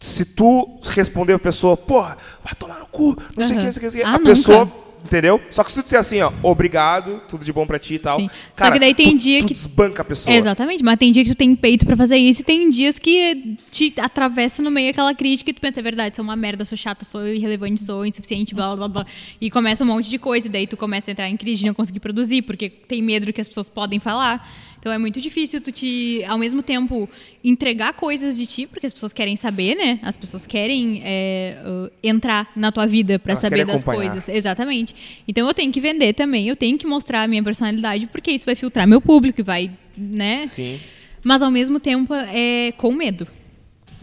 se tu responder a pessoa, porra, vai tomar no cu, não sei o que,
Aham.
não sei o que, não sei o que,
Ah,
a
nunca.
pessoa. Entendeu? Só que se tu disser assim, ó, obrigado, tudo de bom pra ti e tal.
Sim. Só
Cara,
que daí tem
tu,
dia
tu
que-
desbanca a pessoa.
Exatamente, mas tem dia que tu tem peito pra fazer isso e tem dias que te atravessa no meio aquela crítica e tu pensa, é verdade, sou uma merda, sou chata, sou irrelevante, sou insuficiente, blá blá blá. E começa um monte de coisa, e daí tu começa a entrar em crise de não conseguir produzir, porque tem medo do que as pessoas podem falar. Então é muito difícil tu te, ao mesmo tempo, entregar coisas de ti, porque as pessoas querem saber, né? As pessoas querem é, uh, entrar na tua vida
Elas
saber das
acompanhar.
coisas. Exatamente. Então eu tenho que vender também, eu tenho que mostrar a minha personalidade, porque isso vai filtrar meu público e vai, né?
Sim.
Mas ao mesmo tempo é com medo.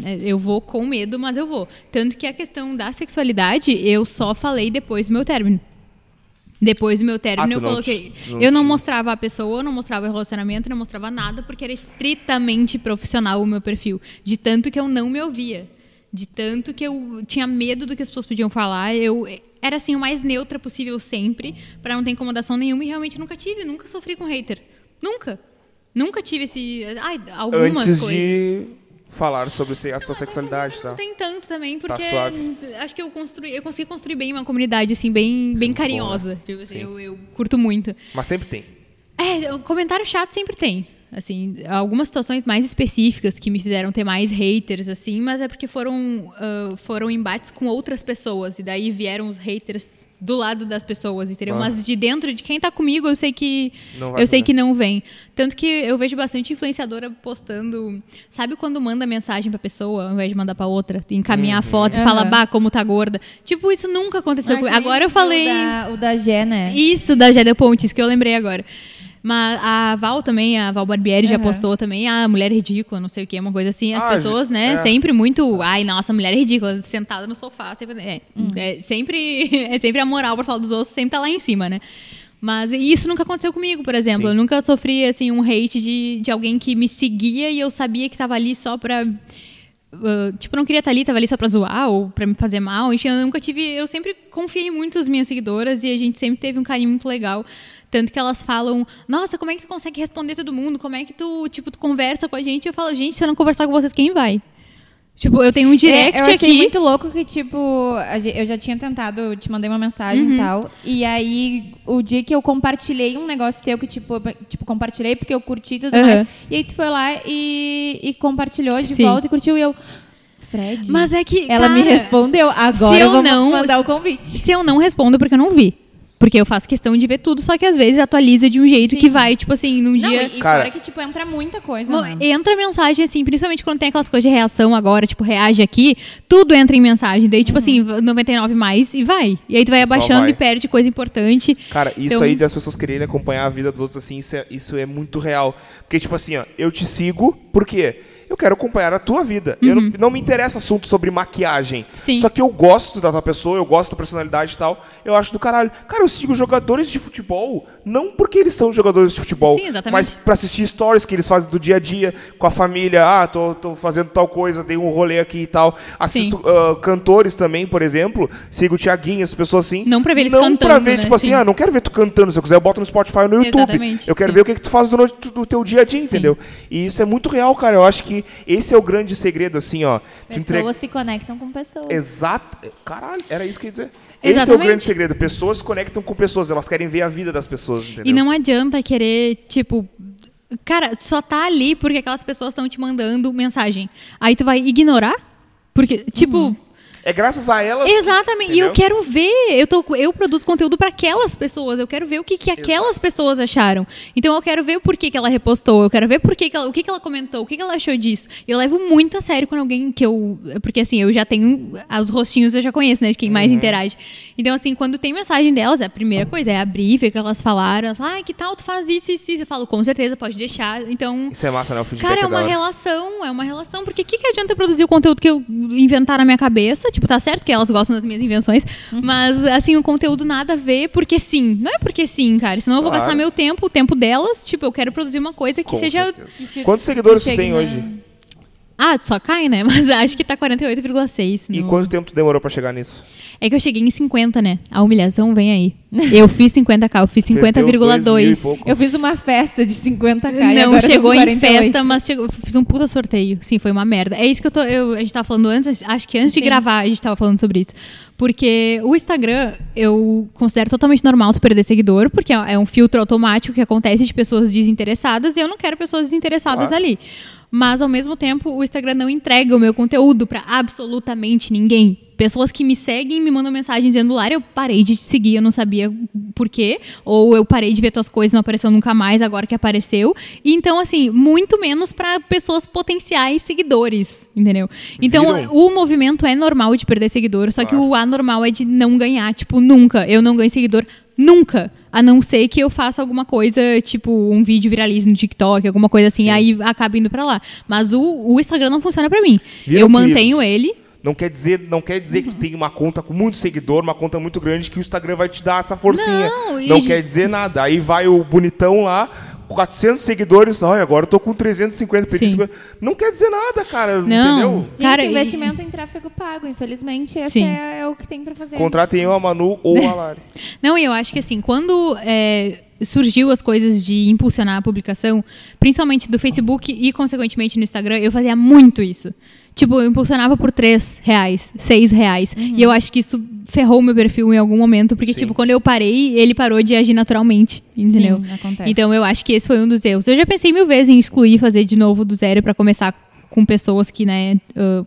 É, Eu vou com medo, mas eu vou. Tanto que a questão da sexualidade, eu só falei depois do meu término. Depois do meu término,
Ah,
eu
não
coloquei.
te- não
eu não mostrava a pessoa, eu não mostrava o relacionamento, eu não mostrava nada, porque era estritamente profissional o meu perfil. De tanto que eu não me ouvia. De tanto que eu tinha medo do que as pessoas podiam falar. Eu era assim o mais neutra possível sempre, pra não ter incomodação nenhuma, e realmente nunca tive, nunca sofri com hater. Nunca. Nunca tive esse. Ai, algumas
Antes
coisas.
de falar sobre a tua sexualidade,
Não
tá?
tem tanto também, porque
suave.
acho que eu construí, eu consegui construir bem uma comunidade assim bem, bem carinhosa.
né?
Tipo assim,
Sim.
eu, eu curto muito.
Mas sempre tem.
É, o comentário chato sempre tem. Assim, algumas situações mais específicas que me fizeram ter mais haters, assim, mas é porque foram, ah, foram embates com outras pessoas. E daí vieram os haters do lado das pessoas, entendeu?
Ah.
Mas de dentro de quem tá comigo, eu sei que. Eu sei que não vem. Tanto que eu vejo bastante influenciadora postando. Sabe quando manda mensagem pra pessoa, ao invés de mandar pra outra? Encaminhar a foto e fala, bah, como tá gorda. Tipo, isso nunca aconteceu comigo. Agora eu falei.
O da, o da Gé, né?
Isso, da Gélia Pontes, que eu lembrei agora. Mas a Val também, a Val Barbieri já
Aham.
postou também, ah, mulher ridícula, não sei o que, uma coisa assim. As
Ah,
pessoas, né,
é.
sempre muito, ai, nossa, mulher é ridícula, sentada no sofá. Sempre, é, é sempre, é sempre a moral pra falar dos outros, sempre tá lá em cima, né? Mas isso nunca aconteceu comigo, por exemplo.
Sim.
Eu nunca sofri, assim, um hate de, de alguém que me seguia e eu sabia que tava ali só pra... Uh, tipo, não queria estar ali, tava ali só pra zoar ou pra me fazer mal. Enfim, eu nunca tive. Eu sempre confiei muito nas minhas seguidoras e a gente sempre teve um carinho muito legal. Tanto que elas falam, nossa, como é que tu consegue responder todo mundo? Como é que tu, tipo, tu conversa com a gente? Eu falo, gente, se eu não conversar com vocês, quem vai? Tipo, eu tenho um direct
É, eu achei
aqui.
muito louco que, tipo, eu já tinha tentado, te mandei uma mensagem
Uhum.
e tal. E aí, o dia que eu compartilhei um negócio teu, que, tipo, eu, tipo compartilhei porque eu curti e tudo
Uhum.
mais. E aí tu foi lá e, e compartilhou de
Sim.
volta e curtiu. E eu, Fred.
Mas é que.
ela me
cara,
respondeu. Agora
se
eu
eu
vou
não-
mandar o convite.
Se eu não respondo, é porque eu não vi. Porque eu faço questão de ver tudo, só que às vezes atualiza de um jeito
Sim.
que vai, tipo assim, num
Não,
dia.
e,
Cara-
fora que, tipo, entra muita coisa, né?
Entra mensagem assim, principalmente quando tem aquelas coisas de reação agora, tipo, reage aqui, tudo entra em mensagem. Daí, tipo assim, 99 mais e vai. E aí tu vai abaixando
vai.
e perde coisa importante.
Cara, isso
Então-
aí das pessoas quererem acompanhar a vida dos outros assim, isso é, isso é muito real. Porque, tipo assim, ó, eu te sigo, por quê? Eu quero acompanhar a tua vida. Eu não, não me interessa assunto sobre maquiagem.
Uhum. Sim.
Só que eu gosto da tua pessoa, eu gosto da personalidade e tal. Eu acho do caralho. Cara, eu sigo jogadores de futebol, não porque eles são jogadores de futebol,
Sim,
mas pra assistir stories que eles fazem do dia a dia com a família. Ah, tô, tô fazendo tal coisa, dei um rolê aqui e tal. Assisto ah, cantores também, por exemplo. Sigo o Thiaguinho, as pessoas assim.
Não pra ver eles
Não
cantando,
pra ver,
né?
tipo assim,
Sim.
ah, não quero ver tu cantando. Se eu quiser, eu boto no Spotify ou no YouTube.
Exatamente,
Eu quero ver o que, que tu faz durante do teu dia a dia, entendeu? E isso é muito real, cara. Eu acho que esse é o grande segredo, assim, ó.
Pessoas
entrega-
se conectam com pessoas.
Exato. Caralho, era isso que eu ia dizer. Esse é o
Exatamente.
grande segredo. Pessoas se conectam com pessoas, elas querem ver a vida das pessoas, entendeu?
E não adianta querer, tipo. Cara, só tá ali porque aquelas pessoas estão te mandando mensagem. Aí tu vai ignorar? Porque, tipo.
É graças a elas.
Exatamente. E eu quero ver. Eu, tô, eu produzo conteúdo para aquelas pessoas. Eu quero ver o que, que aquelas pessoas acharam. Então eu quero ver o porquê que ela repostou. Eu quero ver por que que ela, o que, que ela comentou. O que, que ela achou disso. Eu levo muito a sério quando alguém que eu. Porque assim, eu já tenho. Os rostinhos eu já conheço, né? De quem
Uhum.
mais interage. Então, assim, quando tem mensagem delas, a primeira coisa é abrir, ver o que elas falaram. Elas, ah, que tal tu faz isso, isso, isso. Eu falo, com certeza, pode deixar. Então.
Isso é massa, né? O feedback
Cara, é uma relação, é uma relação. Porque o que, que adianta eu produzir o conteúdo que eu inventar na minha cabeça? Tipo, tá certo que elas gostam das minhas invenções,
Uhum.
mas, assim, o conteúdo nada a ver porque sim. Não é porque sim, cara. Senão eu vou
Claro.
gastar meu tempo, o tempo delas. Tipo, eu quero produzir uma coisa que
Com
seja.
certeza. Quantos seguidores tu
Chega
tem
na-
hoje?
Ah, só cai, né? Mas acho que tá 48,6.
E
no-
quanto tempo tu demorou pra chegar nisso?
É que eu cheguei em 50, né? A humilhação vem aí. Eu fiz 50k, eu fiz
Perdeu dois mil e
50,2.
pouco.
Eu fiz uma festa de 50k e
Não chegou em
48.
festa, mas chegou, fiz um puta sorteio. Sim, foi uma merda. É isso que eu tô. eu- a gente tava falando antes, acho que antes de
Sim.
gravar a gente tava falando sobre isso. Porque o Instagram eu considero totalmente normal tu perder seguidor, porque é é um filtro automático que acontece de pessoas desinteressadas e eu não quero pessoas desinteressadas
Claro.
ali. Mas ao mesmo tempo, o Instagram não entrega o meu conteúdo pra absolutamente ninguém. Pessoas que me seguem me mandam mensagem dizendo, Lara, eu parei de te seguir, eu não sabia por quê. Ou eu parei de ver tuas coisas, não apareceu nunca mais, agora que apareceu. E então, assim, muito menos pra pessoas potenciais seguidores, entendeu? Então,
Viram?
o movimento é normal de perder seguidor, só que
Claro.
o anormal é de não ganhar. Tipo, nunca. Eu não ganho seguidor Nunca. A não ser que eu faça alguma coisa, tipo, um vídeo viralize no TikTok, alguma coisa assim, aí acaba indo pra lá. Mas o, o Instagram não funciona pra mim.
Viram
eu mantenho ele.
Não quer dizer, não quer dizer que tu tem uma conta com muito seguidor, uma conta muito grande, que o Instagram vai te dar essa forcinha.
Não, e-
Não quer dizer nada. Aí vai o bonitão lá, 400 seguidores, ai, agora eu tô com 350, perdi
Sim.
50. Não quer dizer nada, cara,
Não.
entendeu?
Gente,
Cara, e-
investimento em tráfego pago, infelizmente, esse é, é o que tem pra fazer.
Contratem eu, a Manu ou a Lari.
Não, e eu acho que assim, quando é, surgiu as coisas de impulsionar a publicação, principalmente do Facebook e, consequentemente, no Instagram, eu fazia muito isso. Tipo, eu impulsionava por 3 reais, 6 reais. E eu acho que isso ferrou meu perfil em algum momento, porque,
Sim.
tipo, quando eu parei, ele parou de agir naturalmente, entendeu?
Sim, acontece.
Então, eu acho que esse foi um dos erros. Eu já pensei mil vezes em excluir, fazer de novo do zero pra começar com pessoas que, né, ah,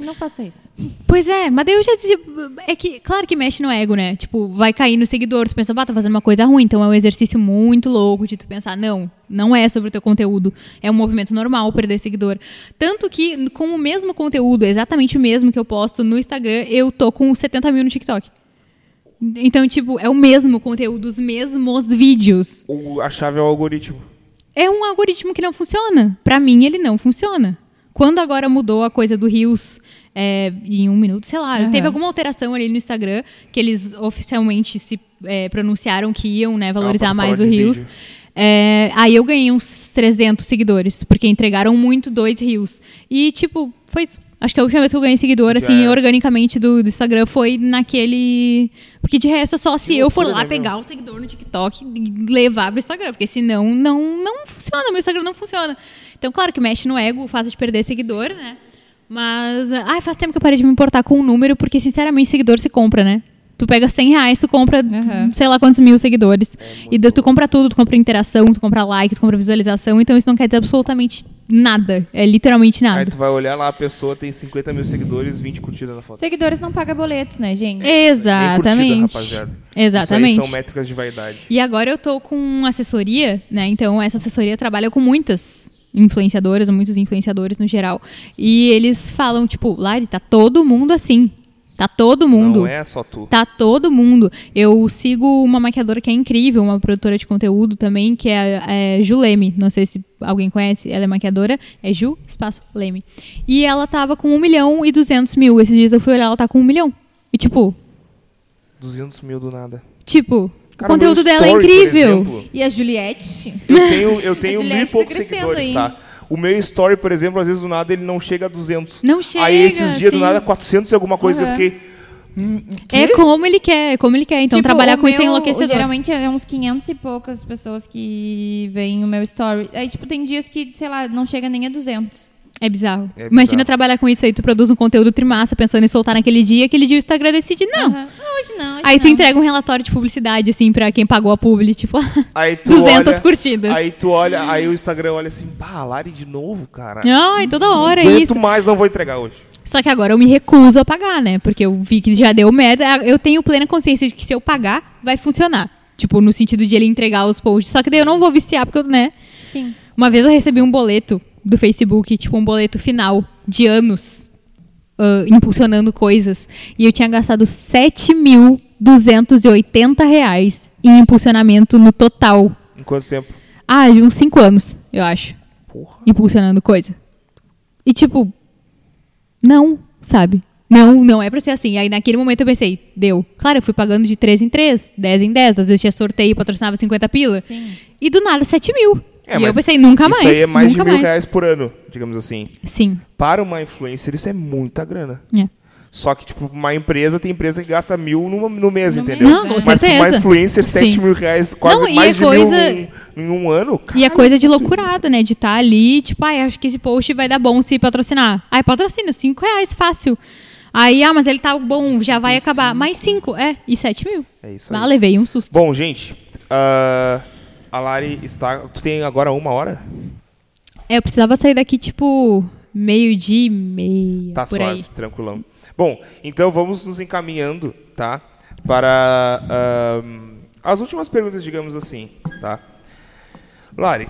Não faça isso.
Pois é, mas daí eu já dizia. É que, claro que mexe no ego, né? Tipo, vai cair no seguidor, tu pensa, bah, tá fazendo uma coisa ruim. Então é um exercício muito louco de tu pensar, não, não é sobre o teu conteúdo. É um movimento normal perder seguidor. Tanto que, com o mesmo conteúdo, exatamente o mesmo que eu posto no Instagram, eu tô com 70 mil no TikTok. Então, tipo, é o mesmo conteúdo, os mesmos vídeos.
O- a chave é o algoritmo.
É um algoritmo que não funciona. Pra mim, ele não funciona. Quando agora mudou a coisa do Rios é, em um minuto, sei lá,
Aham.
teve alguma alteração ali no Instagram que eles oficialmente se é, pronunciaram que iam né, valorizar mais o Rios. É, aí eu ganhei uns 300 seguidores, porque entregaram muito dois Rios. E, tipo, foi isso. Acho que a última vez que eu ganhei seguidor, assim,
é.
organicamente do, do Instagram foi naquele. Porque de resto é só se eu for lá
né,
pegar o seguidor no TikTok e levar pro Instagram, porque senão não, não funciona, meu Instagram não funciona. Então, claro que mexe no ego o fato de perder seguidor, né? Mas, ai, faz tempo que eu parei de me importar com o número, porque sinceramente seguidor se compra, né? Tu pega 100 reais, tu compra
Aham.
sei lá quantos mil seguidores. e daí tu compra tudo, tu compra interação, tu compra like, tu compra visualização, então isso não quer dizer absolutamente nada. É literalmente
Aí
nada.
tu vai olhar lá, a pessoa tem 50 mil seguidores, 20 curtidas na foto.
Seguidores não pagam boletos, né, gente?
Nem curtida,
Exatamente.
rapaziada.
Exatamente.
Isso aí são métricas de vaidade.
E agora eu tô com assessoria, né? Então essa assessoria trabalha com muitas influenciadoras, muitos influenciadores no geral. E eles falam, tipo, Lari, tá todo mundo assim. Tá todo mundo.
Não é só tu.
Tá todo mundo. Eu sigo uma maquiadora que é incrível, uma produtora de conteúdo também, que é, é Ju Leme. Não sei se alguém conhece, ela é maquiadora. É Ju, espaço, Leme. E ela tava com 1 milhão e 200 mil. Esses dias eu fui olhar, ela tá com 1 milhão. E tipo,
200 mil do nada.
tipo,
Cara,
o conteúdo dela é
story,
incrível.
E a Juliette?
Eu tenho, eu tenho mil e
tá
poucos
crescendo
seguidores,
aí.
tá? O meu story, por exemplo, às vezes do nada ele não chega a 200.
Não chega,
Aí esses dias do
sim.
nada 400 e alguma coisa.
Aham.
Eu fiquei. hum,
É como ele quer, é como ele quer. Então
Tipo,
trabalhar com isso é
meu,
enlouquecedor.
Geralmente é uns 500 e poucas pessoas que veem o meu story. Aí, tipo, tem dias que, sei lá, não chega nem a 200.
É bizarro.
É
Imagina
bizarro.
trabalhar com isso aí, tu produz um conteúdo trimassa pensando em soltar naquele dia, aquele dia o Instagram decide não.
Não, hoje não. hoje
Aí tu
não.
entrega um relatório de publicidade, assim, pra quem pagou a publi, tipo,
Aí tu
200
olha,
curtidas.
Aí tu olha, aí o Instagram olha assim, pá, Lari de novo, cara.
Ai, toda hora é
Aguento
isso.
mais, não vou entregar hoje.
Só que agora eu me recuso a pagar, né? Porque eu vi que já deu merda. Eu tenho plena consciência de que se eu pagar, vai funcionar. Tipo, no sentido de ele entregar os posts. Só que daí eu não vou viciar, porque né?
Sim.
Uma vez eu recebi um boleto do Facebook, tipo um boleto final de anos ah, impulsionando coisas. E eu tinha gastado 7.280 reais em impulsionamento no total.
Em quanto tempo?
Ah, de uns 5 anos, eu acho.
Porra.
Impulsionando coisa. E tipo, não, sabe? Não, não é pra ser assim. Aí naquele momento eu pensei, deu. Claro, eu fui pagando de 3 em 3, 10 em 10. Às vezes tinha sorteio e patrocinava 50 pila.
Sim.
E do nada 7 mil.
É,
e eu
mas
pensei, nunca mais.
Isso aí é mais de mil
mais.
reais por ano, digamos assim.
Sim.
Para uma influencer, isso é muita grana.
É.
Só que, tipo, uma empresa tem empresa que gasta mil no, no mês,
No
entendeu?
Não, com
Mas pra uma
certeza.
influencer,
Sim.
7 mil reais, quase
Não,
mais
é
de
coisa-
mil em, em um ano.
E é
cara,
coisa de loucurada, né? De estar ali, tipo, ai, acho que esse post vai dar bom se patrocinar. Ai, patrocina, 5 reais, fácil. Aí, ah, mas ele tá bom, já vai acabar. Mais 5, é, e 7 mil.
É isso aí.
Ah, levei um susto.
Bom, gente, ah, a Lari está... Tu tem agora uma hora?
É, eu precisava sair daqui, tipo, meio-dia e meia,
Tá suave,
aí.
tranquilão. Bom, então vamos nos encaminhando, tá? Para ahn, as últimas perguntas, digamos assim, tá? Lari,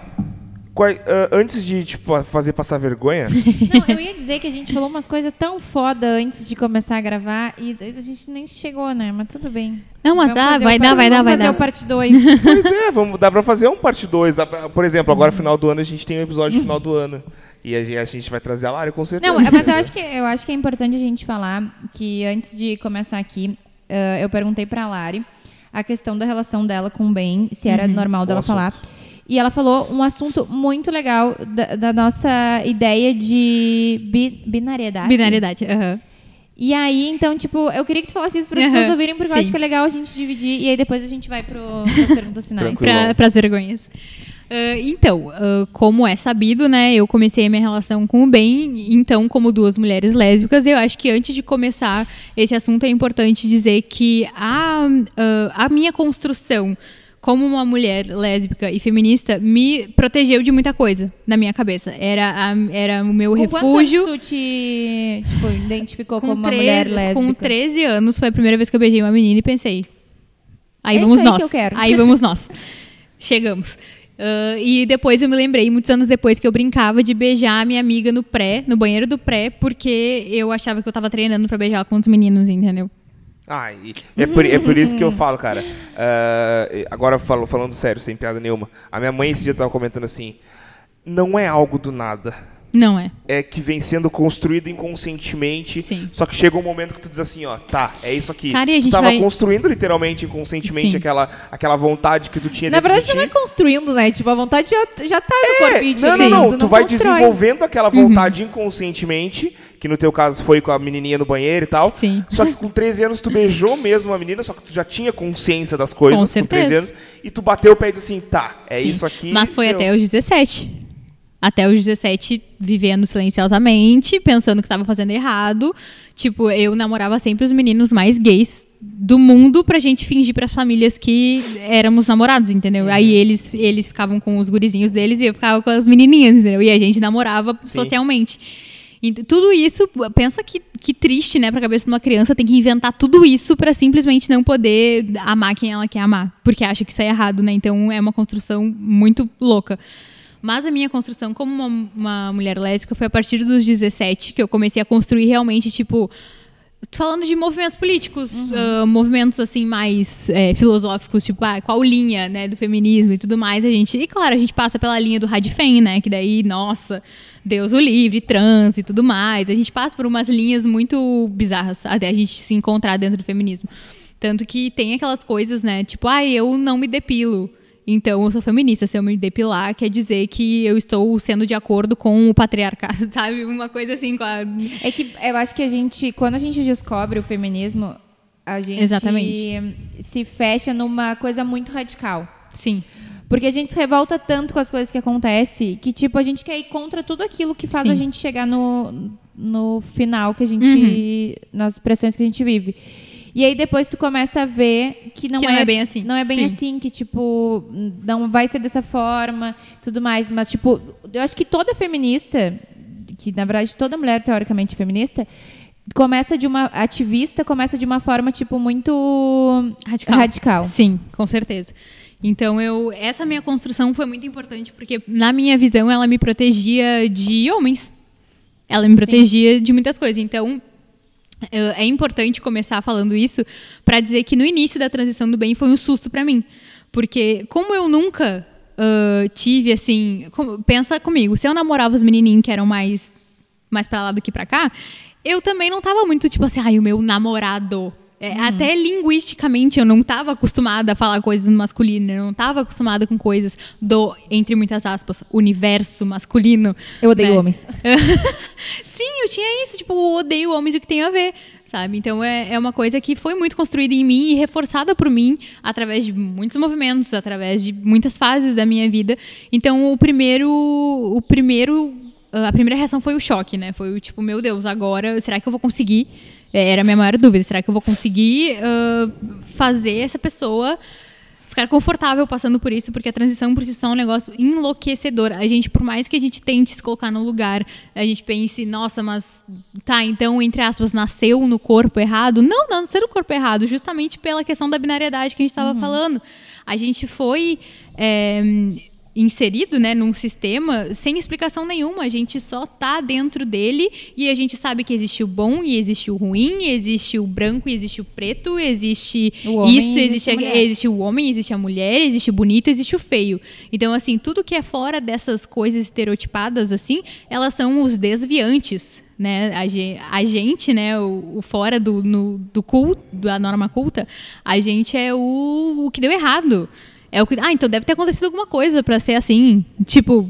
ah, antes de tipo, fazer passar vergonha,
Não, eu ia dizer que a gente falou umas coisas tão foda antes de começar a gravar e a gente nem chegou, né? Mas tudo bem.
Não, mas dá, vai dar,
par-
vai dar,
vamos
vai
fazer
dar.
o parte 2.
pois é, vamos, dá pra fazer um parte 2. Por exemplo, agora final do ano a gente tem um episódio final do ano. E a gente, a gente vai trazer a Lari com certeza.
Não, mas eu acho, que, eu acho que é importante a gente falar que antes de começar aqui, eh, eu perguntei pra Lari a questão da relação dela com o Ben, se era normal dela
Bom
falar. E ela falou um assunto muito legal da, da nossa ideia de bi- binariedade.
Binariedade, aham.
E aí, então, tipo, eu queria que tu falasse isso para as
Aham,
pessoas ouvirem, porque eu
sim.
acho que é legal a gente dividir. E aí depois a gente vai para as perguntas finais.
Para as vergonhas. Ah, então, ah, como é sabido, né, eu comecei a minha relação com o Ben, então, como duas mulheres lésbicas, eu acho que antes de começar esse assunto é importante dizer que a, ah, a minha construção como uma mulher lésbica e feminista me protegeu de muita coisa na minha cabeça. Era, a- era o meu
Com quantos
refúgio.
anos tu te tipo, identificou
Com
como uma
13
mulher lésbica?
Com 13 anos foi a primeira vez que eu beijei uma menina e pensei. Aí
É
vamos
aí
nós.
que.
Aí vamos nós. Chegamos. Ah, e depois eu me lembrei, muitos anos depois, que eu brincava de beijar a minha amiga no pré, no banheiro do pré, porque eu achava que eu tava treinando pra beijar com os meninos, entendeu?
Ah, é, por, é por isso que eu falo, cara. ah, agora falo, falando sério, sem piada nenhuma. A minha mãe esse dia tava comentando assim: não é algo do nada.
Não é.
É que vem sendo construído inconscientemente.
Sim.
Só que chega um momento que tu diz assim, ó, tá, é isso aqui.
Cara, e a
tu
gente
tava
vai-
construindo literalmente inconscientemente
Sim.
aquela, aquela vontade que tu tinha
Na verdade,
de
não é
ti.
construindo, né? Tipo, a vontade já, já tá no
É,
corpinho.
não, não,
ali,
não.
Tu
Tu vai
constrói.
desenvolvendo aquela vontade inconscientemente, que no teu caso foi com a menininha no banheiro e tal.
Sim.
Só que com 13 anos tu beijou mesmo a menina, só que tu já tinha consciência das coisas
Com
com 13
certeza.
anos. E tu bateu o pé e disse assim, tá, é
Sim.
isso aqui.
Mas foi até os 17. Até os 17, vivendo silenciosamente, pensando que tava fazendo errado. Tipo, eu namorava sempre os meninos mais gays do mundo pra gente fingir pras famílias que éramos namorados, entendeu?
Uhum.
Aí eles, eles ficavam com os gurizinhos deles e eu ficava com as menininhas, entendeu? E a gente namorava
Sim.
socialmente. E tudo isso, pensa que, que triste, né, pra cabeça de uma criança, tem que inventar tudo isso pra simplesmente não poder amar quem ela quer amar, porque acha que isso é errado, né? Então é uma construção muito louca. Mas a minha construção como uma, uma mulher lésbica foi a partir dos 17 que eu comecei a construir realmente, tipo, falando de movimentos políticos, uh, movimentos assim mais é, filosóficos, tipo, ah, qual linha, né, do feminismo e tudo mais, a gente, e claro, a gente passa pela linha do Radfem, né, que daí, nossa, Deus o livre, trans e tudo mais. A gente passa por umas linhas muito bizarras até a gente se encontrar dentro do feminismo. Tanto que tem aquelas coisas, né, tipo, ah, eu não me depilo. Então, eu sou feminista. Se eu me depilar, quer dizer que eu estou sendo de acordo com o patriarcado, sabe? Uma coisa assim. A...
É que eu acho que a gente, quando a gente descobre o feminismo, a gente
Exatamente.
se fecha numa coisa muito radical.
Sim.
Porque a gente se revolta tanto com as coisas que acontecem que, tipo, a gente quer ir contra tudo aquilo que faz
Sim.
a gente chegar no, no final que a gente. nas pressões que a gente vive. E aí depois tu começa a ver que não,
Que não é bem assim.
Não é bem
Sim.
assim, que, tipo, não vai ser dessa forma, tudo mais. Mas, tipo, eu acho que toda feminista, que na verdade toda mulher teoricamente feminista, começa de uma. ativista começa de uma forma, tipo, muito
Radical.
radical.
Sim, com certeza. Então eu essa minha construção foi muito importante porque na minha visão ela me protegia de homens. Ela me protegia de muitas coisas. Então é importante começar falando isso para dizer que no início da transição do bem foi um susto para mim, porque como eu nunca ah, tive assim, como- pensa comigo, se eu namorava os menininhos que eram mais mais para lá do que para cá, eu também não tava muito tipo assim, ai, o meu namorado. É, Até linguisticamente eu não estava acostumada a falar coisas no masculino, eu não estava acostumada com coisas do, entre muitas aspas, universo masculino.
Eu odeio
né?
homens.
Sim, eu tinha isso, tipo, eu odeio homens, o que tem a ver, sabe? Então é, é uma coisa que foi muito construída em mim e reforçada por mim através de muitos movimentos, através de muitas fases da minha vida. Então o primeiro, o primeiro, a primeira reação foi o choque, né? Foi o tipo, meu Deus, agora será que eu vou conseguir? É, Era a minha maior dúvida, será que eu vou conseguir ah, fazer essa pessoa ficar confortável passando por isso, porque a transição por si só é um negócio enlouquecedor. A gente, por mais que a gente tente se colocar no lugar, a gente pense, nossa, mas tá, então, entre aspas, nasceu no corpo errado. Não, não nasceu no corpo errado, justamente pela questão da binariedade que a gente estava falando. A gente foi. é, inserido, né, num sistema sem explicação nenhuma, a gente só tá dentro dele e a gente sabe que existe o bom e existe o ruim, existe o branco e existe o preto, existe
O
isso, existe,
existe a
existe o homem, existe a mulher, existe o bonito, existe o feio. Então, assim, tudo que é fora dessas coisas estereotipadas, assim, elas são os desviantes, né? A, a gente, né, o, o fora do, no- do culto, da norma culta, a gente é o, o que deu errado. É o que, ah, então deve ter acontecido alguma coisa pra ser assim. Tipo,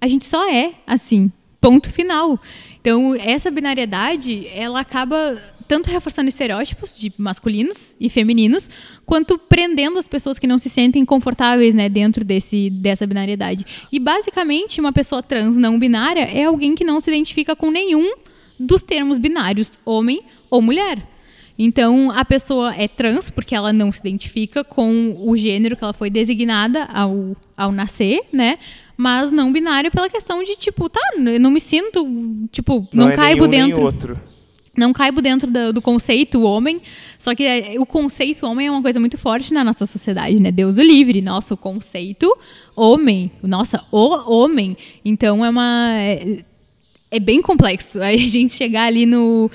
a gente só é assim. Ponto final. Então, essa binariedade, ela acaba tanto reforçando estereótipos de masculinos e femininos, quanto prendendo as pessoas que não se sentem confortáveis né, dentro desse, dessa binariedade. E, basicamente, uma pessoa trans não binária é alguém que não se identifica com nenhum dos termos binários, homem ou mulher. Então, a pessoa é trans porque ela não se identifica com o gênero que ela foi designada ao, ao nascer, né? Mas não binário pela questão de, tipo, tá, eu não me sinto, tipo, não,
é
caibo
nenhum nem
dentro.
outro.
Não caibo dentro do, do conceito homem. Só que é, o conceito homem é uma coisa muito forte na nossa sociedade, né? Deus o livre. Nossa, o conceito homem. Nossa, o homem. Então é uma. É, é bem complexo a gente chegar ali no.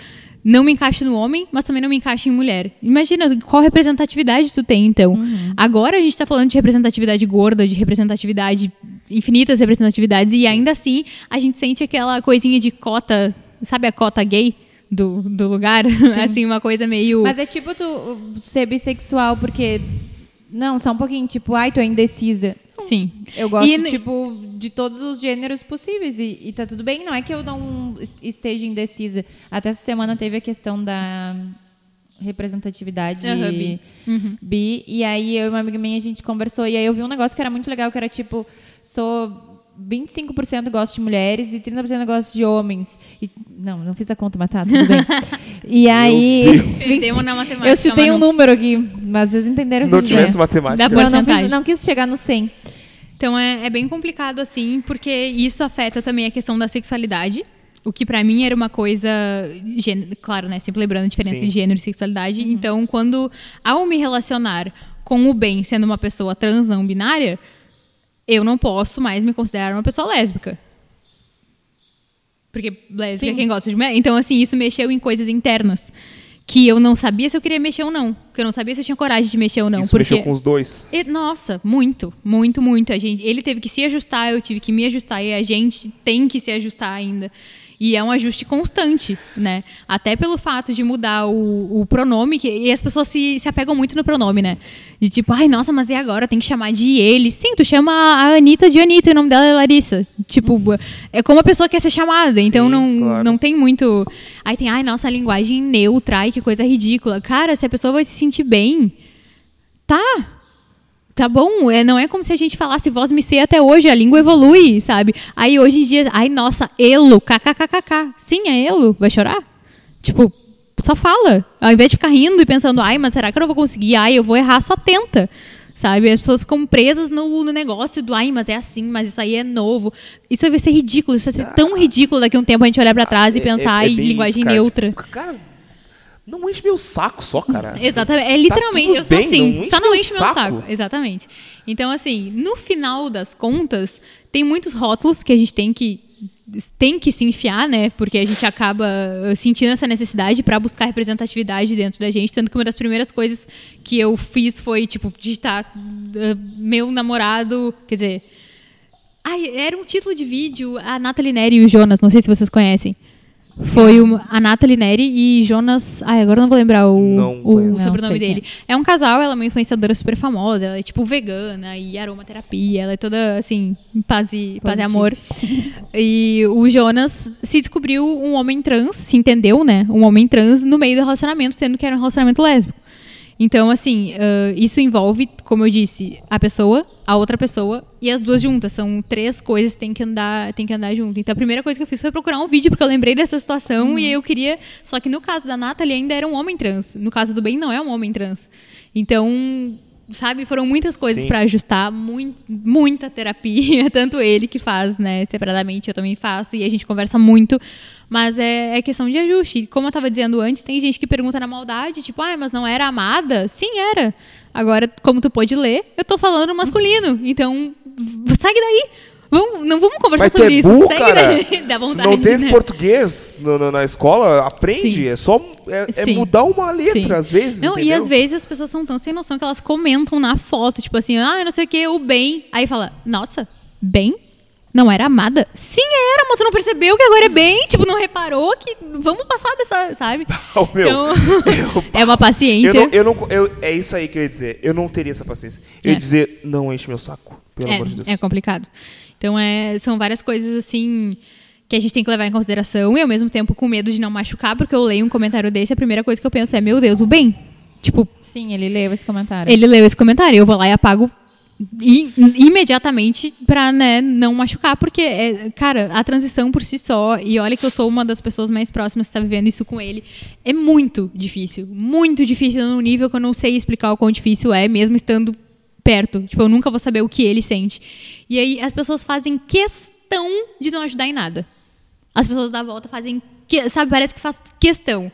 Não me encaixe no homem, mas também não me encaixe em mulher. Imagina qual representatividade tu tem, então. Agora a gente tá falando de representatividade gorda, de representatividade, infinitas representatividades, e ainda assim a gente sente aquela coisinha de cota, sabe a cota gay do, do lugar? assim, uma coisa meio.
Mas é tipo tu ser bissexual, porque. Não, só um pouquinho, tipo, ai, tu é indecisa.
Sim.
Eu gosto,
E-
tipo, de todos os gêneros possíveis. E, e tá tudo bem. Não é que eu não es- esteja indecisa. Até essa semana teve a questão da representatividade
Aham, bi. Uhum.
bi. E aí eu e uma amiga minha, a gente conversou. E aí eu vi um negócio que era muito legal, que era tipo, sou 25% gosto de mulheres e 30% gosto de homens. E, não, não fiz a conta, mas tá, tudo bem. E aí.
Perdemos na matemática.
Eu chutei um número aqui, mas vocês entenderam o que
Não tivesse matemática.
Dá
Não, não, fiz- não quis chegar no 100.
Então é, é bem complicado assim, porque isso afeta também a questão da sexualidade. O que pra mim era uma coisa. Claro, né? Sempre lembrando a diferença
Sim.
de gênero e sexualidade. Então, quando. Ao me relacionar com o bem sendo uma pessoa trans não binária, eu não posso mais me considerar uma pessoa lésbica. Porque lésbica é
Sim.
quem gosta de mulher. Então, assim, isso mexeu em coisas internas. Que eu não sabia se eu queria mexer ou não. Que eu não sabia se eu tinha coragem de mexer ou não.
Isso
porque...
mexeu com os dois.
E- Nossa, muito, muito, muito. A gente, ele teve que se ajustar, eu tive que me ajustar e a gente tem que se ajustar ainda. E é um ajuste constante, né? Até pelo fato de mudar o, o pronome, que, e as pessoas se, se apegam muito no pronome, né? De tipo, ai, nossa, mas e agora? Tem que chamar de ele. Sim, tu chama a Anitta de Anitta e o nome dela é Larissa. Tipo, é como a pessoa quer ser chamada, então
Sim,
não,
claro.
não tem muito. Aí tem, ai, nossa, a linguagem neutra, ai, que coisa ridícula. Cara, se a pessoa vai se sentir bem, tá. Tá bom, é, não é como se a gente falasse voz me ser até hoje, a língua evolui, sabe? Aí hoje em dia, ai, nossa, elo, kkkk. Sim, é elo, vai chorar? Tipo, só fala. Ao invés de ficar rindo e pensando, ai, mas será que eu não vou conseguir? Ai, eu vou errar, só tenta. Sabe? As pessoas ficam presas no, no negócio do, ai, mas é assim, mas isso aí é novo. Isso vai ser ridículo, isso vai ser tão ridículo daqui a um tempo a gente olhar pra trás e
É-
pensar
é- é
em
bem
linguagem
isso, cara.
neutra.
Tipo, Cara, não enche meu saco só, cara.
Exatamente. É literalmente,
tudo
eu sou
bem,
assim.
não
só não
meu
enche meu
saco.
saco. Exatamente. Então, assim, no final das contas, tem muitos rótulos que a gente tem que tem que se enfiar, né? Porque a gente acaba uh, sentindo essa necessidade para buscar representatividade dentro da gente. Tanto que uma das primeiras coisas que eu fiz foi, tipo, digitar uh, meu namorado. Quer dizer. Ai, era um título de vídeo, a Nathalie Neri e o Jonas, não sei se vocês conhecem. Foi uma, a Nathalie Neri e Jonas. Ai, agora não vou lembrar o,
Não
o sobrenome dele. É um casal, ela é uma influenciadora super famosa, ela é tipo vegana e aromaterapia, ela é toda assim, paz e, paz e amor. e o Jonas se descobriu um homem trans, se entendeu, né? Um homem trans no meio do relacionamento, sendo que era um relacionamento lésbico. Então, assim, ãh, isso envolve, como eu disse, a pessoa, a outra pessoa e as duas juntas. São três coisas que tem que andar, tem que andar junto. Então, a primeira coisa que eu fiz foi procurar um vídeo, porque eu lembrei dessa situação e eu queria. Só que no caso da Nathalie ainda era um homem trans. No caso do Ben, não é um homem trans. Então, sabe, foram muitas coisas para ajustar, mui- muita terapia. Tanto ele que faz, né, separadamente, eu também faço e a gente conversa muito. Mas é, é questão de ajuste. Como eu estava dizendo antes, tem gente que pergunta na maldade, tipo, ah, mas não era amada? Sim, era. Agora, como tu pode ler, eu tô falando no masculino. Então, segue daí. Vamos, não vamos conversar
Mas
sobre
é
isso.
burro,
segue
cara.
daí. Dá
Tu
vontade.
não teve
né?
português no- no- na escola? Aprende.
Sim.
É só é, é mudar uma letra,
Sim.
às vezes.
Não, e
entendeu?
às vezes as pessoas são tão sem noção que elas comentam na foto, tipo assim, ah, não sei o que, o bem. Aí fala, nossa, bem? Não era amada? Sim, era, mas tu não percebeu que agora é bem? Tipo, não reparou que vamos passar dessa, sabe?
Oh, meu,
Então,
eu-
é uma paciência.
Eu não, eu não- eu- é isso aí que eu ia dizer. Eu não teria essa paciência. Eu
É.
ia dizer, não enche meu saco. Pelo amor de Deus.
É, é complicado. Então, é, são várias coisas assim que a gente tem que levar em consideração e ao mesmo tempo com medo de não machucar, porque eu leio um comentário desse, a primeira coisa que eu penso é, meu Deus, o bem. Tipo,
Sim, ele leu esse comentário.
ele leu esse comentário, eu vou lá e apago i- imediatamente pra né, não machucar, porque, é, cara, a transição por si só, e olha que eu sou uma das pessoas mais próximas que está vivendo isso com ele, é muito difícil. Muito difícil num nível que eu não sei explicar o quão difícil é, mesmo estando perto. Tipo, eu nunca vou saber o que ele sente. E aí as pessoas fazem questão de não ajudar em nada. As pessoas da volta fazem, que, sabe, parece que faz questão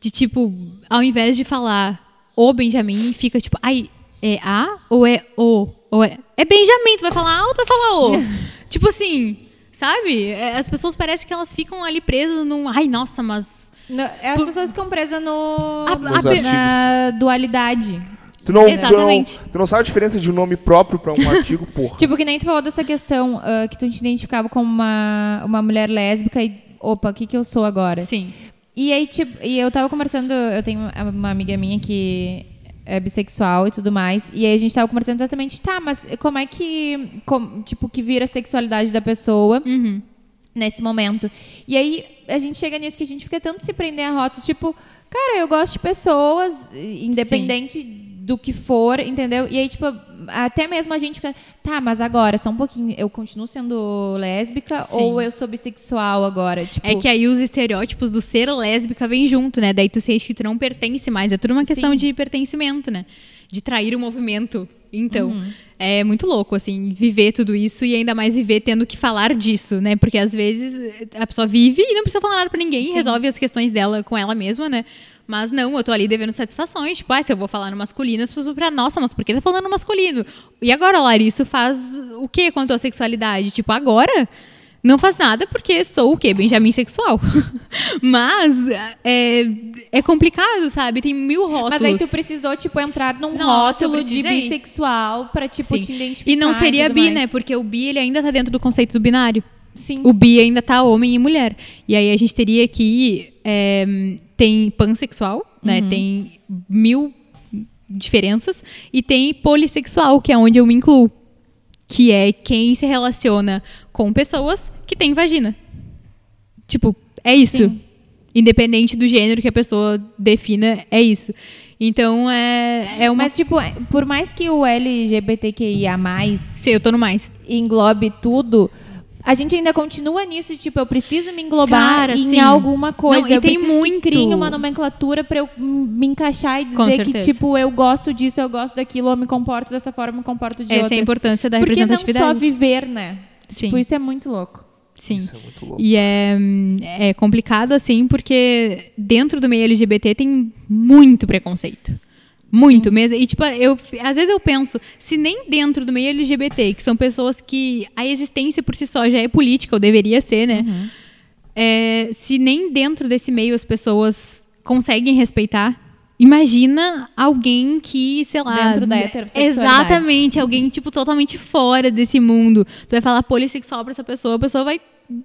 de tipo, ao invés de falar o Benjamin, fica tipo, ai, é a ou é o? Ou é, é Benjamin, tu vai falar a ou tu vai falar o? tipo assim, sabe? É, As pessoas parecem que elas ficam ali presas num, ai, nossa, mas
Não, é as
Por-
pessoas ficam presas no,
A- a-
na dualidade.
Tu não, tu, não, tu não sabe a diferença de um nome próprio pra um artigo, porra.
Tipo, que nem tu falou dessa questão ah, que tu te identificava como uma, uma mulher lésbica e, opa, o que que eu sou agora?
sim.
E aí, tipo, e eu tava conversando, eu tenho uma amiga minha que é bissexual e tudo mais, e aí a gente tava conversando exatamente, tá, mas como é que, com- tipo, que vira a sexualidade da pessoa
Uhum.
nesse momento? E aí a gente chega nisso que a gente fica tanto se prender a rótulos, tipo, cara, eu gosto de pessoas, independente do que for, entendeu? E aí, tipo, até mesmo a gente fica, tá, mas agora, só um pouquinho, eu continuo sendo lésbica
Sim.
ou eu sou bissexual agora? Tipo,
É que aí os estereótipos do ser lésbica vêm junto, né? Daí tu sente que tu não pertence mais. É tudo uma questão
Sim.
de pertencimento, né? De trair o movimento. Então,
Uhum.
é muito louco, assim, viver tudo isso e ainda mais viver tendo que falar disso, né? Porque às vezes a pessoa vive e não precisa falar nada pra ninguém,
Sim.
resolve as questões dela com ela mesma, né? Mas não, eu tô ali devendo satisfações. Tipo, ah, se eu vou falar no masculino, as pessoas vão pra, nossa, mas por que tá falando no masculino? E agora, Lari, isso faz o com a tua sexualidade? Tipo, agora? Não faz nada porque sou o quê? Benjamin sexual. Mas é, é complicado, sabe? Tem mil rótulos.
Mas aí tu precisou, tipo, entrar num
eu
rótulo de bissexual pra, tipo,
Sim.
te identificar.
E não seria
tudo
bi,
mais.
né? Porque o bi ele ainda tá dentro do conceito do binário.
Sim.
O bi ainda tá homem e mulher. E aí a gente teria que. é, tem pansexual, né?
Uhum.
Tem mil diferenças. E tem polissexual, que é onde eu me incluo. Que é quem se relaciona com pessoas que têm vagina. Tipo, é isso.
Sim.
Independente do gênero que a pessoa defina, é isso. Então é, é uma.
Mas, tipo, por mais que o LGBTQIA+,
Sei, eu tô no mais.
englobe tudo, a gente ainda continua nisso, tipo, eu preciso me englobar
Cara,
em
sim.
alguma coisa.
Não,
eu
tem muito.
que crie uma nomenclatura pra eu me encaixar e dizer que, tipo, eu gosto disso, eu gosto daquilo, eu me comporto dessa forma, eu me comporto de
Essa
outra.
é a importância da
Porque não
representatividade.
só viver, né?
Sim.
Tipo, isso é muito louco.
Sim.
Isso é muito louco.
E é, é complicado, assim, porque dentro do meio LGBT tem muito preconceito. Muito mesmo. E, tipo, eu, às vezes eu penso, se nem dentro do meio LGBT, que são pessoas que a existência por si só já é política, ou deveria ser, né?
Uhum.
É, se nem dentro desse meio as pessoas conseguem respeitar, imagina alguém que, sei lá.
Dentro da heterossexualidade.
Exatamente, alguém, tipo, totalmente fora desse mundo. Tu vai falar polissexual pra essa pessoa, a pessoa vai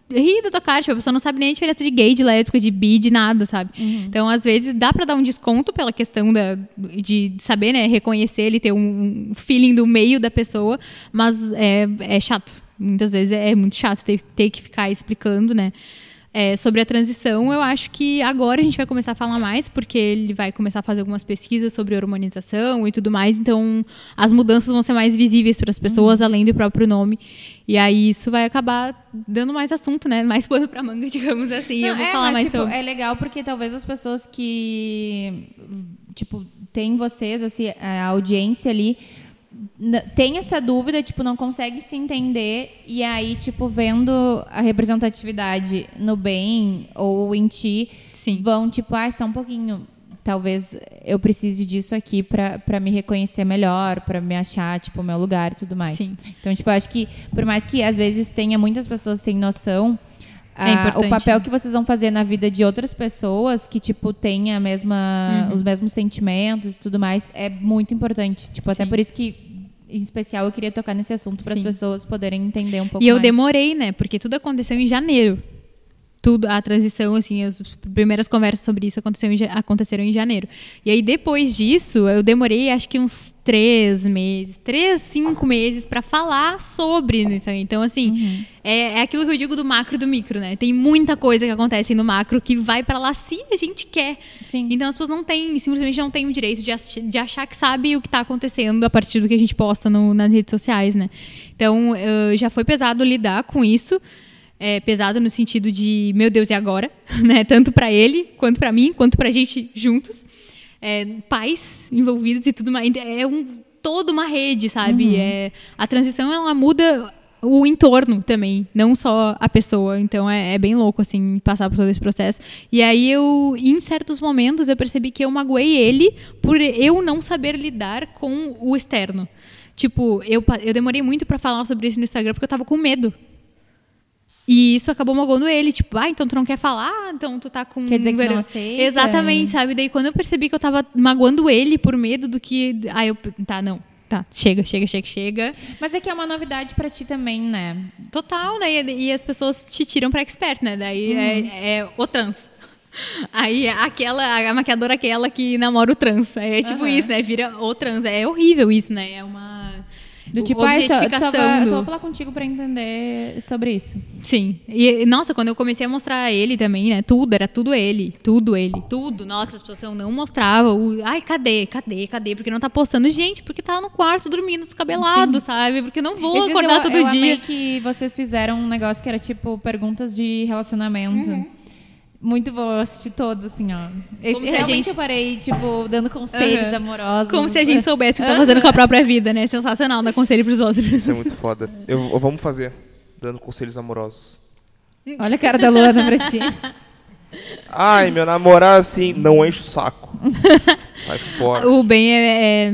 rir da tua cara, tipo, a pessoa não sabe nem a diferença de gay, de lésbica, de bi, de nada, sabe?
Uhum.
Então, às vezes, dá pra dar um desconto pela questão da, de saber, né, reconhecer ele, ter um feeling do meio da pessoa, mas é, é chato. Muitas vezes é muito chato ter, ter que ficar explicando, né? É, sobre a transição, eu acho que agora a gente vai começar a falar mais, porque ele vai começar a fazer algumas pesquisas sobre hormonização e tudo mais, então as mudanças vão ser mais visíveis para as pessoas, além do próprio nome. E aí isso vai acabar dando mais assunto, né? Mais pano para manga, digamos assim. eu
Não,
vou
é,
falar
mas,
mais
tipo,
sobre.
É legal porque talvez as pessoas que, tipo, tem vocês, assim, a audiência ali, tem essa dúvida, tipo, não consegue se entender e aí, tipo, vendo a representatividade no bem ou em ti,
Sim.
vão, tipo, ah, só um pouquinho, talvez eu precise disso aqui pra me reconhecer melhor, pra me achar, tipo, o meu lugar e tudo mais.
Sim.
Então, tipo, eu acho que, por mais que às vezes tenha muitas pessoas sem noção,
É
ah, o papel que vocês vão fazer na vida de outras pessoas que, tipo, tenha a mesma,
Uhum.
os mesmos sentimentos e tudo mais é muito importante. Tipo, até
Sim.
por isso que, em especial, eu queria tocar nesse assunto para as pessoas poderem entender um pouco
E eu
mais.
demorei, né? Porque tudo aconteceu em janeiro. Tudo, a transição, assim, as primeiras conversas sobre isso aconteceram em, aconteceram em janeiro. E aí, depois disso, eu demorei acho que uns três meses, três, cinco meses para falar sobre isso. aí. Então, assim, é, é aquilo que eu digo do macro e do micro, né? Tem muita coisa que acontece no macro que vai para lá se a gente quer.
Sim.
Então as pessoas não têm, simplesmente não têm o direito de, de achar que sabe o que está acontecendo a partir do que a gente posta no- nas redes sociais, né? Então eh, já foi pesado lidar com isso. É, pesado no sentido de, meu Deus, e agora? né? Tanto para ele, quanto para mim, quanto para a gente juntos. É, pais envolvidos e tudo mais. É um, toda uma rede, sabe? É, a transição, ela muda o entorno também, não só a pessoa. Então é, é bem louco, assim, passar por todo esse processo. E aí eu, em certos momentos, eu percebi que eu magoei ele por eu não saber lidar com o externo. Tipo, eu, eu demorei muito pra falar sobre isso no Instagram porque eu tava com medo. E isso acabou magoando ele, tipo, ah, então tu não quer falar, então tu tá com.
Quer dizer que não
vergonha."
aceita?
Exatamente, sabe? Daí quando eu percebi que eu tava magoando ele por medo do que. Aí eu. Tá, não. Tá, chega, chega, chega, chega.
Mas é que é uma novidade para ti também, né?
Total, né? E, e as pessoas te tiram pra expert, né? Daí
Uhum.
é, é o trans. Aí aquela, a maquiadora aquela que namora o trans. É tipo
Aham.
isso, né? Vira o trans. É horrível isso, né? É uma.
Do tipo, ah, eu só, eu só, eu
do-
só vou falar contigo para entender sobre isso.
Sim. E, nossa, quando eu comecei a mostrar ele também, né? Tudo, era tudo ele. Tudo ele. Tudo. Nossa, as pessoas não mostravam. O, Ai, cadê? Cadê? Cadê? Porque não tá postando. Gente, porque tá no quarto dormindo descabelado, sabe? Porque não vou
Esses
acordar
eu,
todo
eu
dia.
amei que vocês fizeram um negócio que era tipo perguntas de relacionamento.
Uhum.
Muito bom, eu assisti todos, assim, ó. Esse,
Como se a
realmente
gente-
eu parei, tipo, dando conselhos
Aham.
amorosos.
Como se a gente soubesse o que tá fazendo com a própria vida, né? Sensacional dar conselho pros outros.
Isso é muito foda. Eu, eu- vamos fazer, dando conselhos amorosos.
Olha a cara da Luana pra ti.
Ai, meu namorado, assim, não enche o saco. Sai fora.
O bem é, é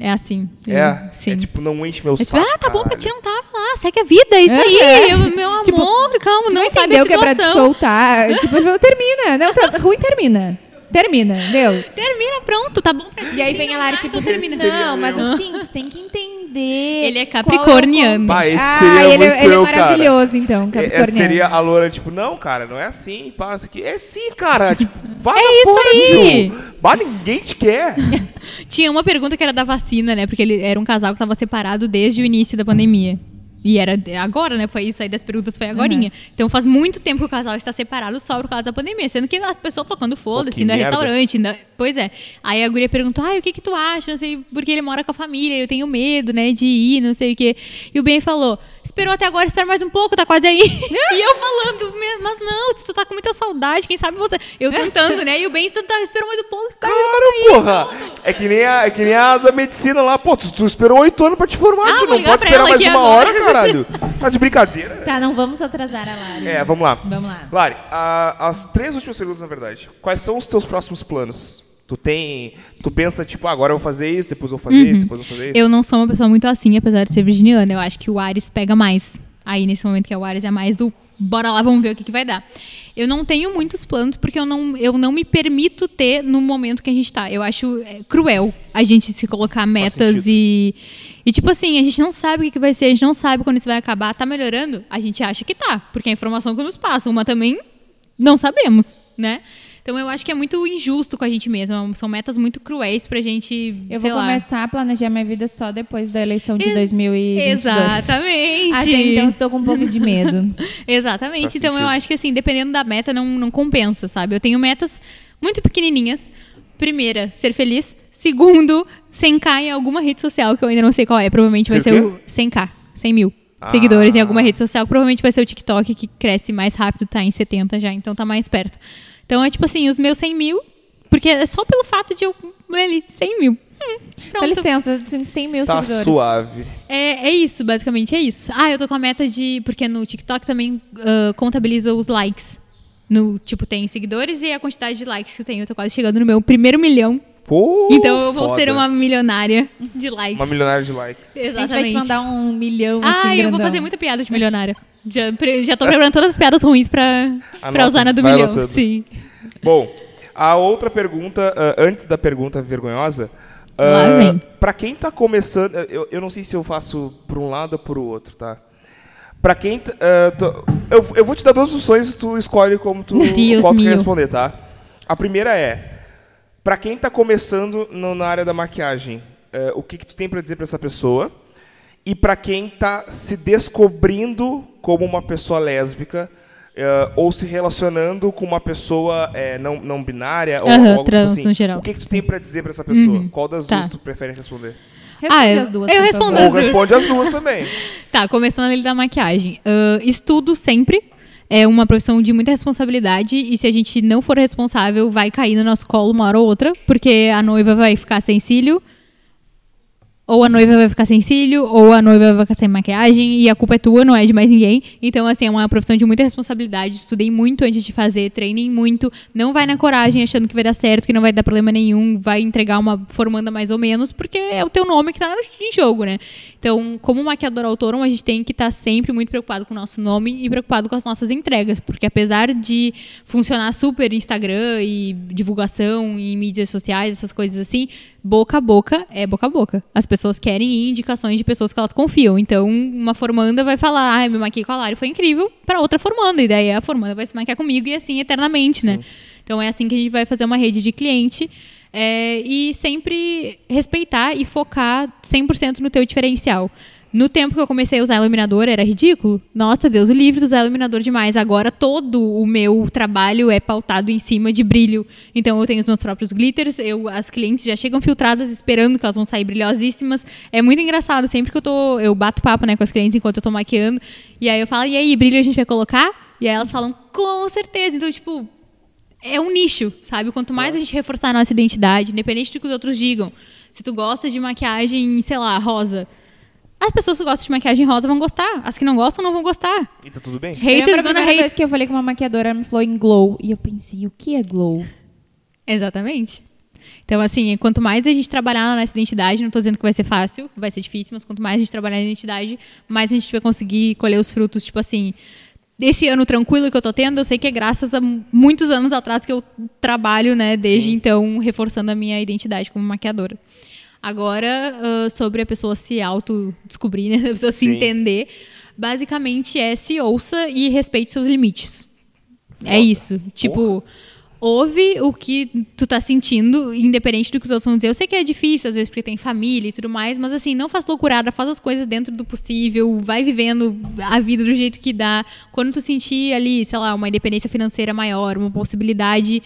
É assim.
É,
sim.
é tipo, não enche meu
Eu
saco.
disse, ah, tá bom, pra ti não tava lá, segue a vida, é isso
É,
aí.
é.
Eu, meu amor,
Tipo,
calma,
Tu
não
não entendeu que é pra te soltar. Tipo, tipo, termina. Não, tá ruim, termina. Termina, entendeu?
Termina, pronto, tá bom pra
E aí vem a Lari,
Ah,
tipo,
então termina.
não, mas assim, tu tem que entender.
Ele é
qual
capricorniano.
o
Bah, esse
ah,
seria
ele,
muito
ele
eu,
é maravilhoso, então,
É, é,
capricorniano.
seria a Loura, tipo, não, cara, não é assim, pá, isso aqui. É sim, cara. Tipo, vai
É isso
fora,
aí.
Bah, ninguém te quer.
Tinha uma pergunta que era da vacina, né? Porque ele era um casal que tava separado desde o início da pandemia. E era agora, né? Foi isso aí das perguntas, foi agorinha. Então faz muito tempo que o casal está separado só por causa da pandemia. Sendo que as pessoas tocando foda-se,
merda.
restaurante. Pois é. Aí a guria perguntou, ai, o que que tu acha? Não sei, porque ele mora com a família, eu tenho medo, né, de ir, não sei o quê. E o Ben falou, esperou até agora, espera mais um pouco, tá quase aí. e eu falando, "Me- mas não, se tu tá com muita saudade, quem sabe você... Eu tentando, né? E o Ben, tu tá, esperou mais um pouco, pouco
Claro, porra. É que, nem a, é que nem a da medicina lá. Pô, tu, tu esperou oito anos pra te formar,
Ah, vou
Não pode esperar mais uma hora, caralho. Tá de brincadeira?
Tá, não vamos atrasar a Lari.
É, vamos lá.
Vamos lá.
Lari, a- as três últimas perguntas, na verdade. Quais são os teus próximos planos? Tu tem. Tu pensa, tipo, ah, agora eu vou fazer isso, depois eu vou fazer isso, depois eu vou fazer isso.
Eu não sou uma pessoa muito assim, apesar de ser virginiana. Eu acho que o Ares pega mais. Aí, nesse momento que é o Ares, é mais do bora lá, vamos ver o que, que vai dar. Eu não tenho muitos planos porque eu não, eu não me permito ter no momento que a gente tá. Eu acho é, cruel a gente se colocar metas e. E, tipo assim, a gente não sabe o que, vai ser, a gente não sabe quando isso vai acabar. Tá melhorando? A gente acha que tá, porque é a informação que nos passa. Uma também não sabemos, né? Então eu acho que é muito injusto com a gente mesma. São metas muito cruéis pra gente.
Eu
sei
vou
lá.
começar a planejar minha vida só depois da eleição de
Ex-
2022.
Exatamente.
Até então estou com um pouco de medo.
Exatamente.
Faz
então eu
sentido.
acho que assim, dependendo da meta, não, não compensa, sabe? Eu tenho metas muito pequenininhas. Primeira, ser feliz. Segundo, 100k em alguma rede social, que eu ainda não sei qual é. Provavelmente vai
Ser o
100k. 100 mil
Ah.
seguidores em alguma rede social. Provavelmente vai ser o TikTok, que cresce mais rápido, tá em 70 já, então tá mais perto. Então é tipo assim, os meus 100 mil, porque é só pelo fato de eu ler ali, 100 mil. Hum,
Dá licença, 100 mil
Tá
seguidores.
suave.
É, é isso, basicamente é isso. Ah, eu tô com a meta de. Porque no TikTok também ah, contabiliza os likes. No, tipo, tem seguidores e a quantidade de likes que eu tenho. Eu tô quase chegando no meu primeiro milhão.
Pô,
então eu vou
foda.
ser uma milionária de likes.
Uma milionária de likes.
A gente
Exatamente.
vai te mandar um milhão assim,
Ah, eu vou fazer muita piada de milionária. Já, já tô preparando todas as piadas ruins pra, pra usar na do
vai
milhão.
anotando.
Sim.
Bom, a outra pergunta, ah, antes da pergunta vergonhosa.
Lá
ah. Pra quem tá começando. Eu, eu não sei se eu faço por um lado ou por outro, tá? Pra quem. ah, tô- eu, eu vou te dar duas opções e tu escolhe como tu,
Deus
qual tu quer responder, tá? A primeira é. Pra quem tá começando no- na área da maquiagem, eh, o que, que tu tem pra dizer pra essa pessoa? E pra quem tá se descobrindo como uma pessoa lésbica eh, ou se relacionando com uma pessoa eh, não, não binária ou, ou algo
trans,
tipo assim,
no geral.
o que, que tu tem pra dizer pra essa pessoa?
Uhum,
Qual das
tá.
duas tu prefere responder?
Responde
Ah, eu-
as duas,
eu respondo
favor.
as
Ou
duas.
responde as duas também.
Tá, começando ali da maquiagem. Ahn, estudo sempre. É uma profissão de muita responsabilidade e se a gente não for responsável, vai cair no nosso colo uma hora ou outra, porque a noiva vai ficar sem cílio, ou a noiva vai ficar sem cílio, ou a noiva vai ficar sem maquiagem, e a culpa é tua, não é de mais ninguém. Então, assim, é uma profissão de muita responsabilidade. Estudei muito antes de fazer, treinei muito. Não vai na coragem achando que vai dar certo, que não vai dar problema nenhum, vai entregar uma formanda mais ou menos, porque é o teu nome que tá em jogo, né? Então, como maquiador autônomo, a gente tem que estar sempre muito preocupado com o nosso nome e preocupado com as nossas entregas, porque apesar de funcionar super Instagram e divulgação em mídias sociais, essas coisas assim, boca a boca é boca a boca. As pessoas querem indicações de pessoas que elas confiam. Então, uma formanda vai falar, ai, me maquiei com a Lari, foi incrível, para outra formanda. E daí a formanda vai se maquiar comigo e assim eternamente, né? Então, é assim que a gente vai fazer uma rede de cliente. é, e sempre respeitar e focar 100% no teu diferencial. No tempo que eu comecei a usar iluminador, era ridículo. Nossa, Deus o livre de usar iluminador demais. Agora todo o meu trabalho é pautado em cima de brilho. Então eu tenho os meus próprios glitters, eu, as clientes já chegam filtradas esperando que elas vão sair brilhosíssimas. É muito engraçado, sempre que eu tô, eu bato papo, né, com as clientes enquanto eu tô maquiando, e aí eu falo: "E aí, brilho a gente vai colocar?" E aí elas falam: "Com certeza". Então, tipo, é um nicho, sabe? Quanto mais a gente reforçar a nossa identidade, independente do que os outros digam. Se tu gosta de maquiagem, sei lá, rosa, as pessoas que gostam de maquiagem rosa vão gostar. As que não gostam não vão gostar.
E tá tudo bem?
Haters
a
gonna
primeira
hate.
vez que eu falei com uma maquiadora, ela me falou em glow. E eu pensei, o que é glow?
Exatamente. Então, assim, quanto mais a gente trabalhar nessa identidade, não estou dizendo que vai ser fácil, vai ser difícil, mas quanto mais a gente trabalhar na identidade, mais a gente vai conseguir colher os frutos, tipo assim, desse ano tranquilo que eu tô tendo, eu sei que é graças a muitos anos atrás que eu trabalho, né, desde
Sim.
então, reforçando a minha identidade como maquiadora. Agora, ah, sobre a pessoa se auto-descobrir, né, a pessoa se
Sim.
entender, basicamente é se ouça e respeite seus limites. É
Foda.
isso. Tipo, ouve o que tu tá sentindo, independente do que os outros vão dizer. Eu sei que é difícil, às vezes, porque tem família e tudo mais, mas assim, não faz loucurada, faz as coisas dentro do possível, vai vivendo a vida do jeito que dá. Quando tu sentir ali, sei lá, uma independência financeira maior, uma possibilidade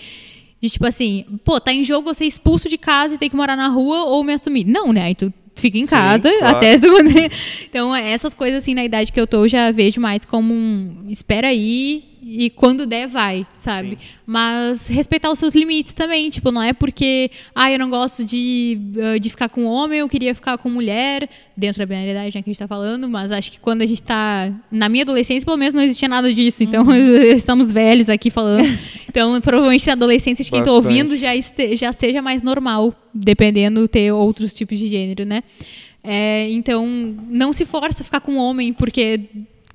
de tipo assim, pô, tá em jogo eu ser expulso de casa e ter que morar na rua ou me assumir. Não, né? Aí tu fica em
Sim,
casa
claro.
até tu. Então, essas coisas assim, na idade que eu tô, eu já vejo mais como um espera aí e quando der, vai, sabe?
Sim.
Mas respeitar os seus limites também. Tipo, não é porque, ah, eu não gosto de, ah, de ficar com homem, eu queria ficar com mulher, dentro da binariedade né, que a gente tá falando, mas acho que quando a gente tá. Na minha adolescência, pelo menos, não existia nada disso. Então, estamos velhos aqui falando. Então, provavelmente na adolescência de quem tá
Bastante.
ouvindo já, este- já seja mais normal, dependendo ter outros tipos de gênero, né? É, então, não se força a ficar com homem porque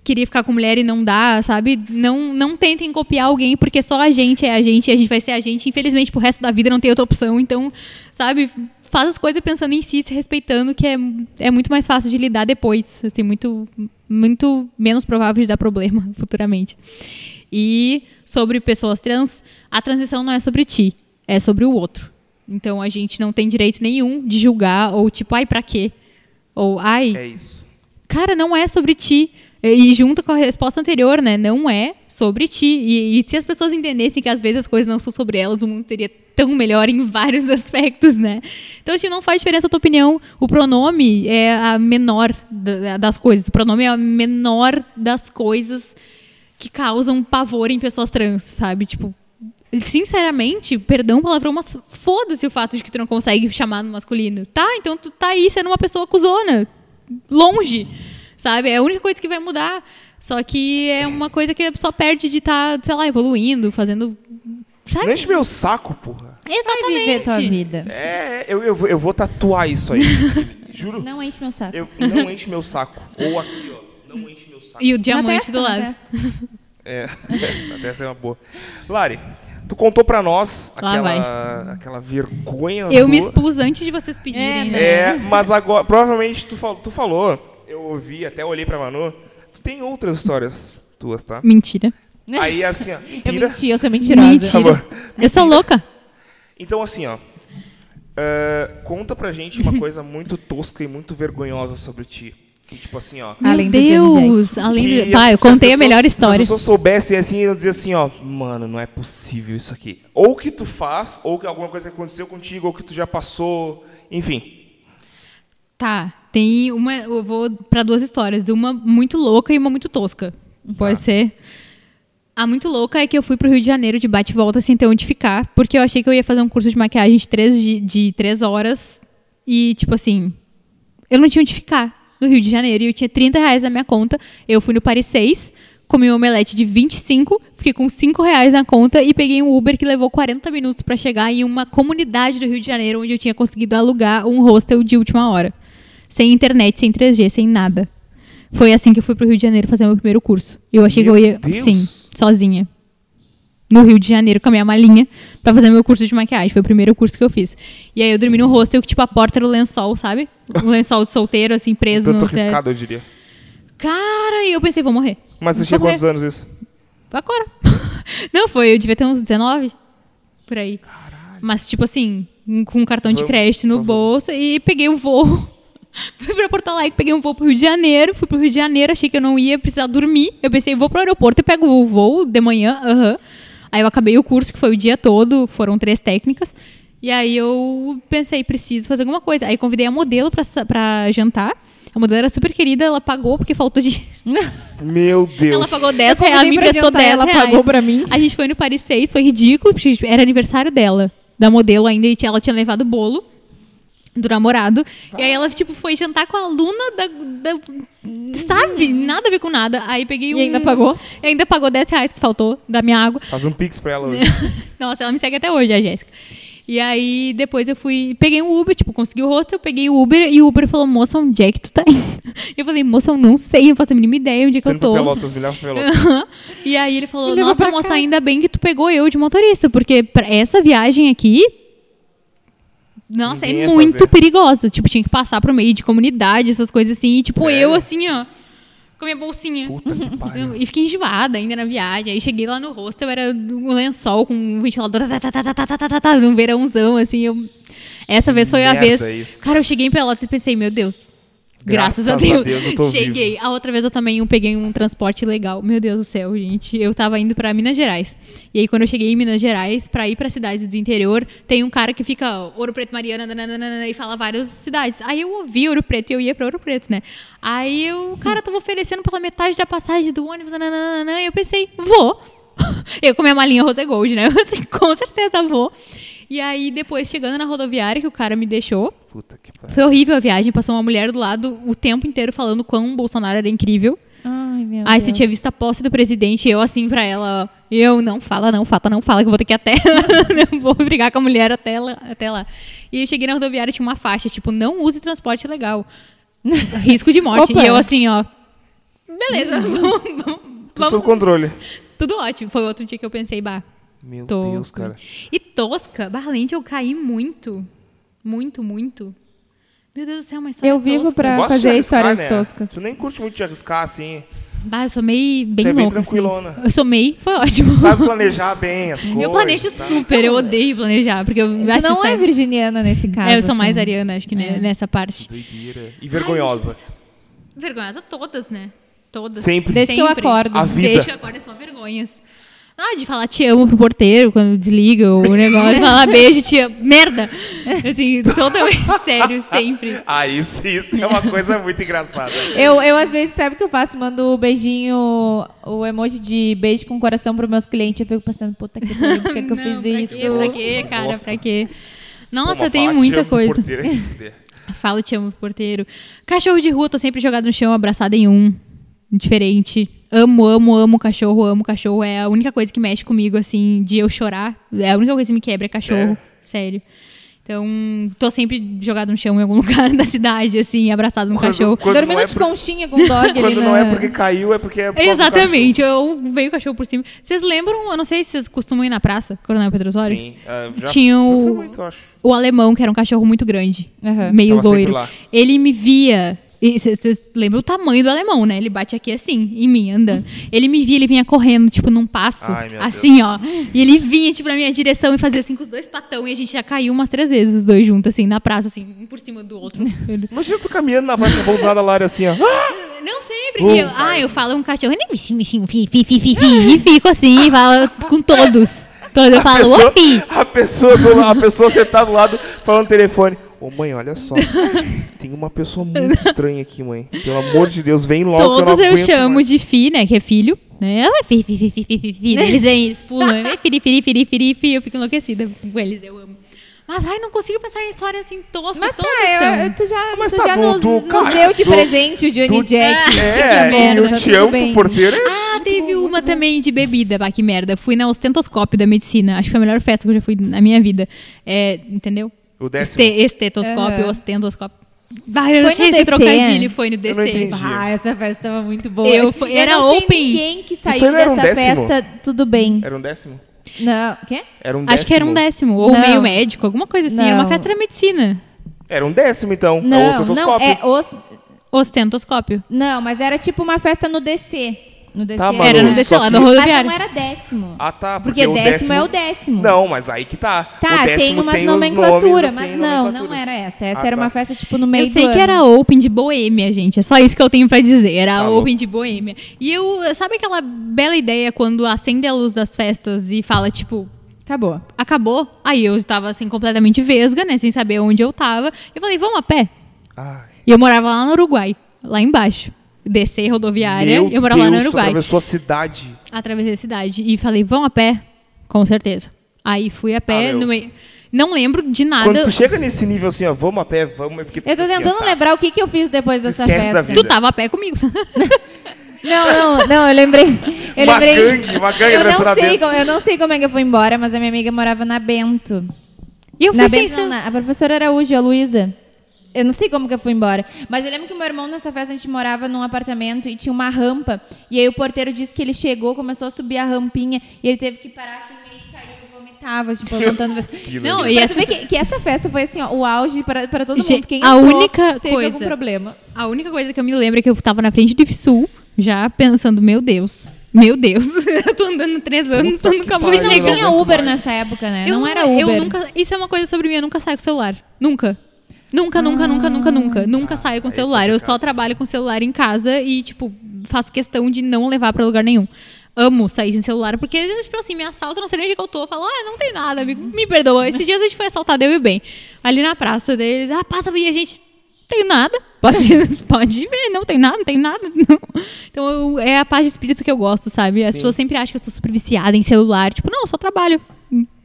queria ficar com mulher e não dá, sabe? Não, não tentem copiar alguém porque só a gente é a gente e a gente vai ser a gente. Infelizmente, pro resto da vida não tem outra opção. Então, sabe? Faz as coisas pensando em si, se respeitando, que é, é muito mais fácil de lidar depois. Assim, muito, muito menos provável de dar problema futuramente. E sobre pessoas trans, a transição não é sobre ti, é sobre o outro. Então a gente não tem direito nenhum de julgar ou tipo, ai, pra quê? Ou ai,
É isso.
cara, não é sobre ti. E junto com a resposta anterior, né? Não é sobre ti. E, e se as pessoas entendessem que às vezes as coisas não são sobre elas, o mundo seria tão melhor em vários aspectos, né? Então, assim, não faz diferença a tua opinião. O pronome é a menor da- das coisas. O pronome é a menor das coisas que causam pavor em pessoas trans, sabe? Tipo, sinceramente, perdão palavrão, mas foda-se o fato de que tu não consegue chamar no masculino. Tá, então tu tá aí sendo uma pessoa cuzona. Longe, sabe? É a única coisa que vai mudar. Só que é uma coisa que a pessoa perde de estar, sei lá, evoluindo, fazendo. Sabe?
Não enche meu saco, porra.
Vai
Exatamente.
viver tua vida.
É, eu, eu, vou- eu vou tatuar isso aí. Juro.
Não enche meu saco.
Eu, não enche meu saco. Ou aqui, ó. Não enche meu saco.
E o diamante
testa,
do lado.
É, até essa é uma boa. Lari, tu contou pra nós aquela, aquela vergonha
Eu me expus antes de vocês pedirem,
É,
né?
É, mas agora, provavelmente tu, fal- tu falou, eu ouvi, até olhei pra Manu, tu tem outras histórias tuas, tá?
Mentira.
Aí assim, ó,
Eu
tira-
menti, eu sou mentirosa.
Mentira.
Por favor.
Eu sou louca.
Então assim, ó, é, conta pra gente uma coisa muito tosca e muito vergonhosa sobre ti. Que tipo assim, ó.
Além do
Deus, além
que
do... Pá, eu
se
contei a
pessoas-
melhor
Se
história.
as pessoas soubessem assim, eu dizer assim, ó, mano, não é possível isso aqui. Ou que tu faz, ou que alguma coisa aconteceu contigo, ou que tu já passou, enfim.
Tá, tem uma. Eu vou pra duas histórias. Uma muito louca e uma muito tosca. Pode ser. A muito louca é que eu fui pro Rio de Janeiro de bate e volta sem ter onde ficar, porque eu achei que eu ia fazer um curso de maquiagem de três, de, de três horas. E, tipo assim, eu não tinha onde ficar no Rio de Janeiro. E eu tinha 30 reais na minha conta. Eu fui no Paris 6, comi um omelete de 25, fiquei com 5 reais na conta e peguei um Uber que levou 40 minutos para chegar em uma comunidade do Rio de Janeiro onde eu tinha conseguido alugar um hostel de última hora. Sem internet, sem 3G, sem nada. Foi assim que eu fui pro Rio de Janeiro fazer meu primeiro curso. Eu achei
Meu
que eu ia,
Deus!
sim, sozinha. No Rio de Janeiro, com a minha malinha, pra fazer meu curso de maquiagem. Foi o primeiro curso que eu fiz. E aí eu dormi no hostel, que tipo, a porta era o lençol, sabe? Um lençol de solteiro, assim, preso
Tanto
no...
arriscado, eu diria.
Cara, e eu pensei, vou morrer.
Mas você tinha quantos anos isso?
Agora. Não, foi, eu devia ter uns 19, por aí. Mas, tipo assim, com um cartão de crédito no bolso e peguei o voo. fui pra Porto Alegre, peguei um voo pro Rio de Janeiro, fui pro Rio de Janeiro, achei que eu não ia precisar dormir. Eu pensei, vou pro aeroporto e pego o voo de manhã, aham. Aí eu acabei o curso, que foi o dia todo, foram três técnicas. E aí eu pensei, preciso fazer alguma coisa. Aí convidei a modelo pra, pra jantar. A modelo era super querida, ela pagou porque faltou de.
Meu Deus.
Ela pagou 10
Eu
reais, me emprestou
jantar,
10
ela
reais.
pagou pra mim.
A gente foi no Paris 6, foi ridículo, porque era aniversário dela, da modelo ainda, e ela tinha levado o bolo do namorado. E aí ela, tipo, foi jantar com a aluna da... da- sabe? Nada a ver com nada. Aí peguei
E
um...
ainda pagou?
E ainda pagou 10 reais que faltou da minha água.
Faz um pix pra ela hoje.
Nossa, ela me segue até hoje, a Jéssica. E aí, depois eu fui, peguei um Uber, tipo, consegui o hostel, peguei o Uber e o Uber falou, moça, onde é que tu tá indo? Eu falei, moça, eu não sei, eu não faço a mínima ideia onde é que eu
Sendo pra
tô.
Pelotas, me leva pra Pelotas.
e aí ele falou, nossa, moça,
casa."
ainda bem que tu pegou eu de motorista, porque pra essa viagem aqui, nossa,
Ninguém
é muito
fazer.
perigosa. Tipo, tinha que passar pro meio de comunidade, essas coisas assim. E, tipo,
Sério?
eu assim, ó. Com a minha bolsinha.
Puta que.
E fiquei enjoada ainda na viagem. Aí cheguei lá no hostel, era um lençol com um ventilador. Tá, tá, tá, tá, num verãozão, assim. Eu... Essa vez foi a vez.
Isso,
cara, eu cheguei em Pelotas e pensei, meu Deus, Graças,
Graças
a
a
Deus.
Deus, eu tô
cheguei. A outra vez eu também eu peguei um transporte legal. Meu Deus do céu, gente. Eu tava indo pra Minas Gerais. E aí, quando eu cheguei em Minas Gerais, pra ir pra cidades do interior, tem um cara que fica Ouro Preto, Mariana, nananana, e fala várias cidades. Aí eu ouvi Ouro Preto e eu ia pra Ouro Preto, né? Aí o cara tava oferecendo pela metade da passagem do ônibus, nananana, e eu pensei, vou. Eu com minha malinha Rose Gold, né? Eu com certeza vou. E aí, depois, chegando na rodoviária, que o cara me deixou,
Puta que pariu.
foi horrível a viagem, passou uma mulher do lado o tempo inteiro falando quão o Bolsonaro era incrível.
Ai, meu
Aí
Deus.
você tinha visto a posse do presidente, eu assim pra ela, eu não fala, não, fata, não fala, que eu vou ter que ir até eu vou brigar com a mulher até lá, até lá. E eu cheguei na rodoviária tinha uma faixa, tipo, não use transporte legal. Risco de morte.
Opa.
E eu assim, ó. Beleza, vamos, vamos,
Tudo
vamos-
sob controle.
tudo ótimo. Foi outro dia que eu pensei, bah,
Meu
Tosca.
Deus, cara.
E tosca, Barlente, eu caí muito. Muito, muito. Meu Deus do céu, mas só
Eu
é
vivo
tosca.
pra
de
fazer
arriscar,
histórias
né?
toscas.
Tu nem curte muito de arriscar, assim.
Bah, eu sou meio bem
Tu é bem
louca. assim.
tranquilona.
Eu sou meio, foi ótimo.
Sabe planejar bem as coisas.
Eu planejo
tá?
super, eu odeio planejar, porque eu assim,
não é virginiana nesse caso.
É, eu sou mais
assim.
ariana, acho que
É.
nessa parte.
Doideira. E vergonhosa.
Vergonhosa todas, né? Todas.
Sempre.
Desde que eu acordo.
A vida.
Desde que eu acordo é só vergonhas. Ah, de falar te amo pro porteiro quando desliga o negócio, falar beijo, te amo. Merda! Assim, totalmente sério, sempre.
Ah, isso, isso é uma coisa muito engraçada.
Eu, eu, às vezes, sabe o que eu faço? Mando o beijinho, o emoji de beijo com coração pros meus clientes. Eu fico pensando, puta que pariu, por que, que eu fiz
pra
isso?
Quê, pra quê, cara?
Bosta.
Pra quê? Nossa, tem muita coisa.
é.
Falo te amo pro porteiro. Cachorro de rua, tô sempre jogado no chão, abraçado em um. Diferente. Amo, amo, amo cachorro, amo cachorro. É a única coisa que mexe comigo, assim, de eu chorar. É a única coisa que me quebra é cachorro. Sério. Então, tô sempre jogado no chão em algum lugar da cidade, assim, abraçado
Quando-
cachorro.
quando
Dormindo
não é
de
por-
conchinha com o dog ali
Quando não
na-
é porque caiu, é porque é por causa do
Exatamente, eu veio o cachorro por cima. Vocês lembram, eu não sei se vocês costumam ir na praça, Coronel Pedro. Osório?
Sim. ah, já,
Tinha o-
fui muito, eu acho.
o alemão, que era um cachorro muito grande,
Aham.
meio
Tava
loiro.
lá.
Ele me via. Vocês lembram o tamanho do alemão, né? Ele bate aqui assim, em mim, andando. Ele me via, ele vinha correndo, tipo, num passo.
Ai,
assim, ó. E ele vinha, tipo, na minha direção e fazia assim com os dois patão. E a gente já caiu umas três vezes, os dois juntos, assim, na praça, assim, um por cima do outro.
Imagina tu caminhando na praça do lado da Lara assim, ó.
Não sempre.
Uh,
eu- ah, eu falo um cachorro. "Nem bichinho, bichinho, fi, fi, fi, fi, fi", E fico assim, e falo com todos. Todos eu
A
falo,
pessoa, a pessoa, a pessoa sentada do lado falando no telefone. Ô mãe, olha só. Tem uma pessoa muito estranha aqui, mãe. Pelo amor de Deus, vem logo que eu não
Todos eu
aguento
chamo
mais.
de fi, né? Que é filho. Né? Ah, fi, fi, fi, fi, fi, fi, fi. Eles vêm, eles pulam. É firi, firi, firi, firi, fi. Eu fico enlouquecida com eles, eu amo. Mas, ai, não consigo pensar em história assim tosca.
Mas tá, eu,
são.
eu- tu já,
Mas
tu
tá
já
do-
nos,
do
nos
cara,
deu de
do-
presente o Johnny
do-
Jack.
É,
merda,
e o
tá
amo
bem.
pro porteiro.
Ah, teve uma também de bebida, bah, que merda. Fui na ostentoscópio da medicina. Acho que foi a melhor festa que eu já fui na minha vida. É, entendeu?
O décimo.
Este, estetoscópio, ostentoscópio. Bah, eu
Foi
achei
no
esse
DC?
trocadilho, foi no
não
DC.
entendi.
Ah, essa festa tava muito boa.
Eu fui- era
não sei
open.
ninguém que saiu
não um
dessa
décimo?
festa, tudo bem.
Era um décimo?
Não, quê?
Era um décimo.
Acho que era um décimo, ou
Não.
meio médico, alguma coisa assim. Era uma
Não.
festa da medicina.
Era um décimo, então. é o
Não, não,
ostentoscópio.
é os...
Ostentoscópio.
Não, mas era tipo uma festa no DC. No DC
Tá,
era-
Era no
só
DC, lá no
Mas
rodoviário.
não era décimo.
Ah, tá.
Porque
o
décimo é o décimo.
Não, mas aí que tá.
Tá,
o
tem
décimo
umas
tem os
nomenclatura,
nomes, assim,
mas não, não
nomenclaturas.
era essa. Essa
Ah,
era
tá.
uma festa tipo no meio
Eu sei
do
que era
ano.
Open de Boêmia, gente. É só isso que eu tenho pra dizer. Era
Tá
Open de Boêmia. E eu, sabe aquela bela ideia quando acende a luz das festas e fala, tipo,
Acabou.
acabou? Aí eu tava assim, completamente vesga, né? Sem saber onde eu tava. Eu falei, vamos a pé.
Ai,
E eu morava lá no Uruguai, lá embaixo. Descer rodoviária,
meu
eu morava lá no Uruguai.
atravessou a cidade.
Atravessei a cidade. E falei, vão a pé? Com certeza. Aí fui a pé
Ah,
no meio. Não lembro de nada.
Quando tu chega nesse nível assim, ó, vamos a pé, vamos, é porque
Eu tô
assim,
tentando
tá.
lembrar o que, que eu fiz depois dessa
esquece
festa.
vida.
Tu tava a pé comigo.
Não, não, não, eu lembrei. Eu
Uma
lembrei.
gangue, uma gangue
eu não sei como, eu não sei como é que eu fui embora, mas a minha amiga morava na Bento.
E eu fui
Na
sem
Bento, não, na- a professora Araújo, a Luísa. Eu não sei como que eu fui embora. Mas eu lembro que meu irmão, nessa festa, a gente morava num apartamento e tinha uma rampa. E aí o porteiro disse que ele chegou, começou a subir a rampinha e ele teve que parar assim, meio que caiu e vomitava, tipo, levantando.
Que
Não, e essa,
que, que essa festa foi assim, ó, o auge para, para todo
Gente,
mundo. Quem
a
entrou
única
teve
coisa-
algum problema.
a única coisa que eu me lembro é que eu tava na frente do IFSUL, já pensando, meu Deus, meu Deus, eu tô andando três anos,
Puta
nunca vou
pariu,
Não
não
chegar.
tinha Uber
mais.
nessa época, né?
Eu
não era Uber.
Eu nunca, isso é uma coisa sobre mim, eu nunca saio com celular. Nunca. Nunca, nunca, nunca, nunca, nunca. Nunca
Ah,
saio com
é
celular. Eu só trabalho com celular em casa e, tipo, faço questão de não levar pra lugar nenhum. Amo sair sem celular, porque, tipo assim, me assaltam, não sei nem onde que eu tô. Eu falo, ah, não tem nada, amigo, me perdoa. Esses dias a gente foi assaltado, eu e o Ben. Ali na praça deles, ah, passa e a gente. Tem nada. Pode, pode ver, não tem nada, não tem nada. Não. Então eu- é a paz de espírito que eu gosto, sabe? As
Sim.
pessoas sempre acham que eu tô super viciada em celular. Tipo, não, eu só trabalho.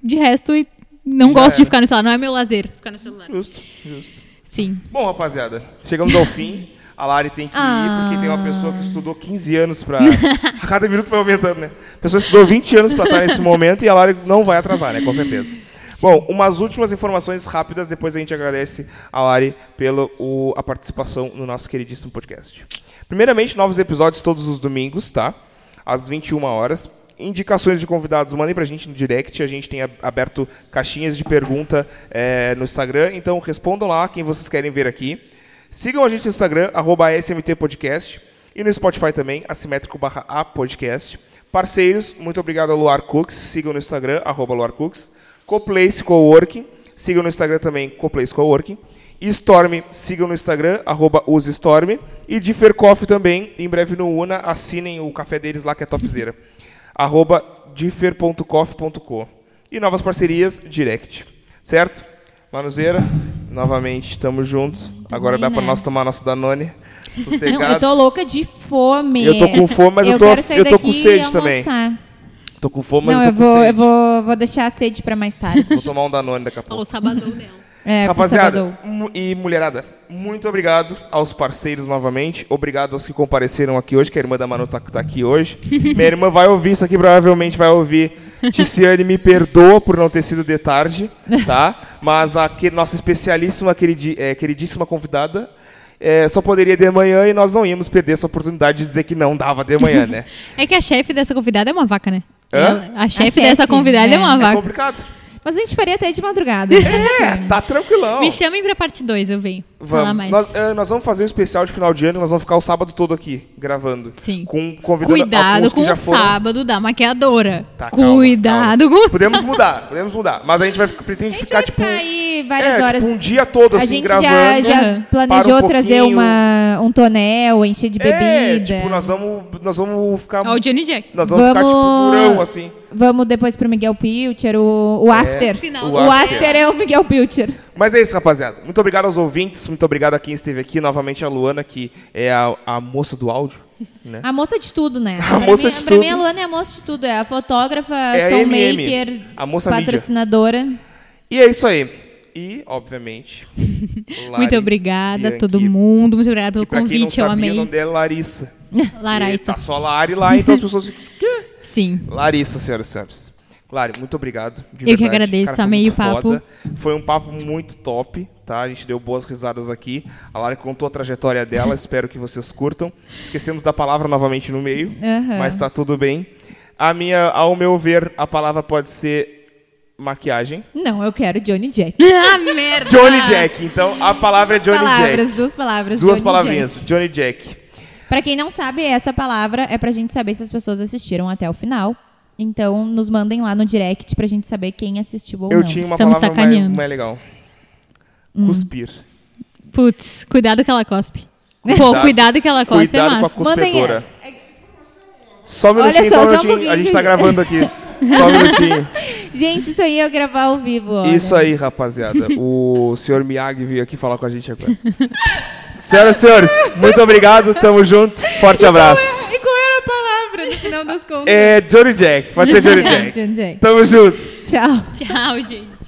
De resto, e não gosto de ficar no celular. Não é meu lazer ficar no celular.
Justo, justo.
Sim.
Bom, rapaziada, chegamos ao fim. A Lari tem que ir,
Ah.
porque tem uma pessoa que estudou 15 anos pra. A cada minuto vai aumentando, né? A pessoa estudou 20 anos pra estar nesse momento e a Lari não vai atrasar, né? Com certeza. Bom, umas últimas informações rápidas, depois a gente agradece a Lari pela o- a participação no nosso queridíssimo podcast. Primeiramente, novos episódios todos os domingos, tá? Às 21 horas. Indicações de convidados, mandem pra gente no direct. A gente tem a- aberto caixinhas de pergunta eh, no Instagram. Então respondam lá quem vocês querem ver aqui. Sigam a gente no Instagram, arroba SMT Podcast. E no Spotify também, assimétrico barra A Podcast. Parceiros, muito obrigado ao Luar Cooks. Sigam no Instagram, arroba Luar Cooks. Coplace Coworking. Sigam no Instagram também, Coplace Coworking. Storm, sigam no Instagram, arroba usestorm. E Differ Coffee também, em breve no Una, assinem o café deles lá que é topzera. Arroba differ.coffee.co. E novas parcerias, direct. Certo? Manuzeira, novamente, estamos juntos. Agora dá
né?
nós tomar nosso Danone. Sossegado.
eu tô louca de fome.
Eu tô com fome, mas eu tô-
quero sair
eu tô com sede também. Tô com fome, mas
Não,
eu
eu
tô com
vou,
sede.
eu vou, vou deixar a sede pra mais tarde.
Vou tomar um Danone daqui a pouco.
Falou sabadão dela.
É,
Rapaziada e mulherada, muito obrigado aos parceiros novamente. Obrigado aos que compareceram aqui hoje, que a irmã da Manu tá, tá aqui hoje. Minha irmã vai ouvir isso aqui, provavelmente vai ouvir. Ticiane, me perdoa por não ter sido de tarde, tá? Mas a que- nossa especialíssima, queridi- eh, queridíssima convidada eh, só poderia de manhã e nós não íamos perder essa oportunidade de dizer que não dava de manhã, né?
É que a chefe dessa convidada é uma vaca, né?
Hã?
Ela- a chefe
chefe,
dessa convidada é,
é.
uma
É
vaca.
complicado.
Mas a gente faria até de madrugada.
É, tá tranquilão.
Me chamem pra parte 2, eu venho.
Vamos. Nós, eh, nós vamos fazer um especial de final de ano, nós vamos ficar o sábado todo aqui, gravando.
Sim.
Com convidando
Cuidado com o
foram.
sábado da maquiadora.
Tá, calma,
Cuidado
calma.
com o
Podemos mudar, podemos mudar. Mas a gente vai
A
pretende
gente
ficar,
vai
tipo.
ficar aí várias
é,
horas.
tipo, um dia todo,
a
assim,
gente
gravando.
já, já planejou
um
trazer uma, um tonel, encher de bebida.
É, tipo, nós vamos, nós vamos ficar.
Ó, o Johnny Jack.
Nós vamos, ficar, tipo,
Vamos-
durão, assim.
Vamos depois pro Miguel Pilcher, o, o after.
Final
o
O
after.
after é o Miguel Pilcher.
Mas é isso, rapaziada. Muito obrigado aos ouvintes, muito obrigado a quem esteve aqui. Novamente a Luana, que é a, a moça do áudio. Né?
A moça de tudo, né?
A
Pra
moça
mim,
de
pra
tudo.
mim, a Luana é a moça de tudo. É a fotógrafa,
É a MM, a moça mídia.
patrocinadora.
E é isso aí. E, obviamente.
Muito
Lari
obrigada a todo mundo. Muito obrigada pelo convite, eu
sabia, o
amei.
nome dela é Larissa. E
Larissa.
Tá só Lari lá, então as pessoas ficam. "Quê?"
Sim.
Larissa, senhoras e senhores. Lari, muito obrigado. de
Eu que
verdade.
agradeço,
Cara,
amei o papo.
foda. Foi um papo muito top, tá? A gente deu boas risadas aqui. A Lari contou a trajetória dela, espero que vocês curtam. Esquecemos da palavra novamente no meio, mas tá tudo bem. A minha, ao meu ver, a palavra pode ser maquiagem.
Não, eu quero Johnny Jack.
ah, merda!
Johnny Jack. Então, a palavra é Johnny
palavras,
Jack.
duas palavras.
Duas
Johnny
palavrinhas.
Jack.
Johnny Jack.
Pra quem não sabe, essa palavra é pra gente saber se as pessoas assistiram até o final. Então, nos mandem lá no direct pra gente saber quem assistiu ou
Eu
não.
tinha uma
estamos
palavra mais, mais legal.
Hum.
Cuspir.
Putz, cuidado que ela cospe. Pô,
Cuidado-
cuidado que ela cospe
Cuidado
é
com a
massa.
Mandem
cuspedora. Só um minutinho,
só,
só um
um
minutinho.
pouquinho
a gente tá gravando aqui. Só um minutinho.
Gente, isso aí é eu gravar ao vivo. olha.
Isso aí, rapaziada. O senhor Miyagi veio aqui falar com a gente agora. Senhoras e senhores, muito obrigado. Tamo junto. Forte abraço.
Palavra no final das contas?
É Johnny Jack. Pode ser Johnny
É,
Jack.
Johnny Jack.
Tamo junto.
Tchau.
Tchau, gente.